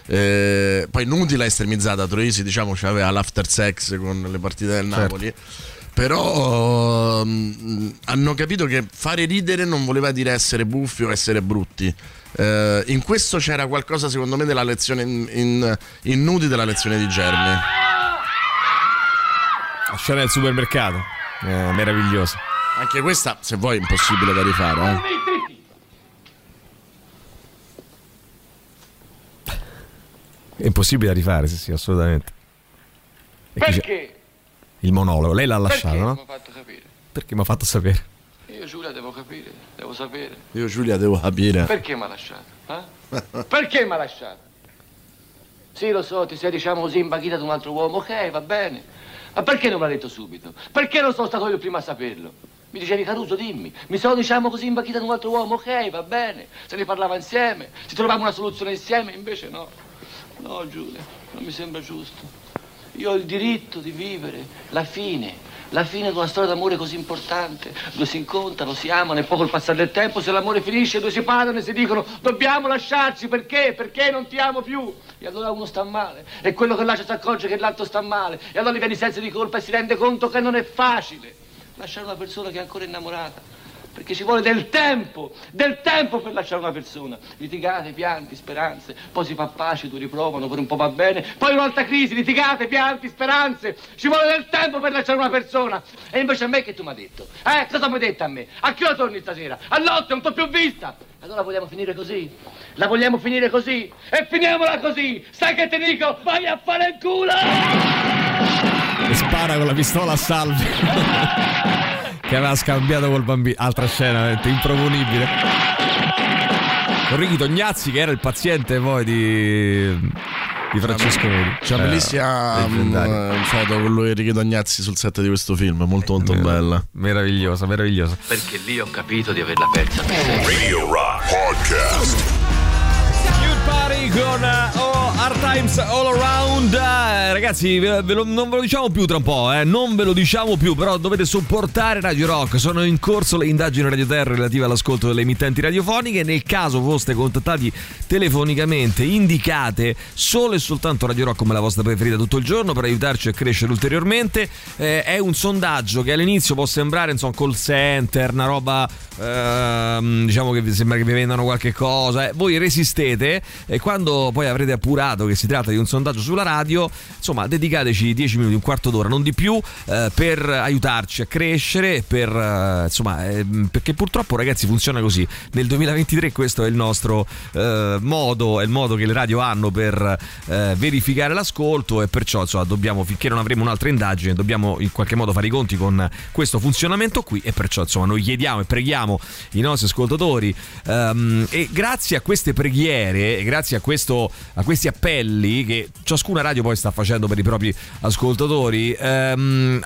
Eh, poi Nuti l'ha estremizzata, Troisi diciamo aveva l'after sex con le partite del Certo. Napoli. Però mm, hanno capito che fare ridere non voleva dire essere buffi o essere brutti. Eh, in questo c'era qualcosa, secondo me, della lezione in, in, in Nuti della lezione di Germi. La scena del supermercato, eh, meravigliosa. Anche questa, se vuoi, è impossibile da rifare. Eh. È impossibile da rifare, sì, sì, assolutamente. E Perché? Il monologo, lei l'ha lasciato, Perché no? mi ha fatto capire? Perché mi ha fatto sapere. Io Giulia devo capire, devo sapere. Io Giulia devo capire. Perché mi ha lasciato? eh? Perché mi ha lasciato? Sì, lo so, ti sei, diciamo così, imbaghita di un altro uomo, ok, va bene. Ma perché non me l'ha detto subito? Perché non sono stato io il primo a saperlo? Mi dicevi Caruso, dimmi. Mi sono, diciamo così, imbaghita di un altro uomo, ok, va bene. Se ne parlava insieme, ci trovavamo una soluzione insieme, invece no. No, Giulia, non mi sembra giusto. Io ho il diritto di vivere la fine, la fine di una storia d'amore così importante. Due si incontrano, si amano e poi col passare del tempo, se l'amore finisce, due si parlano e si dicono dobbiamo lasciarci, perché? Perché non ti amo più. E allora uno sta male e quello che lascia si accorge che l'altro sta male e allora gli viene senso di colpa e si rende conto che non è facile lasciare una persona che è ancora innamorata. Perché ci vuole del tempo, del tempo per lasciare una persona. Litigate, pianti, speranze, poi si fa pace, due riprovano, per un po' va bene, poi un'altra crisi, litigate, pianti, speranze. Ci vuole del tempo per lasciare una persona. E invece a me che tu mi hai detto? Eh, cosa mi hai detto a me? A che ora torni stasera? All'otto, non t'ho più vista. Allora vogliamo finire così? La vogliamo finire così? E finiamola così! Sai che ti dico? Vai a fare il culo! E spara con la pistola a salve. che aveva scambiato col bambino. Altra scena, veramente improponibile. Con Ricky Tognazzi, che era il paziente poi di, di Francesco Neri. C'è una Eh, bellissima mm, foto con lui e Enrico Tognazzi sul set di questo film, molto molto bella. Meravigliosa, meravigliosa. Perché lì ho capito di averla persa. Radio Rock Podcast. Cute Party con oh, Hard Times All Around. Eh, ragazzi, ve- lo- non ve lo diciamo più tra un po', eh, non ve lo diciamo più, però dovete supportare Radio Rock. Sono in corso le indagini Radio Terra relative all'ascolto delle emittenti radiofoniche. Nel caso foste contattati telefonicamente, indicate solo e soltanto Radio Rock come la vostra preferita tutto il giorno per aiutarci a crescere ulteriormente. Eh, è un sondaggio che all'inizio può sembrare insomma call center, una roba ehm, diciamo che vi sembra che vi vendano qualche cosa. Eh, voi resistete e quando poi avrete appurato che si tratta di un sondaggio sulla radio, insomma, dedicateci 10 minuti, un quarto d'ora, non di più, eh, per aiutarci a crescere, per, eh, insomma, ehm, perché purtroppo ragazzi funziona così. Nel 2023 questo è il nostro eh, modo, è il modo che le radio hanno per eh, verificare l'ascolto e perciò insomma, dobbiamo, finché non avremo un'altra indagine, dobbiamo in qualche modo fare i conti con questo funzionamento qui e perciò insomma noi chiediamo e preghiamo i nostri ascoltatori ehm, e grazie a queste preghiere grazie a, questo, a questi appelli che ciascuna radio poi sta facendo per i propri ascoltatori ehm,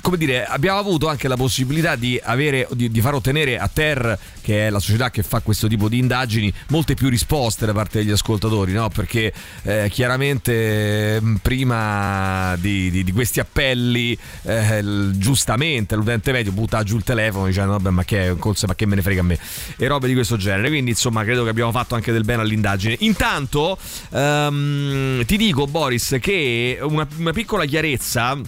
come dire abbiamo avuto anche la possibilità di avere di, di far ottenere a Ter che è la società che fa questo tipo di indagini molte più risposte da parte degli ascoltatori no? perché eh, chiaramente mh, prima di, di- di questi appelli eh, giustamente l'utente medio butta giù il telefono dicendo vabbè ma che, è, col- ma che me ne frega a me? E robe di questo genere. Quindi insomma credo che abbiamo fatto anche del bene all'indagine. Intanto ehm, ti dico Boris che una, una piccola chiarezza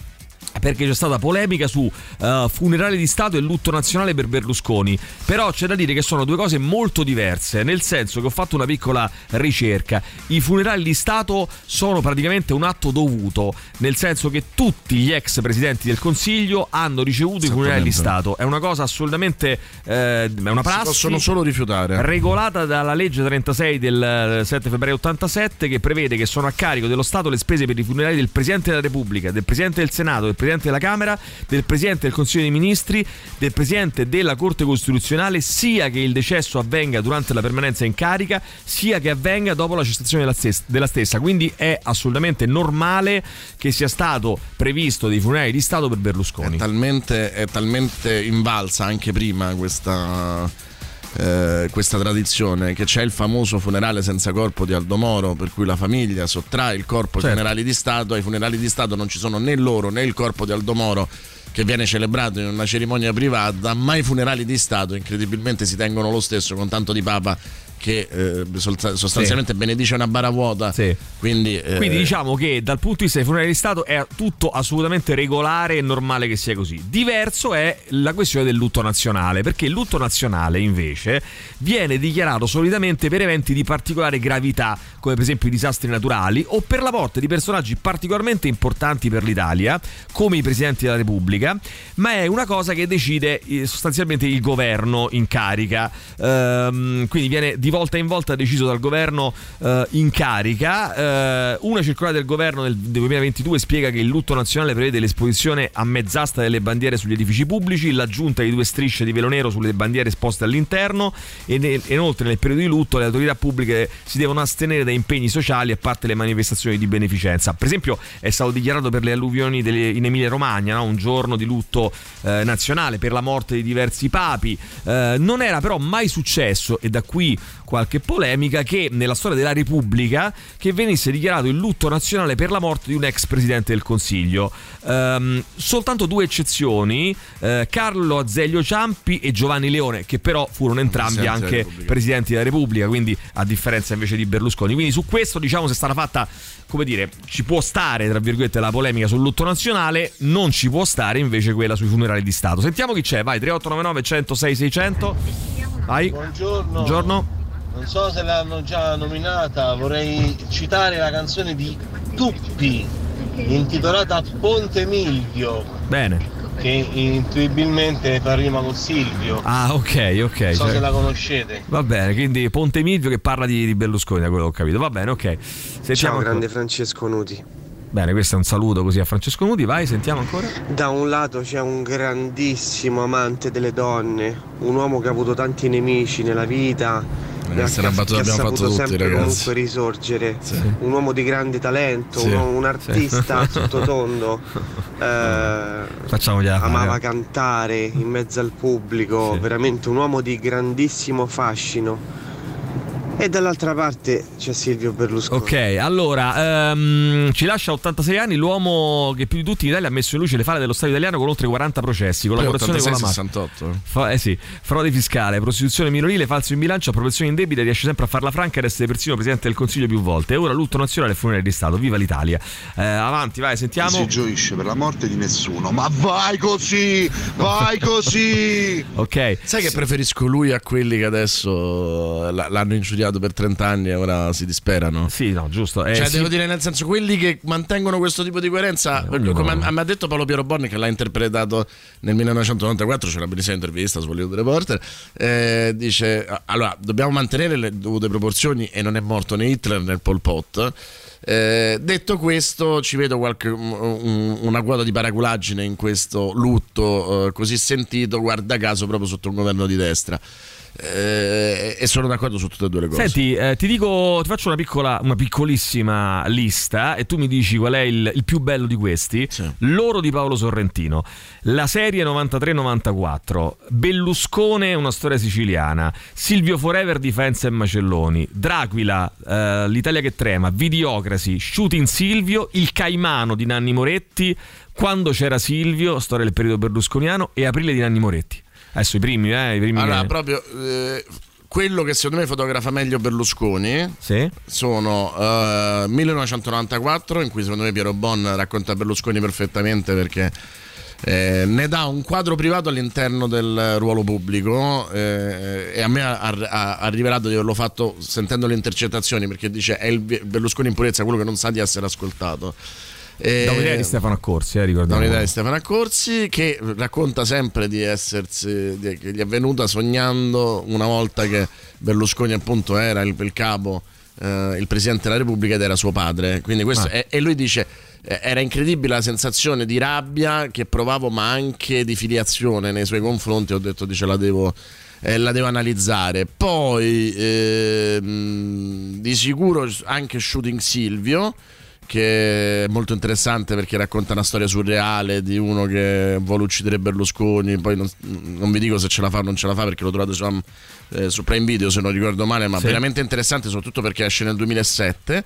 perché c'è stata polemica su eh, funerale di Stato e lutto nazionale per Berlusconi. Però c'è da dire che sono due cose molto diverse, nel senso che ho fatto una piccola ricerca. I funerali di Stato sono praticamente un atto dovuto, nel senso che tutti gli ex presidenti del Consiglio hanno ricevuto i funerali di Stato. È una cosa assolutamente eh, è una Si prassi possono solo rifiutare. regolata dalla legge 36 del 7 febbraio 87 che prevede che sono a carico dello Stato le spese per i funerali del Presidente della Repubblica, del Presidente del Senato, del Presidente Presidente della Camera, del Presidente del Consiglio dei Ministri, del Presidente della Corte Costituzionale, sia che il decesso avvenga durante la permanenza in carica, sia che avvenga dopo la cessazione della stessa. Della stessa. Quindi è assolutamente normale che sia stato previsto dei funerali di Stato per Berlusconi. È talmente, è talmente invalsa anche prima questa, eh, questa tradizione che c'è il famoso funerale senza corpo di Aldo Moro per cui la famiglia sottrae il corpo ai Certo. funerali di Stato ai funerali di Stato non ci sono né loro né il corpo di Aldo Moro che viene celebrato in una cerimonia privata ma i funerali di Stato incredibilmente si tengono lo stesso con tanto di Papa che eh, sostanzialmente benedice una bara vuota quindi, eh, Quindi diciamo che dal punto di vista dei funerali di Stato è tutto assolutamente regolare e normale che sia così. Diverso è la questione del lutto nazionale, perché il lutto nazionale invece viene dichiarato solitamente per eventi di particolare gravità, come per esempio i disastri naturali o per la morte di personaggi particolarmente importanti per l'Italia, come i presidenti della Repubblica, ma è una cosa che decide eh, sostanzialmente il governo in carica. Ehm, quindi viene di volta in volta deciso dal governo eh, in carica. Eh, una circolare del governo del 2022 spiega che il lutto nazionale prevede l'esposizione a mezz'asta delle bandiere sugli edifici pubblici, l'aggiunta di due strisce di velo nero sulle bandiere esposte all'interno e ne- inoltre nel periodo di lutto le autorità pubbliche si devono astenere da impegni sociali a parte le manifestazioni di beneficenza. Per esempio è stato dichiarato per le alluvioni delle- in Emilia Romagna no? un giorno di lutto eh, nazionale per la morte di diversi papi. Eh, non era però mai successo e da qui qualche polemica che nella storia della Repubblica che venisse dichiarato il lutto nazionale per la morte di un ex presidente del Consiglio. Ehm, soltanto due eccezioni, eh, Carlo Azeglio Ciampi e Giovanni Leone, che però furono entrambi Presidente della anche Repubblica. presidenti della Repubblica, quindi a differenza invece di Berlusconi. Quindi su questo diciamo se è stata fatta, come dire, ci può stare tra virgolette la polemica sul lutto nazionale, non ci può stare invece quella sui funerali di Stato. Sentiamo chi c'è, vai 3899 106 600. Vai. Buongiorno. Buongiorno. Non so se l'hanno già nominata, vorrei citare la canzone di Tuppi, intitolata Ponte Milvio, Bene. che intuibilmente fa rima con Silvio. Ah, ok, ok. Non so cioè- se la conoscete. Va bene, quindi Ponte Milvio che parla di, di Berlusconi, da quello che ho capito. Va bene, ok. Sentiamo Ciao ancora. grande Francesco Nuti. Bene, questo è un saluto così a Francesco Nuti. Vai, sentiamo ancora. Da un lato c'è un grandissimo amante delle donne, un uomo che ha avuto tanti nemici nella vita. Questa è una che- battuta che abbiamo saputo fatto tutti, sempre ragazzi. comunque risorgere. Sì. Un uomo di grande talento, Sì. un, un artista Sì. sottotondo. eh, Facciamogliela fare. amava cantare in mezzo al pubblico, veramente un uomo di grandissimo fascino. E dall'altra parte c'è Silvio Berlusconi. Ok, allora ehm, ci lascia a 86 anni l'uomo che più di tutti in Italia ha messo in luce le falle dello Stato italiano con oltre 40 processi, collaborazione con la mafia. 68. Fa- eh sì, frode fiscale, prostituzione minorile, falso in bilancio, appropriazione in debita, riesce sempre a farla franca ed essere persino presidente del Consiglio più volte. E ora lutto nazionale e funerale di Stato. Viva l'Italia! Eh, avanti, vai, sentiamo. Non si gioisce per la morte di nessuno, ma vai così, vai così. Ok. Sai che preferisco lui a quelli che adesso l'hanno ingiuriato per 30 anni e ora si disperano? Sì, no, giusto. Eh, cioè, sì. devo dire, nel senso, quelli che mantengono questo tipo di coerenza, ognuno- come mi ha detto Paolo Piero Bonni, che l'ha interpretato nel 1994, c'è una bellissima intervista su Hollywood Reporter, eh, dice, "Ah, allora, dobbiamo mantenere le dovute proporzioni e non è morto né Hitler né Pol Pot. Eh, detto questo, ci vedo qualche, un- una quota di paraculaggine in questo lutto eh, così sentito, guarda caso, proprio sotto un governo di destra. Eh, e sono d'accordo su tutte e due le cose. Senti, eh, ti dico, ti faccio una piccola, una piccolissima lista e tu mi dici qual è il, il più bello di questi. L'oro di Paolo Sorrentino, la serie 93-94, Belluscone, una storia siciliana, Silvio Forever di Faenza e Macelloni, Dracula, eh, l'Italia che trema, Videocracy, Shooting Silvio, Il Caimano di Nanni Moretti, Quando c'era Silvio, storia del periodo berlusconiano e Aprile di Nanni Moretti. Adesso i primi, eh, i primi Allora, che- proprio eh, quello che secondo me fotografa meglio Berlusconi sono eh, 1994, in cui secondo me Piero Bon racconta Berlusconi perfettamente perché eh, ne dà un quadro privato all'interno del ruolo pubblico eh, e a me ha, ha- ha rivelato di averlo fatto sentendo le intercettazioni perché dice è il Berlusconi in purezza, quello che non sa di essere ascoltato. Eh, Da un'idea di Stefano Accorsi, eh, ricordiamo. da un'idea di Stefano Accorsi che racconta sempre di essersi di- che gli è venuta sognando una volta che Berlusconi appunto era il, il capo eh, il presidente della Repubblica ed era suo padre quindi questo Ah. è- e lui dice eh, era incredibile la sensazione di rabbia che provavo, ma anche di filiazione nei suoi confronti. Ho detto, dice, la devo. eh, la devo analizzare poi ehm, di sicuro anche Shooting Silvio che è molto interessante perché racconta una storia surreale di uno che vuole uccidere Berlusconi poi non, non vi dico se ce la fa o non ce la fa perché l'ho trovato su, eh, su Prime Video se non ricordo male ma Sì. veramente interessante soprattutto perché esce nel 2007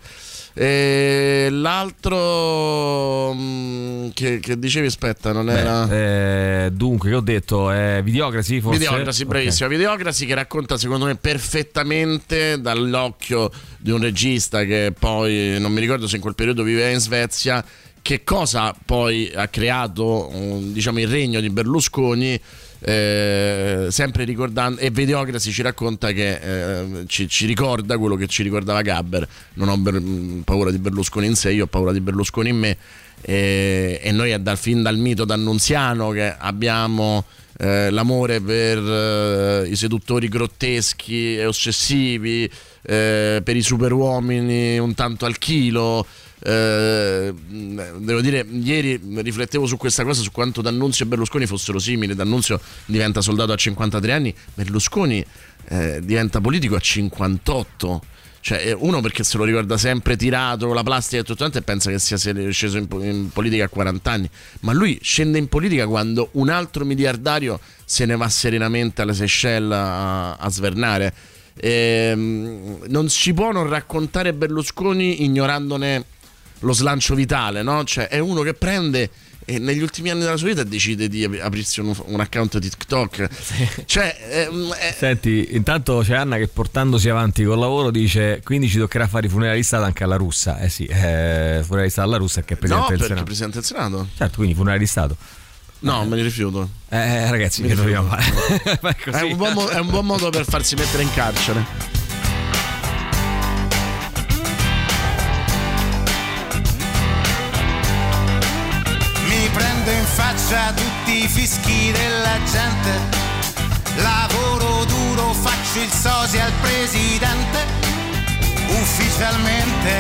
e l'altro mm, che, che dicevi aspetta non era Beh, eh, dunque, che ho detto? Eh, Videocracy forse? Videocracy, Ok. bravissima. Videocracy che racconta secondo me perfettamente dall'occhio di un regista che poi non mi ricordo se in quel periodo viveva in Svezia che cosa poi ha creato diciamo il regno di Berlusconi eh, sempre ricordando e Videocracy ci racconta che eh, ci, ci ricorda quello che ci ricordava Gabber non ho ber- mh, paura di Berlusconi in sé io ho paura di Berlusconi in me. E, e noi è dal fin dal mito d'Annunziano che abbiamo eh, l'amore per eh, i seduttori grotteschi e ossessivi eh, per i superuomini un tanto al chilo eh, devo dire, ieri riflettevo su questa cosa, su quanto D'Annunzio e Berlusconi fossero simili. D'Annunzio diventa soldato a 53 anni, Berlusconi eh, diventa politico a 58. Cioè, eh, uno perché se lo ricorda sempre tirato la plastica e tutto quanto e pensa che sia sceso in, in politica a 40 anni. Ma lui scende in politica quando un altro miliardario se ne va serenamente alle Seychelles a, a svernare. Ehm, non si può non raccontare Berlusconi ignorandone lo slancio vitale, no? Cioè, è uno che prende e negli ultimi anni della sua vita decide di ap- aprirsi un, un account TikTok. Cioè, ehm, è- Senti, intanto c'è Anna che portandosi avanti col lavoro dice quindi ci toccherà fare i funerali di Stato anche alla russa. Eh sì, eh, funerali di Stato alla russa che è no, presidente del perché Senato. Presidente del Senato? Certo, quindi funerali di Stato. No, me ne rifiuto. Eh, ragazzi, Mi che dobbiamo rifiuto. fare? Ma è un, buon è un buon modo per farsi mettere in carcere. Faccia tutti i fischi della gente. Lavoro duro, faccio il sosia al presidente. Ufficialmente.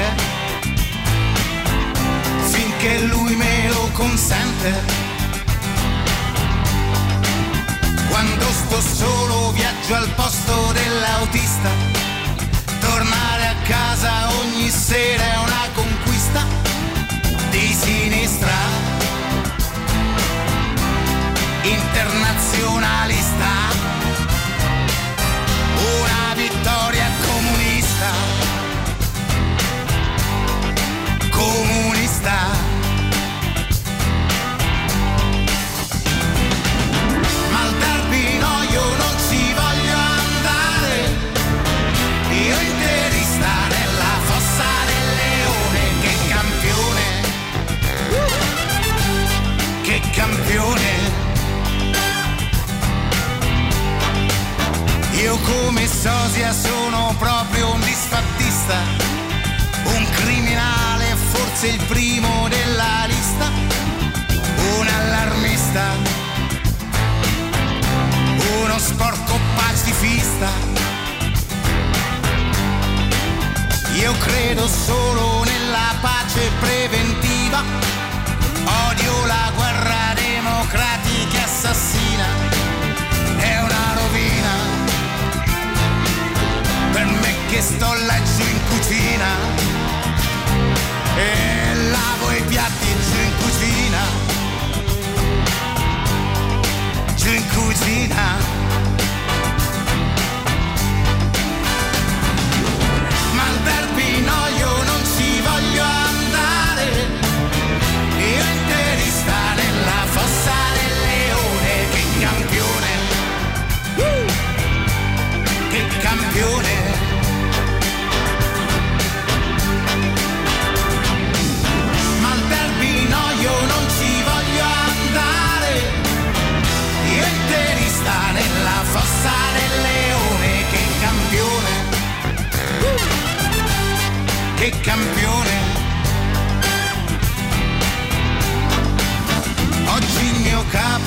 Finché lui me lo consente. Quando sto solo viaggio al posto dell'autista. Tornare a casa ogni sera è una conquista di sinistra internazionalista io come sosia sono proprio un disfattista. Un criminale forse il primo della lista. Un allarmista. Uno sporco pacifista. Io credo solo nella pace preventiva. Odio la guerra democratica assassina che sto laggiù in cucina. E lavo i piatti giù in cucina. Giù in cucina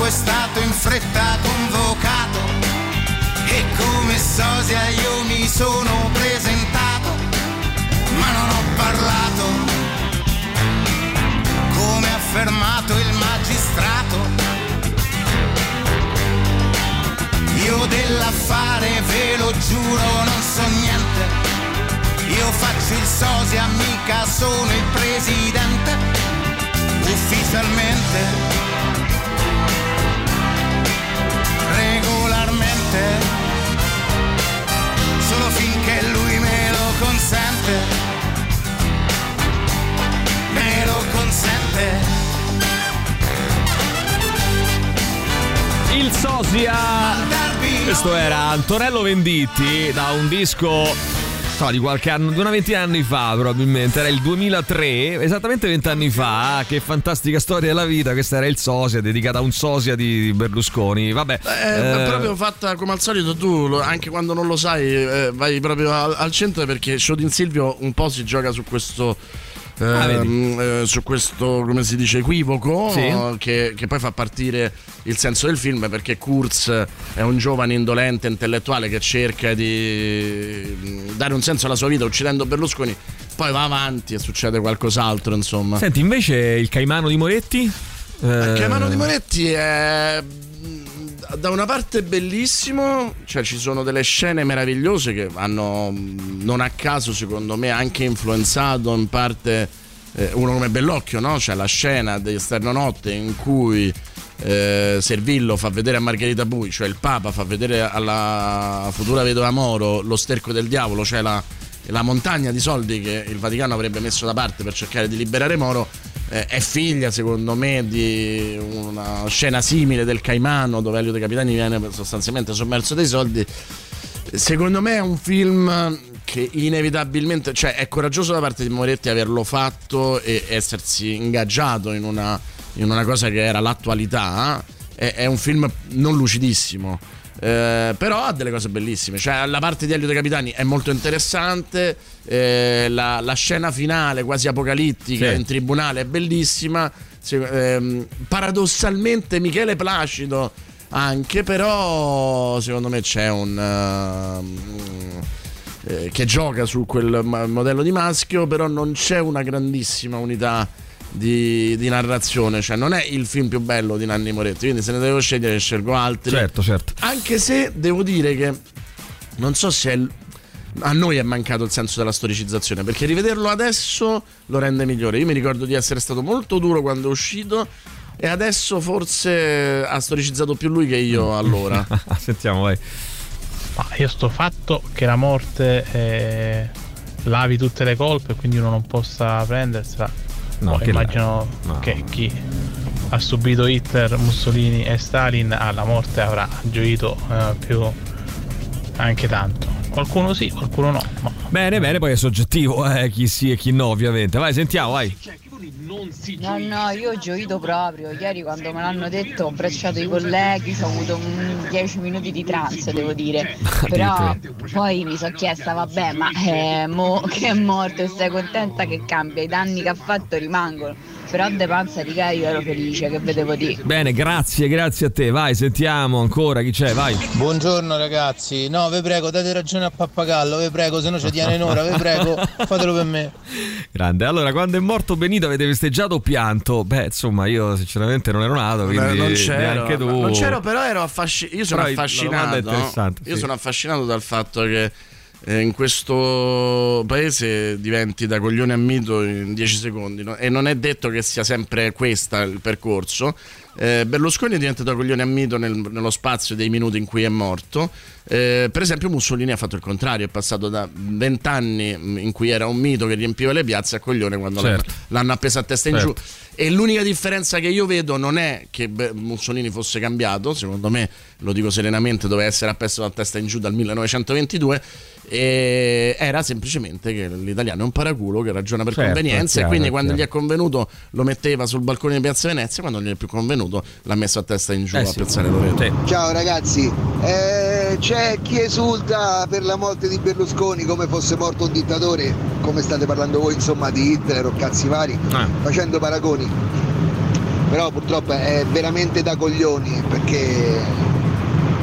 è stato in fretta convocato e come sosia io mi sono presentato, ma non ho parlato, come ha affermato il magistrato. Io dell'affare ve lo giuro non so niente. Io faccio il sosia, mica sono il presidente, ufficialmente. Il Sosia. Questo era Antonello Venditti da un disco no, di qualche anno, di una ventina di anni fa probabilmente, era il 2003, esattamente vent'anni fa, che fantastica storia della vita, questa era il Sosia, dedicata a un Sosia di Berlusconi, vabbè. Eh, eh, proprio fatta come al solito tu, anche quando non lo sai, eh, vai proprio al, al centro perché Shodin Silvio un po' si gioca su questo. Ah, ehm, eh, su questo come si dice equivoco Sì. che, che poi fa partire il senso del film perché Kurz è un giovane indolente intellettuale che cerca di mm, dare un senso alla sua vita uccidendo Berlusconi poi va avanti e succede qualcos'altro insomma Senti, invece il Caimano di Moretti? Eh, Caimano di Moretti è da una parte bellissimo, cioè ci sono delle scene meravigliose che hanno mh, non a caso secondo me anche influenzato in parte eh, uno come Bellocchio, no? C'è la scena di Esterno Notte in cui eh, Servillo fa vedere a Margherita Bui, cioè il Papa fa vedere alla futura vedova Moro lo sterco del diavolo, cioè la, la montagna di soldi che il Vaticano avrebbe messo da parte per cercare di liberare Moro eh, è figlia secondo me di una scena simile del Caimano dove Elio De Capitani viene sostanzialmente sommerso dai soldi. Secondo me è un film che inevitabilmente cioè è coraggioso da parte di Moretti averlo fatto e essersi ingaggiato in una, in una cosa che era l'attualità è, è un film non lucidissimo eh, però ha delle cose bellissime. Cioè, la parte di Elio De Capitani è molto interessante. eh, la, la scena finale, quasi apocalittica, Sì. in tribunale è bellissima. Se- ehm, paradossalmente, Michele Placido anche, però, secondo me c'è un. eh, che gioca su quel modello di maschio, però non c'è una grandissima unità di, di narrazione, cioè non è il film più bello di Nanni Moretti, quindi se ne devo scegliere scelgo altri. Certo, certo. Anche se devo dire che non so se è il- a noi è mancato il senso della storicizzazione, perché rivederlo adesso lo rende migliore. Io mi ricordo di essere stato molto duro quando è uscito e adesso forse ha storicizzato più lui che io allora. Sentiamo, vai. Ma io sto fatto che la morte eh, lavi tutte le colpe e quindi uno non possa prendersela. No, che immagino no. che chi ha subito Hitler, Mussolini e Stalin alla morte avrà gioito eh, più anche tanto. Qualcuno sì, qualcuno no. Ma Bene, bene, poi è soggettivo, eh, chi sì e chi no, ovviamente. Vai, sentiamo, vai. No, no, io ho gioito proprio. Ieri quando me l'hanno detto ho abbracciato i colleghi, ho avuto un 10 minuti di trance, devo dire. Però poi mi sono chiesta, vabbè, ma eh, mo che è morto e sei contenta che cambia? I danni che ha fatto rimangono. Però de panza di ca io ero felice, che vedevo di. Bene, grazie, grazie a te. Vai, sentiamo ancora chi c'è, vai. Buongiorno ragazzi, no vi prego date ragione a Pappagallo, vi prego, se no ci tiene in ora, vi prego, fatelo per me. Grande. Allora, quando è morto Benito avete festeggiato o pianto? Beh, insomma, io sinceramente non ero nato, quindi non c'ero, neanche tu. non c'ero, però ero affascinato. Io sono Però affascinato. interessante, Io sì. sono affascinato dal fatto che eh, in questo paese diventi da coglione a mito in 10 secondi no? e non è detto che sia sempre questo il percorso. Eh, Berlusconi è diventato coglione a mito nel- nello spazio dei minuti in cui è morto. Eh, per esempio, Mussolini ha fatto il contrario, è passato da 20 anni mh, in cui era un mito che riempiva le piazze a coglione quando l'hanno- Certo. l'hanno appesa a testa in Certo. giù. E l'unica differenza che io vedo non è che Mussolini fosse cambiato, secondo me, lo dico serenamente, doveva essere appeso a testa in giù dal 1922. E era semplicemente che l'italiano è un paraculo che ragiona per Certo, convenienza chiaro, e quindi quando chiaro. gli è convenuto lo metteva sul balcone di Piazza Venezia, quando non gli è più convenuto l'ha messo a testa in giù Eh a sì. Piazzale Loreto. Ciao ragazzi, Eh, c'è chi esulta per la morte di Berlusconi come fosse morto un dittatore, come state parlando voi insomma di Hitler o cazzi vari, facendo paragoni. Però purtroppo è veramente da coglioni perché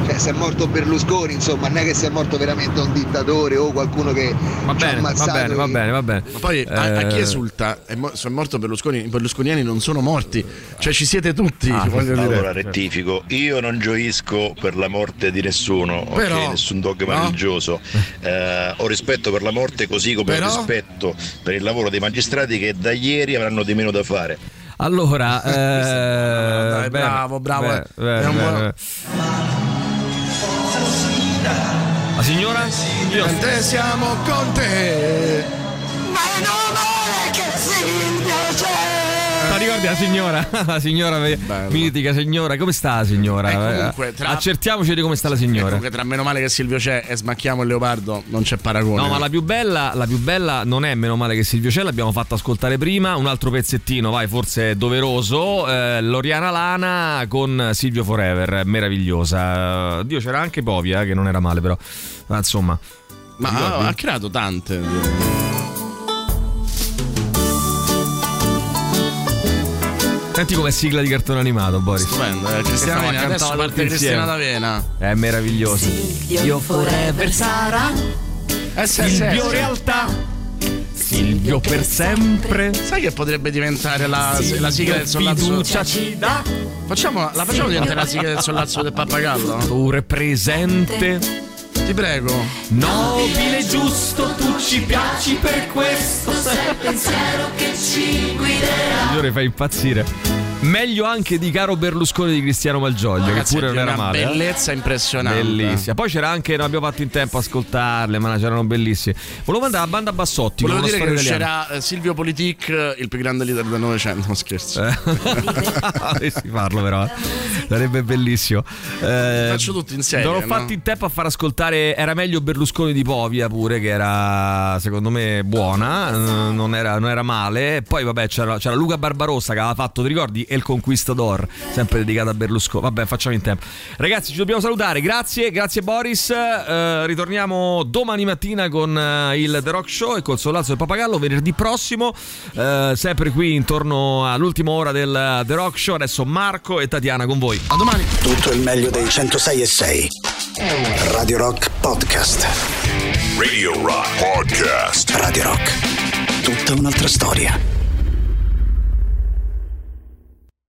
Cioè, se è morto Berlusconi, insomma, non è che sia morto veramente un dittatore o qualcuno che Va ci ha bene, va ammazzato bene, va bene, va bene. Ma poi a, a chi Eh, esulta? È mo- se è morto Berlusconi, i berlusconiani non sono morti, cioè ci siete tutti. Ah, voglio dire. Allora rettifico, io non gioisco per la morte di nessuno? Però- nessun dogma no. religioso. Eh, ho rispetto per la morte così come Però- ho rispetto per il lavoro dei magistrati che da ieri avranno di meno da fare. Allora, eh, Dai, bravo, bravo, bene, eh. bene, signora? Io te siamo con te. Ricordi la signora? La signora mitica signora, come sta la signora? Eh, comunque, tra- Accertiamoci di come sta la signora. Comunque, tra meno male che Silvio c'è e smacchiamo il leopardo, non c'è paragone. No, ma la più bella, la più bella non è meno male che Silvio c'è, l'abbiamo fatto ascoltare prima, un altro pezzettino, vai, forse è doveroso, eh, Loriana Lana con Silvio Forever, meravigliosa. Eh, Dio c'era anche Povia, eh, che non era male però. Ma insomma, Ma ha, ha creato tante. Senti come sigla di cartone animato, Boris. Stupendo, eh, Cristina Che D'Avena, adesso parte insieme. D'Avena. È meraviglioso. Io forever sarà Eh, Silvio realtà. Silvio per sempre. Sai che potrebbe diventare la, la sigla del sollazzo? Fiducia ci dà. Facciamo, la facciamo diventare la sigla del sollazzo del pappagallo? Pure presente. Ti prego. Nobile giusto, tu ci piaci per questo. sei il pensiero che ci guiderà. Signore, fai impazzire. Meglio anche di Caro Berlusconi di Cristiano Malgioglio, Ragazzi, che pure non era una male. eh. bellezza impressionante. Bellissima. Poi c'era anche, non abbiamo fatto in tempo a ascoltarle, ma c'erano bellissime. Volevo andare a Banda Bassotti. Volevo con dire che uscirà eh, Silvio Politic, eh, il più grande leader del Novecento. Non scherzo. Eh. Dovresti farlo però, eh. sarebbe bellissimo. Eh, Faccio tutto in serie, Non ho no? fatto in tempo a far ascoltare. Era meglio Berlusconi di Povia pure, che era secondo me buona, eh, non era, non era male. Poi vabbè c'era, c'era Luca Barbarossa che aveva fatto, ti ricordi? El Conquistador, sempre dedicato a Berlusconi. Vabbè, facciamo in tempo. Ragazzi, ci dobbiamo salutare. Grazie, grazie Boris. Eh, ritorniamo domani mattina con eh, il The Rock Show e col Solazzo del Papagallo venerdì prossimo. eh, sempre qui intorno all'ultima ora del The Rock Show. Adesso Marco e Tatiana con voi. A domani. Tutto il meglio dei 106 e 6. Radio Rock Podcast. Radio Rock Podcast. Radio Rock. Tutta un'altra storia.